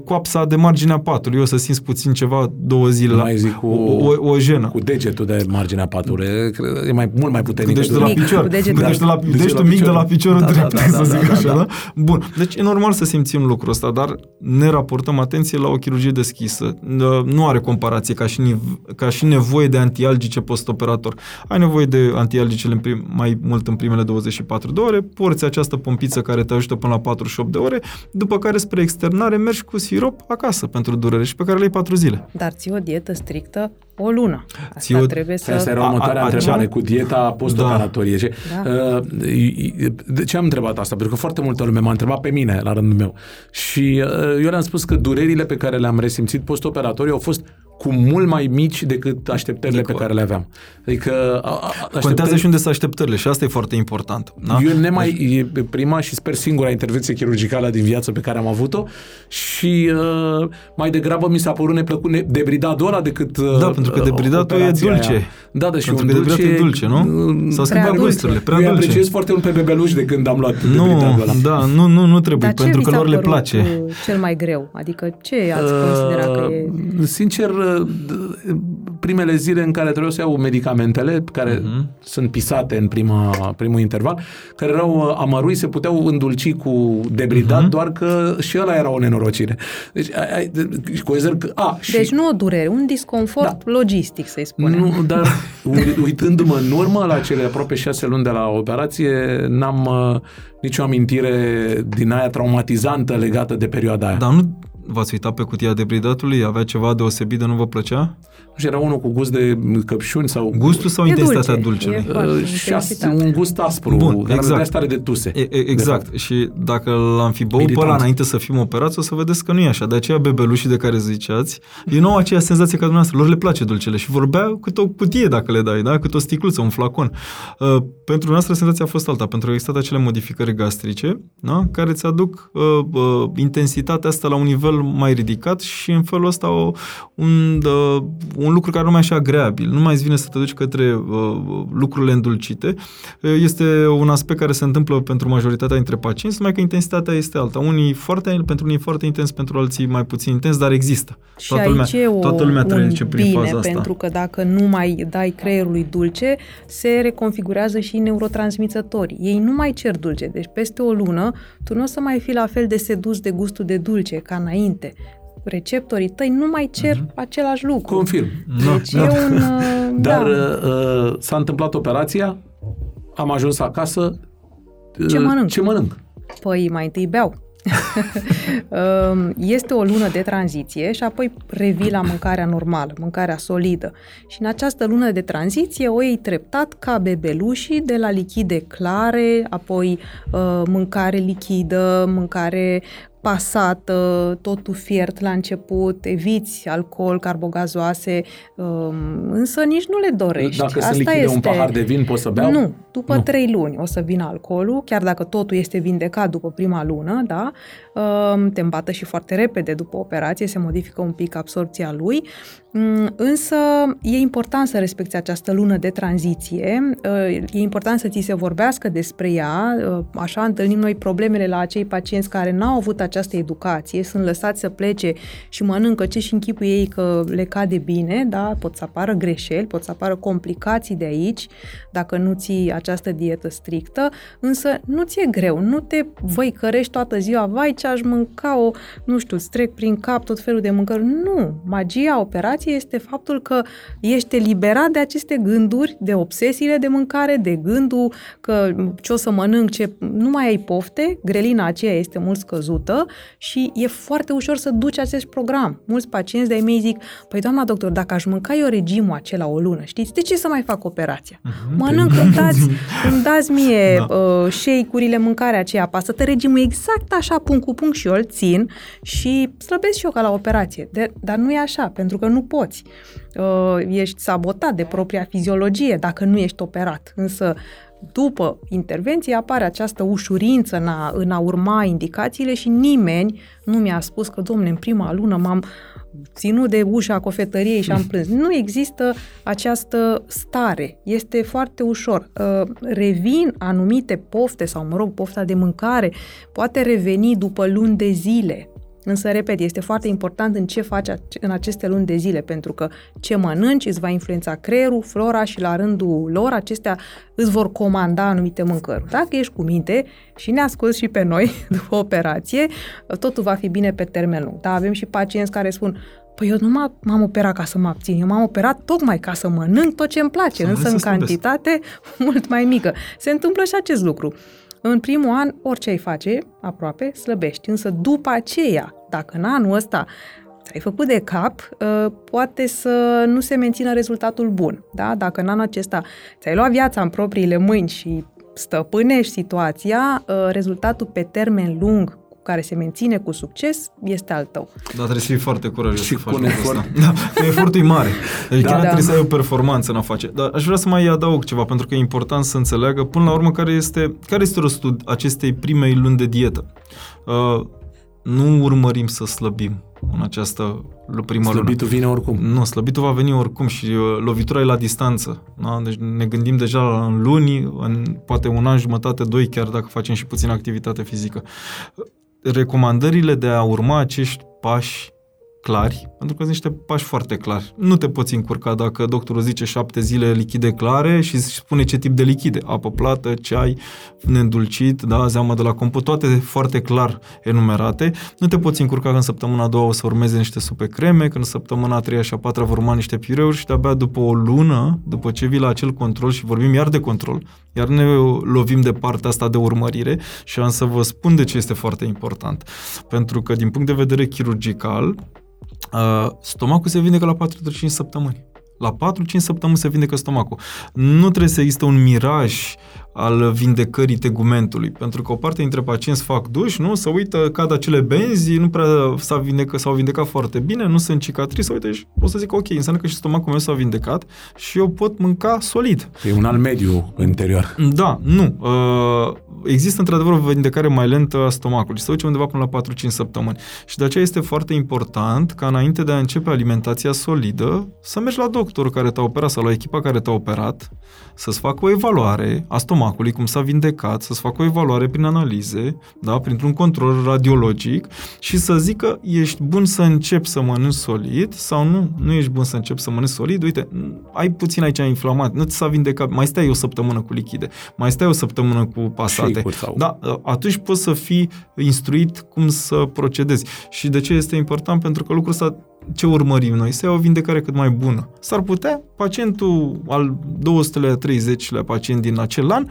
coapsa de marginea patului, o să simți puțin ceva două zile la Mai zic cu- o, o, o jenă. Cu degetul de marginea patului. Cred- E mai, mult mai puternic. Cu degetul de la Mic, picior. cu degetul. Cu degetul, la, Da, degetul degetul la mic de picior. la piciorul Da, da, drept, da, să da, zic da, așa, da. da? Bun. Deci e normal să simțim lucrul ăsta, dar ne raportăm atenție la o chirurgie deschisă. Nu are comparație ca și, niv- ca și nevoie de antialgice postoperator. Ai nevoie de antialgicele în prim, mai mult în primele 24 de ore, porți această pompiță care te ajută până la 48 de ore, după care spre externare mergi cu sirop acasă pentru durere și pe care le ai 4 zile. Dar ții o dietă strictă o lună. Asta Ții o- trebuie Asta să... era următoarea A- a- întrebare acea- cu dieta postoperatorie. Ce, Da. uh, de ce am întrebat asta? Pentru că foarte multă lume m-a întrebat pe mine la rândul meu. Și uh, eu le-am spus că durerile pe care le-am resimțit postoperatorii au fost cu mult mai mici decât așteptările pe care le aveam. Adică a, a, Contează așteptări- și unde sunt așteptările și asta e foarte important. Da? Eu nemai, e prima și sper singura intervenție chirurgicală din viață pe care am avut-o și uh, mai degrabă mi s-a părut neplăcut ne- debridatul ăla decât uh, Da, pentru că debridatul e operația dulce. Aia. Da, da, și Pentru un că debridatul dulce... e dulce, nu? uh, S-au Prea schimbat dulce. gusturile, prea eu îi dulce. apreciez foarte mult pe bebeluși de când am luat Nu, debridatul ăla. da, nu, nu, nu trebuie, Dar ce pentru vi că s-a lor le părut, place. uh, cel mai greu? Adică ce ați considerat că e... Uh, Sincer, uh, d- primele zile în care trebuia să iau medicamentele, care Mhm. sunt pisate în prima, primul interval, care erau uh, amărui, se puteau îndulci cu debridat, Mhm. doar că și ăla era o nenorocire. Deci, ai, ai, de- și cu exer- a, și Deci nu o durere, un disconfort logistic, să-i spunem. nu, dar ui- uitându-mă în urmă la cele aproape șase luni de la operație, n-am uh, nicio amintire din aia traumatizantă legată de perioada aia. Dar nu v-ați uitat pe cutia debridatului? Avea ceva deosebit de nu vă plăcea? Și era unul cu gust de căpșuni sau Gustul sau E intensitatea dulce, dulcelui? e- Foarte Uh, și as, intensitate. un gust aspru, Bun, care exact. exact. stare de tuse. E, e, exact. Și dacă l-am fi băut pe Iritant. ăla înainte să fim operați, o să vedeți că nu e așa. De aceea bebelușii de care ziceați, e nouă aceea senzație ca dumneavoastră. Lor le place dulcele și vorbea cât o cutie dacă le dai, da? cât o sticluță, un flacon. Uh, pentru noastră senzația a fost alta, pentru că există acele modificări gastrice, da? care îți aduc uh, uh, intensitatea asta la un nivel mai ridicat și în felul ăsta o, un, uh, un lucru care nu mai e așa agreabil. Nu mai îți vine să te duci către uh, lucrurile îndulcite. Uh, Este un aspect care se întâmplă pentru majoritatea dintre pacienți, numai că intensitatea este alta. Unii foarte, pentru unii foarte intens, pentru alții mai puțin intens, dar există. Și toată aici lumea, e o, toată lumea un trece prin bine, faza asta. pentru că dacă nu mai dai creierului dulce, se reconfigurează și neurotransmițătorii. Ei nu mai cer dulce, deci peste o lună tu nu o să mai fii la fel de sedus de gustul de dulce ca înainte. Receptorii tăi nu mai cer uh-huh. același lucru. Confirm. Deci no, e un... Uh, Dar da. uh, s-a întâmplat operația, am ajuns acasă. Ce mănânc? Ce mănânc? Păi mai întâi beau. Um, este o lună de tranziție și apoi revii la mâncarea normală, mâncarea solidă. Și în această lună de tranziție o iei treptat ca bebelușii de la lichide clare, apoi uh, mâncare lichidă, mâncare pasată, totul fiert la început, eviți alcool, carbogazoase, um, însă nici nu le dorești. Dacă Asta sunt lichide, este... un pahar de vin poți să beau? Nu, după nu. trei luni o să vină alcoolul, chiar dacă totul este vindecat după prima lună, da? Um, te îmbată și foarte repede după operație, se modifică un pic absorpția lui, mm, însă e important să respecti această lună de tranziție, uh, e important să ți se vorbească despre ea, uh, așa întâlnim noi problemele la acei pacienți care n-au avut această educație, sunt lăsați să plece și mănâncă ce și închipul ei că le cade bine, da? pot să apară greșeli, pot să apară complicații de aici, dacă nu ții această dietă strictă, însă nu ți-e greu, nu te văicărești toată ziua, vai ce aș mânca o, nu știu, îți trec prin cap tot felul de mâncări. Nu, magia operației este faptul că ești eliberat de aceste gânduri, de obsesiile de mâncare, de gândul că ce o să mănânc, ce... nu mai ai pofte, grelina aceea este mult scăzută și e foarte ușor să duci acest program. Mulți pacienți de-ai mei zic, păi doamna doctor, dacă aș mânca eu regimul acela o lună, știți, de ce să mai fac operația? Uh-huh, Mănânc, îmi dați, îmi dați mie da. uh, shake-urile, mâncarea aceea pasătă, regimul exact așa, punct cu punct și eu îl țin și slăbesc și eu ca la operație. De, dar nu e așa, pentru că nu poți. Uh, ești sabotat de propria fiziologie dacă nu ești operat. Însă după intervenție apare această ușurință în a, în a urma indicațiile și nimeni nu mi-a spus că, domne, în prima lună m-am ținut de ușa cofetăriei și am plâns. Nu există această stare. Este foarte ușor. Uh, revin anumite pofte sau, mă rog, pofta de mâncare poate reveni după luni de zile. Însă, repet, este foarte important în ce faci în aceste luni de zile, pentru că ce mănânci îți va influența creierul, flora și la rândul lor acestea îți vor comanda anumite mâncări. Dacă ești cu minte și ne asculți și pe noi după operație, totul va fi bine pe termen lung. Da, avem și pacienți care spun, Păi eu nu m-am operat ca să mă abțin, eu m-am operat tocmai ca să mănânc tot ce îmi place, să însă în cantitate mult mai mică. Se întâmplă și acest lucru. În primul an, orice ai face, aproape, slăbești. Însă după aceea, dacă în anul ăsta ți-ai făcut de cap, uh, poate să nu se mențină rezultatul bun. Da? Dacă în anul acesta ți-ai luat viața în propriile mâini și stăpânești situația, uh, rezultatul pe termen lung care se menține cu succes este al tău. Da, trebuie să fii foarte curajos și să faci cu efort. Asta. Da, efortul e mare. Deci da, chiar da. trebuie să ai o performanță în a face. Dar aș vrea să mai adaug ceva, pentru că e important să înțeleagă până la urmă care este, care este rostul acestei primei luni de dietă. Uh, nu urmărim să slăbim în această primă Slăbitul lună. vine oricum. Nu, slăbitul va veni oricum și uh, lovitura e la distanță. Da? Deci ne gândim deja în luni, în poate un an, jumătate, doi, chiar dacă facem și puțin activitate fizică recomandările de a urma acești pași clari, pentru că sunt niște pași foarte clari. Nu te poți încurca dacă doctorul zice șapte zile lichide clare și spune ce tip de lichide, apă plată, ceai, neîndulcit, da, zeamă de la compot, toate foarte clar enumerate. Nu te poți încurca că în săptămâna a doua o să urmeze niște supe creme, că în săptămâna a treia și a patra vor urma niște pireuri și de-abia după o lună, după ce vii la acel control și vorbim iar de control, iar ne lovim de partea asta de urmărire și am să vă spun de ce este foarte important. Pentru că din punct de vedere chirurgical, Uh, stomacul se vindecă la 4-5 săptămâni. La 4-5 săptămâni se vindecă stomacul. Nu trebuie să existe un miraj al vindecării tegumentului, pentru că o parte dintre pacienți fac duș, nu, să uită, cad acele benzi, nu prea s-a vindecă, s-au vindecat foarte bine, nu sunt cicatrici, să uite și o să zic, ok, înseamnă că și stomacul meu s-a vindecat și eu pot mânca solid. E un alt mediu interior. Da, nu. Uh, există într-adevăr o vindecare mai lentă a stomacului, se duce undeva până la 4-5 săptămâni. Și de aceea este foarte important ca înainte de a începe alimentația solidă, să mergi la doctorul care te-a operat sau la echipa care te-a operat, să-ți facă o evaluare a stomacului stomacului, cum s-a vindecat, să-ți facă o evaluare prin analize, da, printr-un control radiologic și să zică ești bun să începi să mănânci solid sau nu, nu ești bun să începi să mănânci solid, uite, ai puțin aici inflamat, nu ți s-a vindecat, mai stai o săptămână cu lichide, mai stai o săptămână cu pasate. Sau... Da, atunci poți să fii instruit cum să procedezi. Și de ce este important? Pentru că lucrul ăsta ce urmărim noi? Să ia o vindecare cât mai bună. S-ar putea pacientul al 230-lea pacient din acel an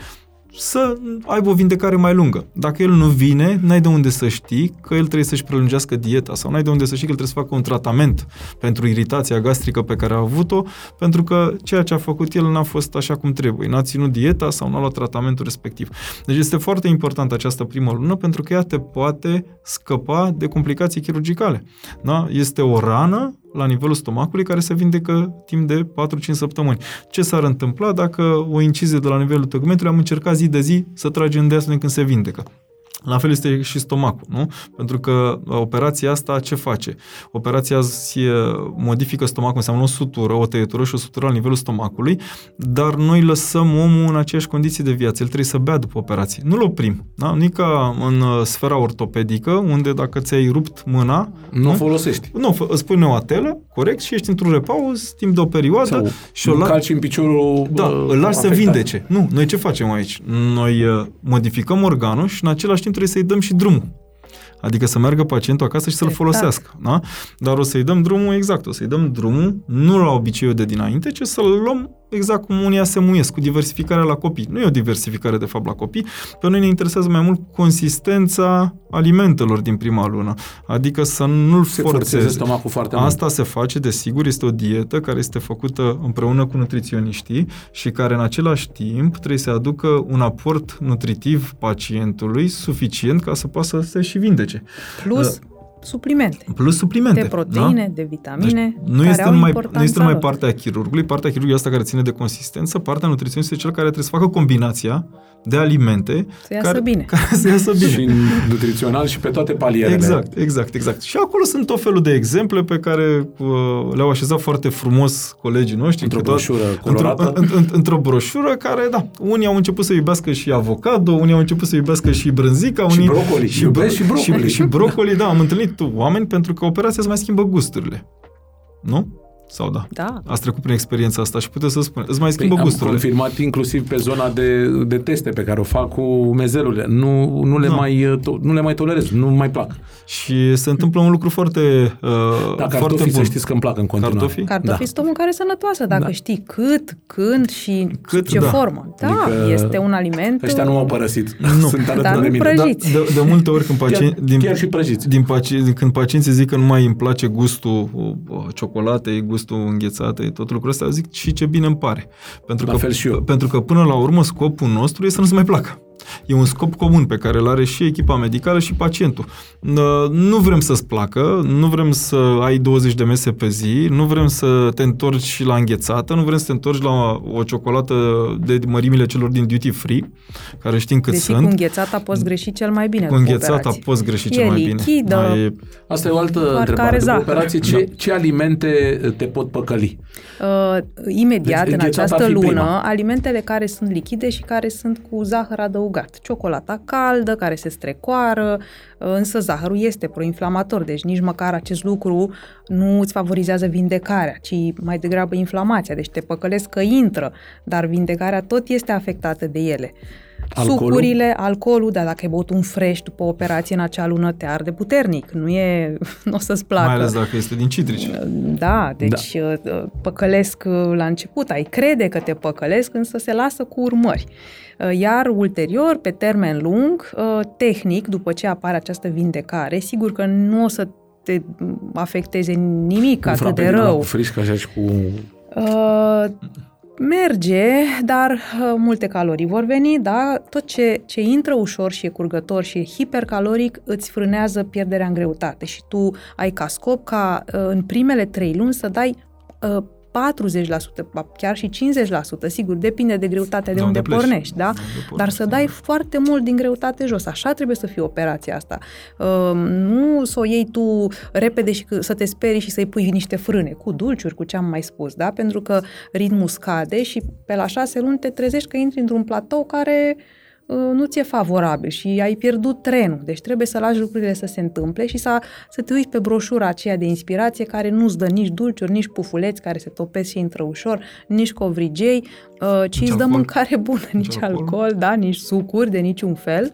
să aibă o vindecare mai lungă. Dacă el nu vine, n-ai de unde să știi că el trebuie să-și prelungească dieta sau n-ai de unde să știi că el trebuie să facă un tratament pentru iritația gastrică pe care a avut-o, pentru că ceea ce a făcut el n-a fost așa cum trebuie. N-a ținut dieta sau n-a luat tratamentul respectiv. Deci este foarte important această primă lună pentru că ea te poate scăpa de complicații chirurgicale. Da? Este o rană la nivelul stomacului care se vindecă timp de 4-5 săptămâni. Ce s-ar întâmpla dacă o incizie de la nivelul tegmentului am încercat zi de zi să tragem de asta când se vindecă? La fel este și stomacul, nu? Pentru că operația asta ce face? Operația se modifică stomacul, înseamnă o sutură, o tăietură și o sutură la nivelul stomacului, dar noi lăsăm omul în aceeași condiții de viață. El trebuie să bea după operație. Nu-l oprim. Da? Nu ca în uh, sfera ortopedică, unde dacă ți-ai rupt mâna... Nu, nu? folosești. Nu, îți pui neoatelă, corect, și ești într-un repaus timp de o perioadă. Sau și o la... calci în piciorul Da, îl lași să vindece. Nu, noi ce facem aici? Noi uh, modificăm organul și în același timp timp trebuie să-i dăm și drumul. Adică să meargă pacientul acasă și să-l exact. folosească. Da? Dar o să-i dăm drumul exact, o să-i dăm drumul nu la obiceiul de dinainte, ci să-l luăm exact cum unii se muiesc, cu diversificarea la copii. Nu e o diversificare, de fapt, la copii. Pe noi ne interesează mai mult consistența alimentelor din prima lună. Adică să nu-l se forțeze. stomacul foarte Asta mult. se face, desigur, este o dietă care este făcută împreună cu nutriționiștii și care, în același timp, trebuie să aducă un aport nutritiv pacientului suficient ca să poată să se și vindece. Plus, uh, suplimente. Plus suplimente. De proteine, da? de vitamine. Deci nu, este numai, nu este numai partea chirurgului, partea chirurgului asta care ține de consistență, partea nutriționistului este cel care trebuie să facă combinația de alimente să iasă care, bine. Care să iasă bine. și nutrițional și pe toate palierele. Exact, exact, exact. Și acolo sunt tot felul de exemple pe care uh, le-au așezat foarte frumos colegii noștri. Într-o broșură colorată. Într-o, în, în, într-o broșură care, da, unii au început să iubească și avocado, unii au început să iubească și brânzica, unii... Și brocoli. Și, și, și brocoli. Și, și brocoli, da, am întâlnit oameni pentru că operația îți mai schimbă gusturile. Nu? Sau da? Da. Ați trecut prin experiența asta și puteți să spuneți. Îți mai schimbă păi, gusturile. Am confirmat inclusiv pe zona de, de teste pe care o fac cu mezelurile. Nu, nu, le, da. mai, to, nu le mai tolerez, nu mai plac. Și se întâmplă un lucru foarte uh, da, foarte bun. să știți că îmi plac în continuare. Cartofii? Cartofii da. sunt o mâncare sănătoasă, dacă da. știi cât, când și cât, ce da. formă. Da, adică este un aliment... Ăștia nu m-au părăsit. Nu. Sunt alături Dar de mine. Prăjiți. Da, de, de, multe ori când pacienți... Chiar, din, chiar și prăjiți. Din, din, când pacienții zic că nu mai îmi place gustul uh, ciocolatei, gustul înghețat, e tot lucrul ăsta, zic și ce bine îmi pare. Pentru la că, fel și eu. Pentru că până la urmă scopul nostru este să nu se mai placă. E un scop comun pe care îl are și echipa medicală și pacientul. Nu vrem să-ți placă, nu vrem să ai 20 de mese pe zi, nu vrem să te întorci la înghețată, nu vrem să te întorci la o ciocolată de mărimile celor din duty free, care știm cât Deși sunt. cu înghețata poți greși cel mai bine. Cu înghețata poți greși cel mai bine. Lichidă, da, e... Asta e o altă întrebare. După operație, ce, da. ce alimente te pot păcăli? Uh, imediat, deci, în această lună, prima. alimentele care sunt lichide și care sunt cu zahăr adăugat. Ciocolata caldă, care se strecoară, uh, însă zahărul este proinflamator, deci nici măcar acest lucru nu îți favorizează vindecarea, ci mai degrabă inflamația. Deci te păcălesc că intră, dar vindecarea tot este afectată de ele. Alcoolul? Sucurile, alcoolul, dar dacă ai băut un fresh după operație în acea lună, te arde puternic. Nu e, nu o să-ți placă. Mai ales dacă este din citrici. Da, deci da. Uh, păcălesc uh, la început, ai crede că te păcălesc, însă se lasă cu urmări. Uh, iar ulterior, pe termen lung, tehnic, după ce apare această vindecare, sigur că nu o să te afecteze nimic un atât de rău. Cu frișcă așa și cu... Uh, Merge, dar uh, multe calorii vor veni, da? Tot ce, ce intră ușor și e curgător și e hipercaloric îți frânează pierderea în greutate și tu ai ca scop ca uh, în primele trei luni să dai uh, 40%, chiar și 50%, sigur, depinde de greutatea de, De unde, unde pleci. pornești, da? De unde pornești, Dar să dai foarte mult din greutate jos. Așa trebuie să fie operația asta. Uh, nu să o iei tu repede și că- să te sperii și să-i pui niște frâne, cu dulciuri, cu ce am mai spus, da? Pentru că ritmul scade și pe la șase luni te trezești că intri într-un platou care uh, nu ți-e favorabil și ai pierdut trenul. Deci trebuie să lași lucrurile să se întâmple și să, să te uiți pe broșura aceea de inspirație care nu-ți dă nici dulciuri, nici pufuleți care se topesc și intră ușor, nici covrigei, uh, ci Nici îți dă alcool. mâncare bună, nici, Nici alcool. alcool. alcool, da, nici sucuri de niciun fel.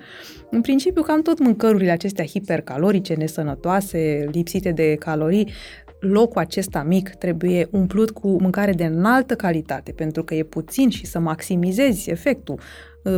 În principiu, cam tot mâncărurile acestea hipercalorice, nesănătoase, lipsite de calorii, locul acesta mic trebuie umplut cu mâncare de înaltă calitate, pentru că e puțin și să maximizezi efectul.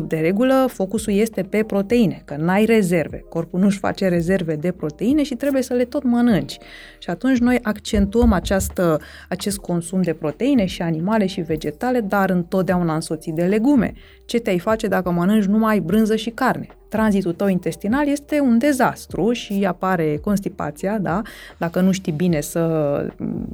De regulă, focusul este pe proteine, că n-ai rezerve. Corpul nu-și face rezerve de proteine și trebuie să le tot mănânci. Și atunci noi accentuăm această, acest consum de proteine și animale și vegetale, dar întotdeauna însoțit de legume. Ce te-ai face dacă mănânci numai brânză și carne? Tranzitul tău intestinal este un dezastru și apare constipația, da? Dacă nu știi bine să...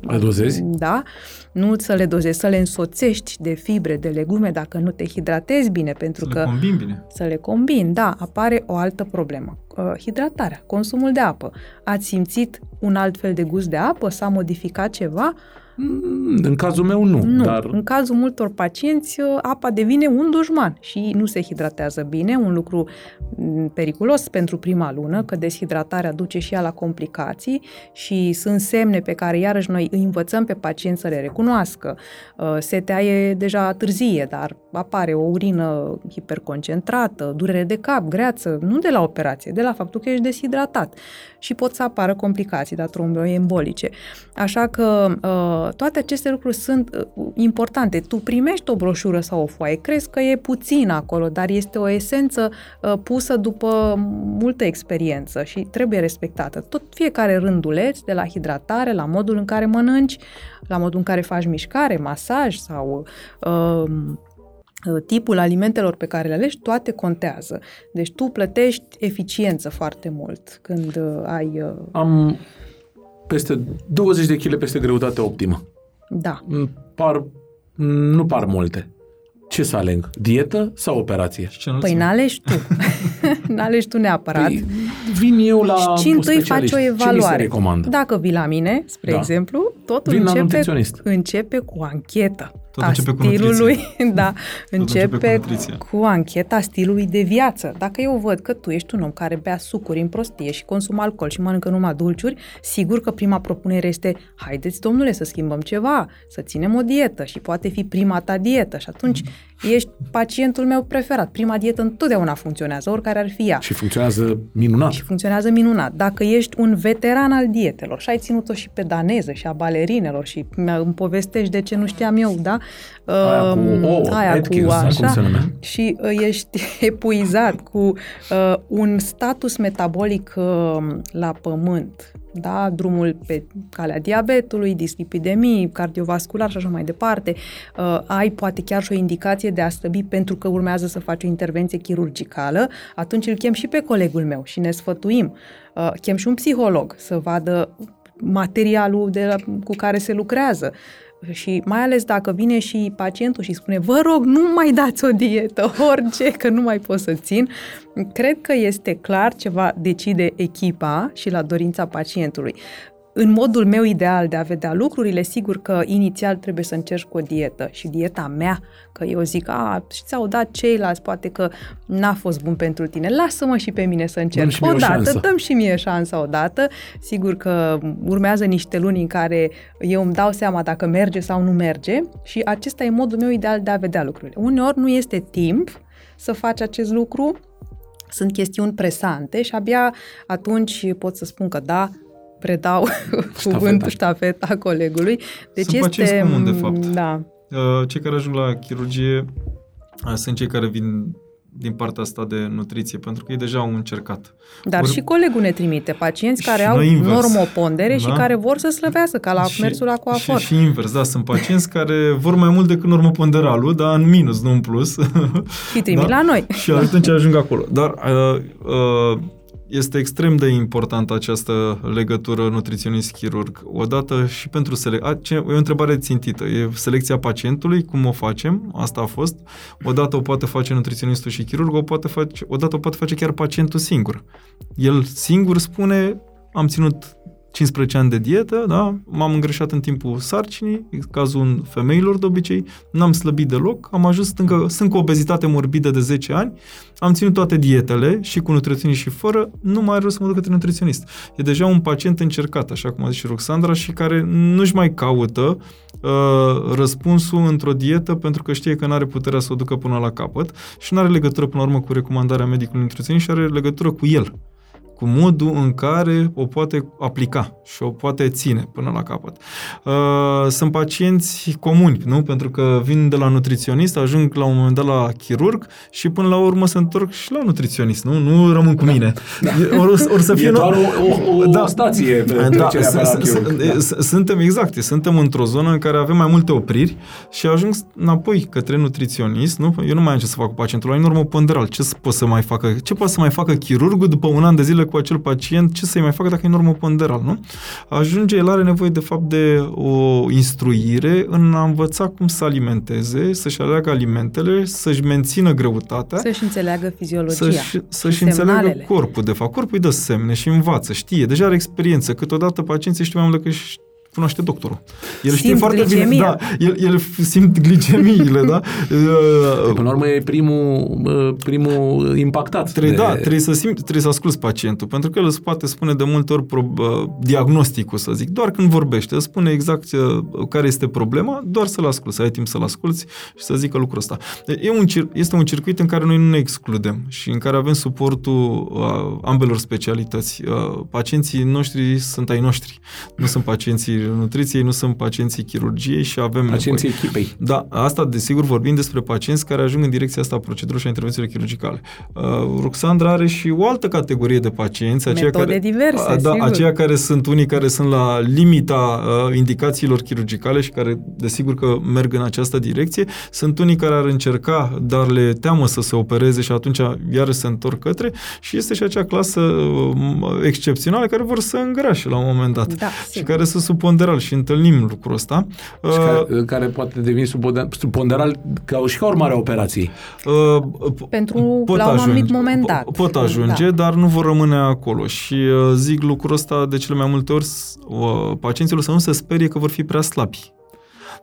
Le dozezi? Da, nu să le dozezi, să le însoțești de fibre, de legume, dacă nu te hidratezi bine, pentru Să că le combin bine. să le combini, da, apare o altă problemă. Uh, hidratarea, consumul de apă. Ați simțit un alt fel de gust de apă? S-a modificat ceva? Mm, În cazul meu nu, Nu. dar În cazul multor pacienți, uh, apa devine un dușman și nu se hidratează bine, un lucru mm, periculos pentru prima lună, că deshidratarea duce și ea la complicații și sunt semne pe care iarăși noi îi învățăm pe pacient să le recunoască. Uh, Setea e deja târzie, dar apare o urină hiperconcentrată, durere de cap, greață, nu de la operație, de la faptul că ești deshidratat și pot să apară complicații, dar tromboembolice. Așa că uh, toate aceste lucruri sunt uh, importante. Tu primești o broșură sau o foaie, crezi că e puțin acolo, dar este o esență uh, pusă după multă experiență și trebuie respectată. Tot fiecare rânduleț, de la hidratare, la modul în care mănânci, la modul în care faci mișcare, masaj sau uh, tipul alimentelor pe care le alegi, toate contează. Deci tu plătești eficiență foarte mult când uh, ai... Uh, am peste 20 de kg peste greutate optimă. da. Îmi Par, nu par multe. Ce să aleg? Dietă sau operație? Și ce Păi înălțime? n-alegi tu. n-alegi tu neapărat. Păi, vin eu la și întâi faci specialist. o Ce mi se evaluare. recomandă? Dacă vii la mine, spre Da. exemplu, totul Vin la începe, nutriționist. începe cu anchetă. Tot a începe cu stilului, da, începe cu începe nutriția. cu ancheta stilului de viață. Dacă eu văd că tu ești un om care bea sucuri în prostie și consumă alcool și mănâncă numai dulciuri, sigur că prima propunere este haideți, domnule, să schimbăm ceva, să ținem o dietă și poate fi prima ta dietă și atunci ești pacientul meu preferat. Prima dietă întotdeauna funcționează, oricare ar fi ea. Și funcționează minunat. Și funcționează minunat. Dacă ești un veteran al dietelor și ai ținut-o și pe daneză și a balerinelor și mi- îmi povestești de ce nu știam eu, da? Aia cu Um, ouă, Atkins, sau cum se numea. Și uh, ești epuizat cu uh, un status metabolic uh, la pământ, da? drumul pe calea diabetului, dislipidemii, cardiovascular și așa mai departe, uh, ai poate chiar și o indicație de a slăbi pentru că urmează să faci o intervenție chirurgicală, atunci îl chem și pe colegul meu și ne sfătuim. Uh, chem și un psiholog să vadă materialul de la, cu care se lucrează. Și mai ales dacă vine și pacientul și spune, vă rog, nu mai dați o dietă, orice, că nu mai pot să țin, cred că este clar ce va decide echipa și la dorința pacientului. În modul meu ideal de a vedea lucrurile, sigur că inițial trebuie să încerci cu o dietă și dieta mea, că eu zic, a, și ți-au dat ceilalți, poate că n-a fost bun pentru tine, lasă-mă și pe mine să încerc Dăm și mie o odată, șansă. dăm și mie șansa odată. Sigur că urmează niște luni în care eu îmi dau seama dacă merge sau nu merge și acesta e modul meu ideal de a vedea lucrurile. Uneori nu este timp să faci acest lucru, sunt chestiuni presante și abia atunci pot să spun că da, predau cuvântul ștafeta colegului. Deci Sunt pacienți este... comuni, de fapt. Da, Uh, Cei care ajung la chirurgie uh, sunt cei care vin din partea asta de nutriție, pentru că ei deja au încercat. dar Ori- și colegul ne trimite pacienți Și care au noi invers. normopondere și Da. care vor să slăbească, ca la Și- mersul la coafor. Și, și invers, da, sunt pacienți care vor mai mult decât normoponderalul, dar în minus, nu în plus. Și trimit Da? la noi. și atunci ajung acolo. Dar uh, uh, este extrem de importantă această legătură nutriționist-chirurg. Odată și pentru selecție, e o întrebare țintită. E selecția pacientului, cum o facem, asta a fost. Odată o poate face nutriționistul și chirurgul, o poate face, odată o poate face chiar pacientul singur. El singur spune, am ținut 15 ani de dietă, da? m-am îngreșat în timpul sarcinii, cazul femeilor de obicei, n-am slăbit deloc, am ajuns încă, sunt cu obezitate morbidă de 10 ani, am ținut toate dietele, și cu nutriționist și fără, nu mai are rost să mă duc către nutriționist. E deja un pacient încercat, așa cum a zis și Roxandra, și care nu-și mai caută uh, răspunsul într-o dietă pentru că știe că nu are puterea să o ducă până la capăt și nu are legătură până la urmă cu recomandarea medicului nutriționist și are legătură cu el cu modul în care o poate aplica și o poate ține până la capăt. Uh, sunt pacienți comuni, nu? Pentru că vin de la nutriționist, ajung la un moment dat la chirurg și până la urmă se întorc și la nutriționist, nu? Nu rămân cu da. mine. Da. Or, or să fie... E doar o, o, da. o stație da, Suntem, exact, suntem într-o zonă în care avem mai multe opriri și ajung înapoi către nutriționist, nu? Eu nu mai am ce să fac cu pacientul ăla, e normoponderal. Ce poate să mai facă? Ce poate să mai facă chirurgul după un an de zile cu acel pacient, ce să-i mai facă dacă e normoponderal, nu? Ajunge, el are nevoie de fapt de o instruire în a învăța cum să alimenteze, să-și aleagă alimentele, să-și mențină greutatea. Să-și înțeleagă fiziologia Să-și, să-și înțeleagă corpul, de fapt. Corpul îi dă semne și învață, știe, deja are experiență. Câteodată pacienții știu mai mult decât cunoaște doctorul. El simt știe foarte glicemia. bine, da, el, el simt glicemiile, da? Până la urmă e primul, primul impactat. Trebuie, de... Da, trebuie să simți, trebuie să asculți pacientul, pentru că el îți poate spune de multe ori pro, diagnosticul, să zic, doar când vorbește, îți spune exact care este problema, doar să-l asculți, să ai timp să-l asculți și să zică lucrul ăsta. E un, este un circuit în care noi nu ne excludem și în care avem suportul uh, ambelor specialități. Uh, pacienții noștri sunt ai noștri, nu sunt pacienții nutriției, nu sunt pacienții chirurgiei și avem Pacienții nevoie. echipei. Da, asta desigur vorbim despre pacienți care ajung în direcția asta a procedurilor și a intervențiilor chirurgicale. Uh, Roxandra are și o altă categorie de pacienți, aceia Metode care, diverse, a, da, sigur. aceia care sunt unii care sunt la limita uh, indicațiilor chirurgicale și care desigur că merg în această direcție, sunt unii care ar încerca, dar le teamă să se opereze și atunci iar se întorc către și este și acea clasă uh, excepțională care vor să îngrașe la un moment dat da, și sigur. care să supun ponderal și întâlnim lucrul ăsta. Și care, uh, care poate deveni subponderal ca, și ca urmare a operației. Uh, Pentru pot la un ajunge, anumit moment dat. Pot ajunge, da. dar nu vor rămâne acolo. Și uh, zic lucrul ăsta de cele mai multe ori uh, pacienților să nu se sperie că vor fi prea slabi.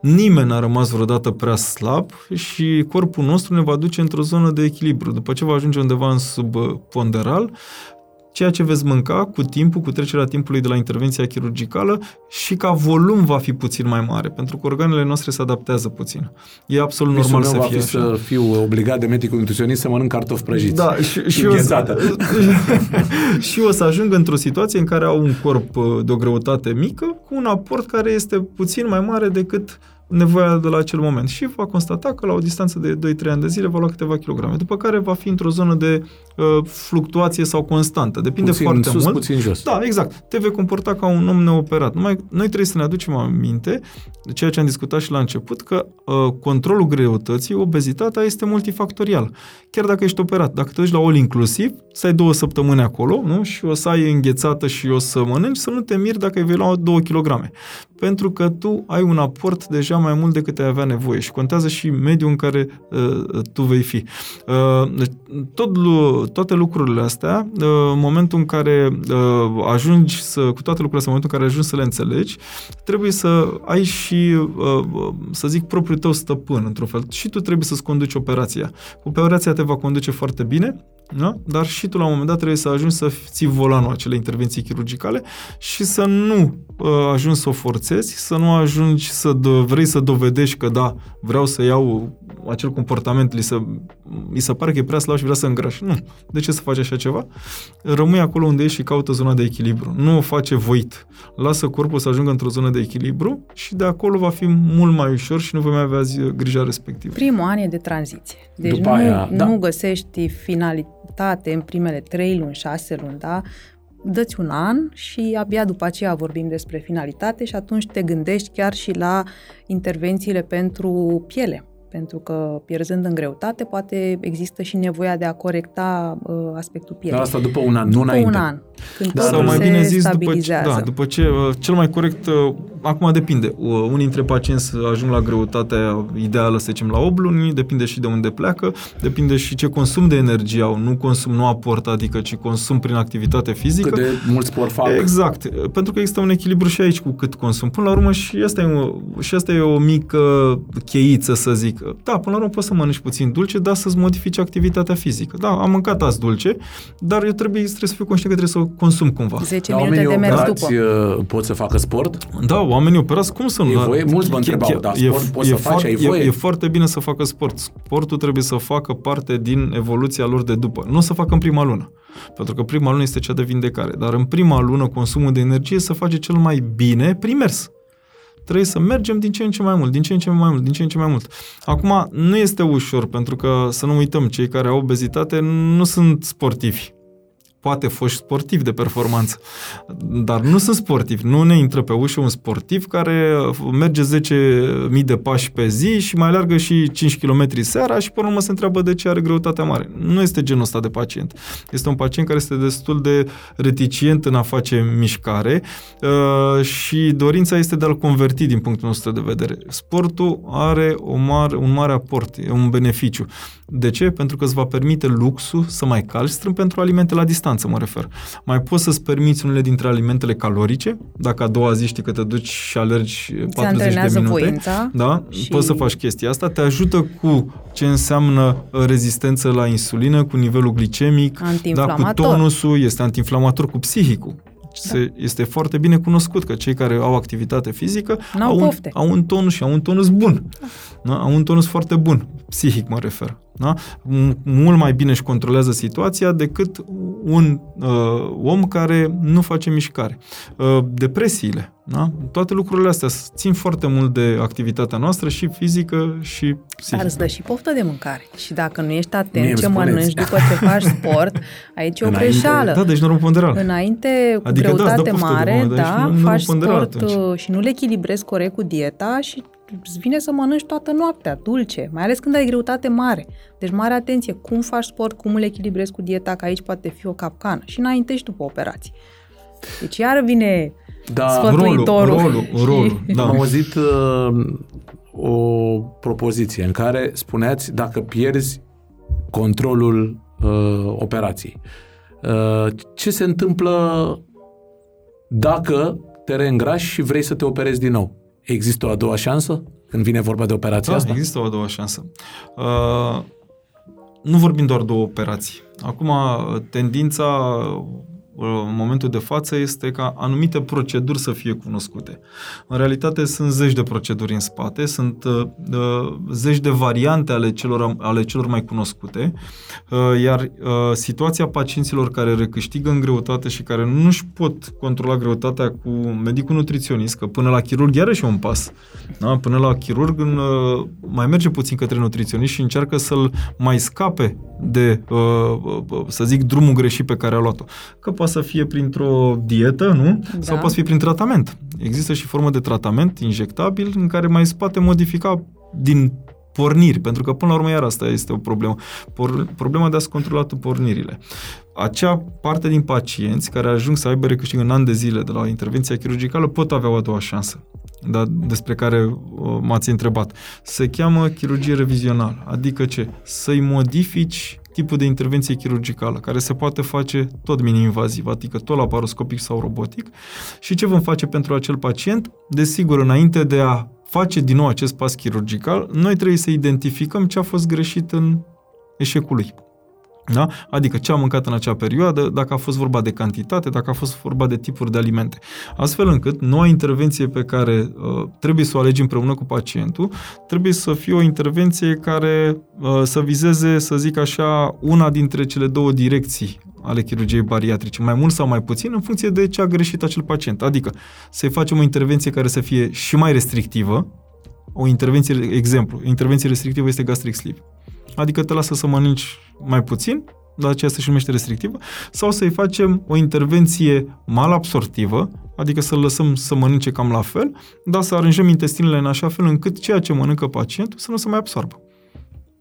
Nimeni n-a rămas vreodată prea slab și corpul nostru ne va duce într-o zonă de echilibru. După ce va ajunge undeva în subponderal, ceea ce veți mânca cu timpul, cu trecerea timpului de la intervenția chirurgicală și ca volum va fi puțin mai mare, pentru că organele noastre se adaptează puțin. E absolut Visul normal să va fie fi așa. să fiu obligat de medicul nutriționist să mănânc cartofi prăjiți. Da, și, și, o să, și o să ajung într-o situație în care au un corp uh, de o greutate mică cu un aport care este puțin mai mare decât nevoia de la acel moment și va constata că la o distanță de 2-3 ani de zile va lua câteva kilograme, după care va fi într-o zonă de uh, fluctuație sau constantă. Depinde puțin foarte sus, mult. puțin jos. Da, exact. Te vei comporta ca un om neoperat. Numai noi trebuie să ne aducem aminte de ceea ce am discutat și la început, că uh, controlul greutății, obezitatea este multifactorial. Chiar dacă ești operat, dacă te duci la all inclusiv, să ai două săptămâni acolo, nu? Și o să ai înghețată și o să mănânci, să nu te miri dacă ai vei lua 2 kg. Pentru că tu ai un aport deja mai mult decât ai avea nevoie și contează și mediul în care uh, tu vei fi. Uh, deci, tot, toate lucrurile astea, uh, în momentul în care uh, ajungi să, cu toate lucrurile astea, în momentul în care ajungi să le înțelegi, trebuie să ai și, uh, să zic, propriul tău stăpân, într-un fel. Și tu trebuie să-ți conduci operația. Operația te va conduce foarte bine, da? Dar și tu la un moment dat trebuie să ajungi să ții volanul acelei intervenții chirurgicale și să nu uh, ajungi să o forțezi, să nu ajungi să do- vrei să dovedești că da, vreau să iau acel comportament, li se, li se pare că e prea slab și vrea să îngrași. Nu. De ce să faci așa ceva? Rămâi acolo unde ești și caută zona de echilibru. Nu o face voit. Lasă corpul să ajungă într-o zonă de echilibru și de acolo va fi mult mai ușor și nu vei mai avea grija respectivă. Primul an e de tranziție. Deci După nu, aia, nu da. găsești finalitate rezultate în primele trei luni, șase luni, da? Dă-ți un an și abia după aceea vorbim despre finalitate și atunci te gândești chiar și la intervențiile pentru piele. pentru că pierzând în greutate, poate există și nevoia de a corecta uh, aspectul pielii. Dar asta după un an, nu după înainte. un an, când Da, totul Sau mai se bine zis, după ce, stabilizează. da, după ce, uh, cel mai corect, uh, acum depinde. Uh, Unii dintre pacienți ajung la greutatea ideală, să zicem, la 8 luni, depinde și de unde pleacă, depinde și ce consum de energie au, nu consum, nu aport, adică, ci consum prin activitate fizică. Cât de mult sport fac. Exact, pentru că există un echilibru și aici cu cât consum. Până la urmă și asta e o, și asta e o mică cheiță, să zic. Da, până la urmă poți să mănânci puțin dulce, dar să-ți modifici activitatea fizică. Da, am mâncat azi dulce, dar eu trebuie, trebuie să fiu conștient că trebuie să o consum cumva. 10 Dar minute oamenii de mers operați după. uh, pot să facă sport? Da, oamenii operați, cum să nu? E Dar voie? Mulți mă e- întrebau, e- dar e- sport poți e să faci, foarte- ai voie? E, e foarte bine să facă sport. Sportul trebuie să facă parte din evoluția lor de după. Nu o să facă în prima lună. Pentru că prima lună este cea de vindecare. Dar în prima lună consumul de energie se face cel mai bine prin mers. Trebuie să mergem din ce în ce mai mult, din ce în ce mai mult, din ce în ce mai mult. Acum, nu este ușor, pentru că, să nu uităm, cei care au obezitate nu sunt sportivi poate foști sportiv de performanță, dar nu sunt sportivi. Nu ne intră pe ușă un sportiv care merge 10.000 de pași pe zi și mai alergă și 5 km seara și până la urmă se întreabă de ce are greutatea mare. Nu este genul ăsta de pacient. Este un pacient care este destul de reticent în a face mișcare uh, și dorința este de a-l converti din punctul nostru de vedere. Sportul are o mare, un mare aport, e un beneficiu. De ce? Pentru că îți va permite luxul să mai calci strâmb pentru alimente la distanță, mă refer. Mai poți să-ți permiți unele dintre alimentele calorice, dacă a doua zi știi că te duci și alergi 40 de antrenează minute. voința Da? și- Poți să faci chestia asta, te ajută cu ce înseamnă uh, rezistență la insulină, cu nivelul glicemic, da, cu Antiinflamator. tonusul, este antiinflamator cu psihicul. Se, este foarte bine cunoscut că cei care au activitate fizică N-au au un, pofte. au un tonus și au un tonus bun. Da? Au un tonus foarte bun, psihic mă refer. Da? M- Mult mai bine își controlează situația decât un uh, om care nu face mișcare. Uh, depresiile, da? toate lucrurile astea țin foarte mult de activitatea noastră și fizică și Dar psihică. îți dă și poftă de mâncare. Și dacă nu ești Mie atent îmi ce spuneți. mănânci după ce faci sport, aici e o Înainte- greșeală. Da, deci normoponderal. Înainte, cu Adică da, îți dă greutate poftă de mare, moment, dar da, și nu- nu faci ponderal sport atunci. uh, și nu le echilibrezi corect cu dieta și îți vine să mănânci toată noaptea, dulce, mai ales când ai greutate mare. Deci mare atenție, cum faci sport, cum îl echilibrezi cu dieta, că aici poate fi o capcană. Și înainte și după operație. Deci iar vine Da, Sfătul- rolul, Mântuitorul. rolul, rolul, da. Am auzit uh, o propoziție în care spuneați dacă pierzi controlul uh, operației. Uh, ce se întâmplă dacă te reîngrași și vrei să te operezi din nou? Există o a doua șansă când vine vorba de operația Da, asta? există o a doua șansă. Uh, nu vorbim doar de o operație. Acum, tendința uh, în momentul de față este ca anumite proceduri să fie cunoscute. În realitate sunt zeci de proceduri în spate, sunt uh, uh, zeci de variante ale celor, ale celor mai cunoscute, uh, iar uh, situația pacienților care recâștigă în greutate și care nu își pot controla greutatea cu medicul nutriționist, că până la chirurg iarăși e un pas. Da? Până la chirurg în, uh, mai merge puțin către nutriționist și încearcă să-l mai scape de, uh, uh, să zic, drumul greșit pe care a luat-o. Că poate să fie printr-o dietă, nu? Da. Sau poate să fie prin tratament. Există și formă de tratament injectabil în care mai se poate modifica din porniri, pentru că până la urmă iar asta este o problemă. Por, problema de a-ți controla tu pornirile. Acea parte din pacienți care ajung să aibă recâștig în ani de zile de la intervenția chirurgicală pot avea o a doua șansă da, despre care uh, m-ați întrebat. Se cheamă chirurgie revizională, adică ce? Să-i modifici tipul de intervenție chirurgicală, care se poate face tot minim-invaziv, adică tot laparoscopic sau robotic. Și ce vom face pentru acel pacient? Desigur, înainte de a face din nou acest pas chirurgical, noi trebuie să identificăm ce a fost greșit în eșecul lui. Da? Adică ce a mâncat în acea perioadă, dacă a fost vorba de cantitate, dacă a fost vorba de tipuri de alimente. Astfel încât noua intervenție pe care uh, trebuie să o alegi împreună cu pacientul, trebuie să fie o intervenție care uh, să vizeze, să zic așa, una dintre cele două direcții ale chirurgiei bariatrice, mai mult sau mai puțin, în funcție de ce a greșit acel pacient. Adică să-i facem o intervenție care să fie și mai restrictivă, o intervenție, exemplu, intervenție restrictivă este gastric sleeve. Adică te lasă să mănânci mai puțin, dar aceea se și numește restrictivă, sau să-i facem o intervenție malabsortivă, adică să-l lăsăm să mănânce cam la fel, dar să aranjăm intestinele în așa fel încât ceea ce mănâncă pacientul să nu se mai absorbă.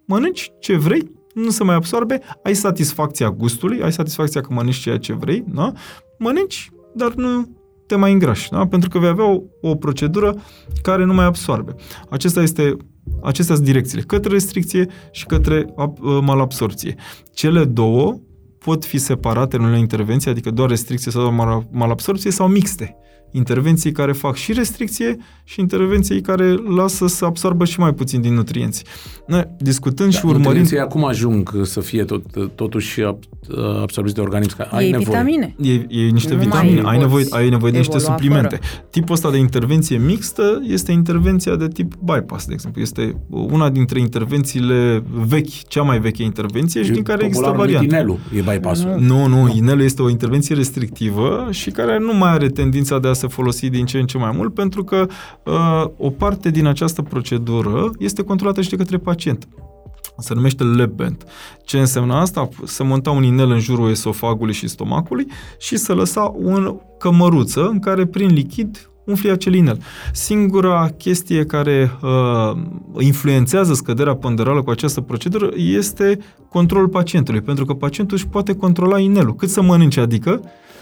Mănânci ce vrei, nu se mai absorbe, ai satisfacția gustului, ai satisfacția că mănânci ceea ce vrei, da? mănânci, dar nu te mai îngrași, da? pentru că vei avea o, o procedură care nu mai absorbe. Acesta este Acestea sunt direcțiile, către restricție și către malabsorție. Cele două pot fi separate în unele intervenții, adică doar restricție sau doar malabsorție sau mixte intervenții care fac și restricție și intervenții care lasă să absorbă și mai puțin din nutrienți. Noi, discutând da, și urmărind... Nutrienții acum ajung să fie tot, totuși absorbiți de organism. Ai e nevoie. vitamine. E, e niște nu vitamine. Ai nevoie, ai nevoie de niște suplimente. Fără. Tipul ăsta de intervenție mixtă este intervenția de tip bypass, de exemplu. Este una dintre intervențiile vechi, cea mai veche intervenție și din care există variante. Inelul e bypass Nu, nu, inelul este o intervenție restrictivă și care nu mai are tendința de a se folosi din ce în ce mai mult, pentru că uh, o parte din această procedură este controlată și de către pacient. Se numește lab band. Ce înseamnă asta? Se monta un inel în jurul esofagului și stomacului și se lăsa o cămăruță în care prin lichid umfli acel inel. Singura chestie care uh, influențează scăderea ponderală cu această procedură este controlul pacientului, pentru că pacientul își poate controla inelul. Cât să mănânce, adică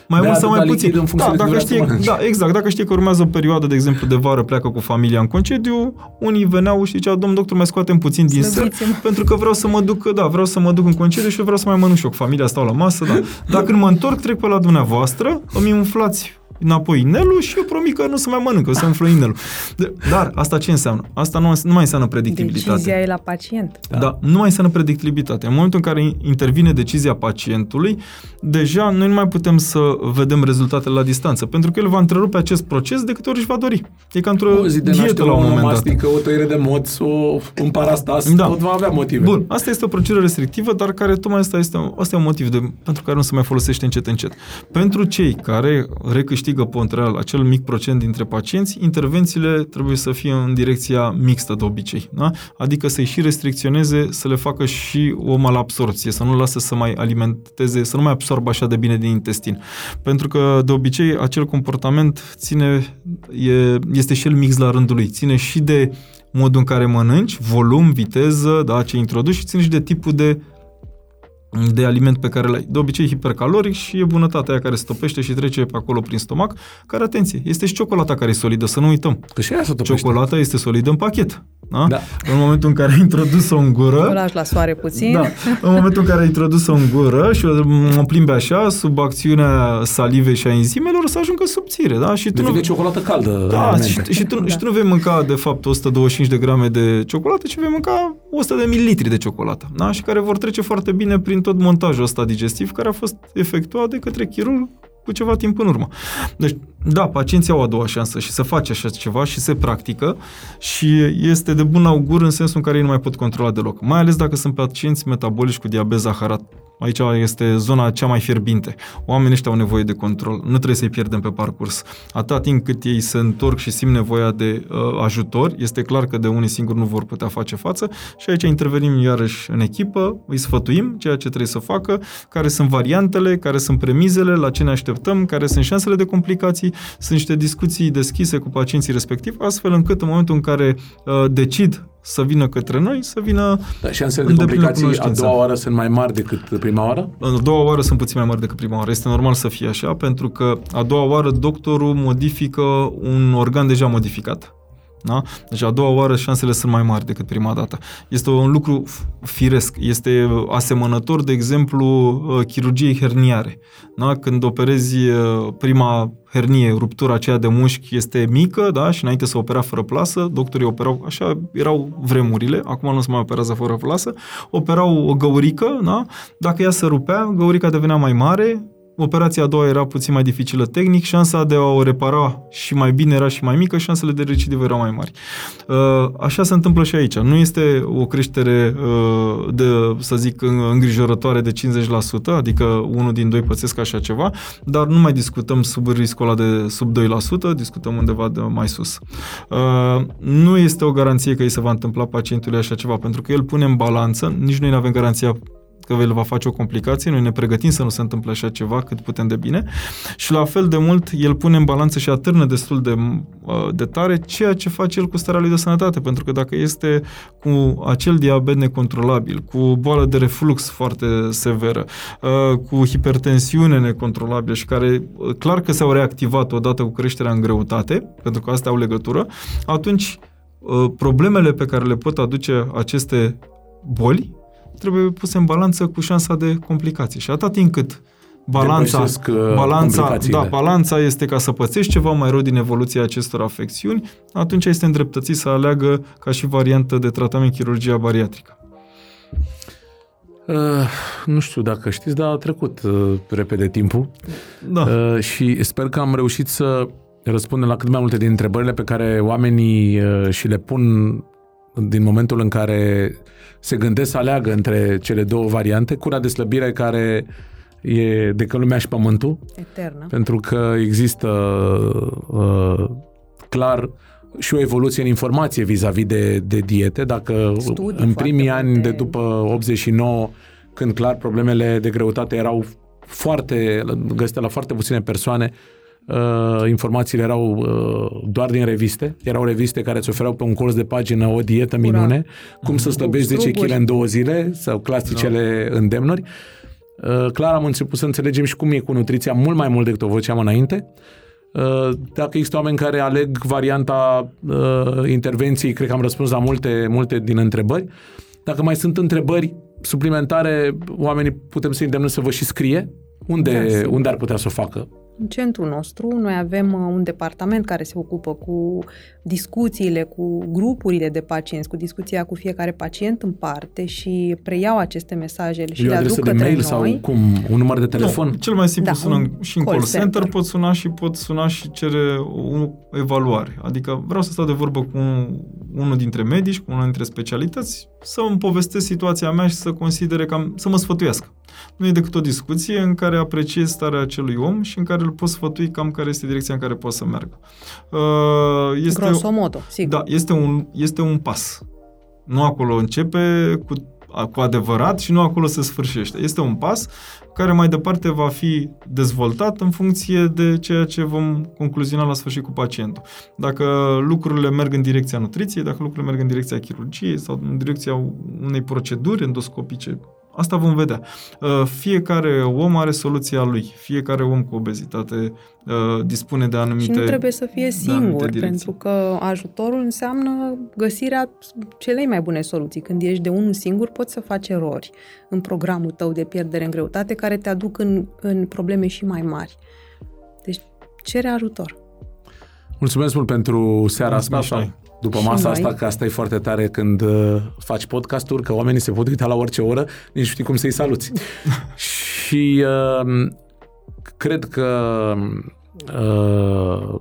mai mult sau mai puțin. În da, dacă știe, da, exact. Dacă știe că urmează o perioadă, de exemplu, de vară, pleacă cu familia în concediu, unii veneau și ziceau, domn doctor, mai scoatem puțin din ser, pentru că vreau să mă duc, da, vreau să mă duc în concediu și eu vreau să mai mănânc și eu cu familia, stau la masă, da. Dacă când mă întorc, trec pe la dumneavoastră, îmi umflați înapoi inelul și eu promit că nu se mai mănâncă, să umflă inelul. Dar asta ce înseamnă? Asta nu, nu mai înseamnă predictibilitate. Decizia e la pacient. Da. da, nu mai înseamnă predictibilitate. În momentul în care intervine decizia pacientului, deja noi nu mai putem să vedem rezultatele la distanță, pentru că el va întrerupe acest proces de câte ori își va dori. E ca într-o dietă la un moment dat. Mastică, o tăiere de moț, o, un parastas, da. tot va avea motive. Bun, asta este o procedură restrictivă, dar care tocmai asta este, asta e un motiv de, pentru care nu se mai folosește încet încet. Pentru cei care recâștigă câștigă Pontreal acel mic procent dintre pacienți, intervențiile trebuie să fie în direcția mixtă de obicei. Da? Adică să-i și restricționeze, să le facă și o malabsorție, să nu lasă să mai alimenteze, să nu mai absorbă așa de bine din intestin. Pentru că, de obicei, acel comportament ține, e, este și el mix la rândul lui. Ține și de modul în care mănânci, volum, viteză, da, ce introduci și ține și de tipul de de aliment pe care l-ai. De obicei hipercaloric și e bunătatea aia care se topește și trece pe acolo prin stomac, care, atenție, este și ciocolata care e solidă, să nu uităm. Că și aia se topește. Ciocolata este solidă în pachet. Da? da. În momentul în care ai introdus-o în gură... O lași la soare puțin. Da. În momentul în care ai introdus-o în gură și o plimbi așa, sub acțiunea salivei și a enzimelor, o să ajungă subțire. Da? Și tu nu... ciocolată caldă. Da, și, și, tu, da. și tu nu vei mânca, de fapt, 125 de grame de ciocolată, ci vei mânca 100 de mililitri de ciocolată. Da? Și care vor trece foarte bine prin tot montajul ăsta digestiv care a fost efectuat de către chirurg cu ceva timp în urmă. Deci, da, pacienții au a doua șansă și se face așa ceva și se practică și este de bun augur în sensul în care ei nu mai pot controla deloc. Mai ales dacă sunt pacienți metabolici cu diabet zaharat Aici este zona cea mai fierbinte. Oamenii ăștia au nevoie de control. Nu trebuie să-i pierdem pe parcurs. Atâta timp cât ei se întorc și simt nevoia de uh, ajutor, este clar că de unii singuri nu vor putea face față și aici intervenim iarăși în echipă, îi sfătuim ceea ce trebuie să facă, care sunt variantele, care sunt premizele, la ce ne așteptăm, care sunt șansele de complicații, sunt niște discuții deschise cu pacienții respectiv, astfel încât în momentul în care uh, decid să vină către noi, să vină da, șansele de complicații a doua oară sunt mai mari decât prima oară? A doua oară sunt puțin mai mari decât prima oară. Este normal să fie așa, pentru că a doua oară doctorul modifică un organ deja modificat. Da? Deci a doua oară șansele sunt mai mari decât prima dată. Este un lucru firesc. Este asemănător, de exemplu, uh, chirurgiei herniare. Da? Când operezi uh, prima hernie, ruptura aceea de mușchi este mică, da? și înainte să opera fără plasă, doctorii operau, așa erau vremurile, acum nu se mai operează fără plasă, operau o găurică, da? dacă ea se rupea, găurica devenea mai mare, Operația a doua era puțin mai dificilă tehnic, șansa de a o repara și mai bine era și mai mică, șansele de recidivă erau mai mari. Uh, așa se întâmplă și aici. Nu este o creștere uh, de, să zic, îngrijorătoare de 50%, adică unul din doi pățesc așa ceva, dar nu mai discutăm sub riscul ăla de sub 2%, discutăm undeva de mai sus. Uh, nu este o garanție că îi se va întâmpla pacientului așa ceva, pentru că el pune în balanță, nici noi nu avem garanția că el va face o complicație, noi ne pregătim să nu se întâmple așa ceva cât putem de bine. Și la fel de mult el pune în balanță și atârnă destul de, uh, de tare ceea ce face el cu starea lui de sănătate, pentru că dacă este cu acel diabet necontrolabil, cu boală de reflux foarte severă, uh, cu hipertensiune necontrolabilă și care uh, clar că s-au reactivat odată cu creșterea în greutate, pentru că astea au legătură, atunci problemele pe care le pot aduce aceste boli trebuie puse în balanță cu șansa de complicații. Și atât timp cât balanța, uh, balanța, da, balanța este ca să pățești ceva mai rău din evoluția acestor afecțiuni, atunci este îndreptățit să aleagă ca și variantă de tratament chirurgia bariatrică. Uh, nu știu dacă știți, dar a trecut uh, repede timpul da. uh, și sper că am reușit să răspundem la cât mai multe din întrebările pe care oamenii uh, și le pun din momentul în care se gândesc să aleagă între cele două variante, cura de slăbire care e de lumea și pământul. Eternă. Pentru că există uh, clar și o evoluție în informație vis-a-vis de, de diete. Dacă Studii în primii ani de după 89, când clar problemele de greutate erau foarte, găsite la foarte puține persoane, uh, informațiile erau uh, doar din reviste. Erau reviste care îți ofereau pe un colț de pagină o dietă Ura. minune, cum să slăbești 10 kg în două zile sau clasicele no. Da. îndemnuri. Uh, clar am început să înțelegem și cum e cu nutriția mult mai mult decât o făceam înainte. Uh, dacă există oameni care aleg varianta uh, intervenției, cred că am răspuns la multe, multe din întrebări. Dacă mai sunt întrebări suplimentare, oamenii putem să îndemnăm să vă și scrie unde, da, unde ar putea să o facă. În centrul nostru noi avem uh, un departament care se ocupă cu discuțiile, cu grupurile de pacienți, cu discuția cu fiecare pacient în parte și preiau aceste mesaje și le aduc către de mail noi. sau cum? Un număr de telefon? Nu, cel mai simplu da, sună și în call center, center, pot suna și pot suna și cere o evaluare. Adică vreau să stau de vorbă cu unul dintre medici, cu unul dintre specialități, să îmi povestesc situația mea și să considere cam, să mă sfătuiască. Nu e decât o discuție în care apreciez starea acelui om și în care îl pot sfătui cam care este direcția în care poate să meargă. Uh, este, Grosomodo, sigur. Da, este un, este un pas. Nu acolo începe cu, cu adevărat și nu acolo se sfârșește. Este un pas care mai departe va fi dezvoltat în funcție de ceea ce vom concluziona la sfârșit cu pacientul. Dacă lucrurile merg în direcția nutriției, dacă lucrurile merg în direcția chirurgiei sau în direcția unei proceduri endoscopice Asta vom vedea. Uh, fiecare om are soluția lui. Fiecare om cu obezitate uh, dispune de anumite Și nu trebuie să fie singur, pentru că ajutorul înseamnă găsirea celei mai bune soluții. Când ești de unul singur, poți să faci erori în programul tău de pierdere în greutate care te aduc în, în probleme și mai mari. Deci, cere ajutor. Mulțumesc mult pentru seara asta după și masa noi. asta, că asta e foarte tare când uh, faci podcasturi, că oamenii se pot uita la orice oră, nici știi cum să-i saluți. și uh, cred că uh,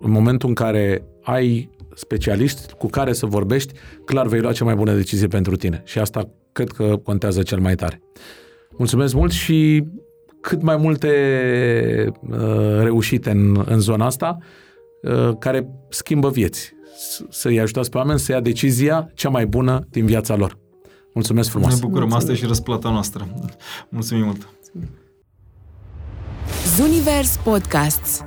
în momentul în care ai specialiști cu care să vorbești, clar vei lua cea mai bună decizie pentru tine. Și asta cred că contează cel mai tare. Mulțumesc mult și cât mai multe uh, reușite în, în zona asta, uh, care schimbă vieți să-i ajutați pe oameni să ia decizia cea mai bună din viața lor. Mulțumesc frumos! Ne bucurăm, Mulțumim. asta e și răsplata noastră. Mulțumim mult! Zunivers Podcasts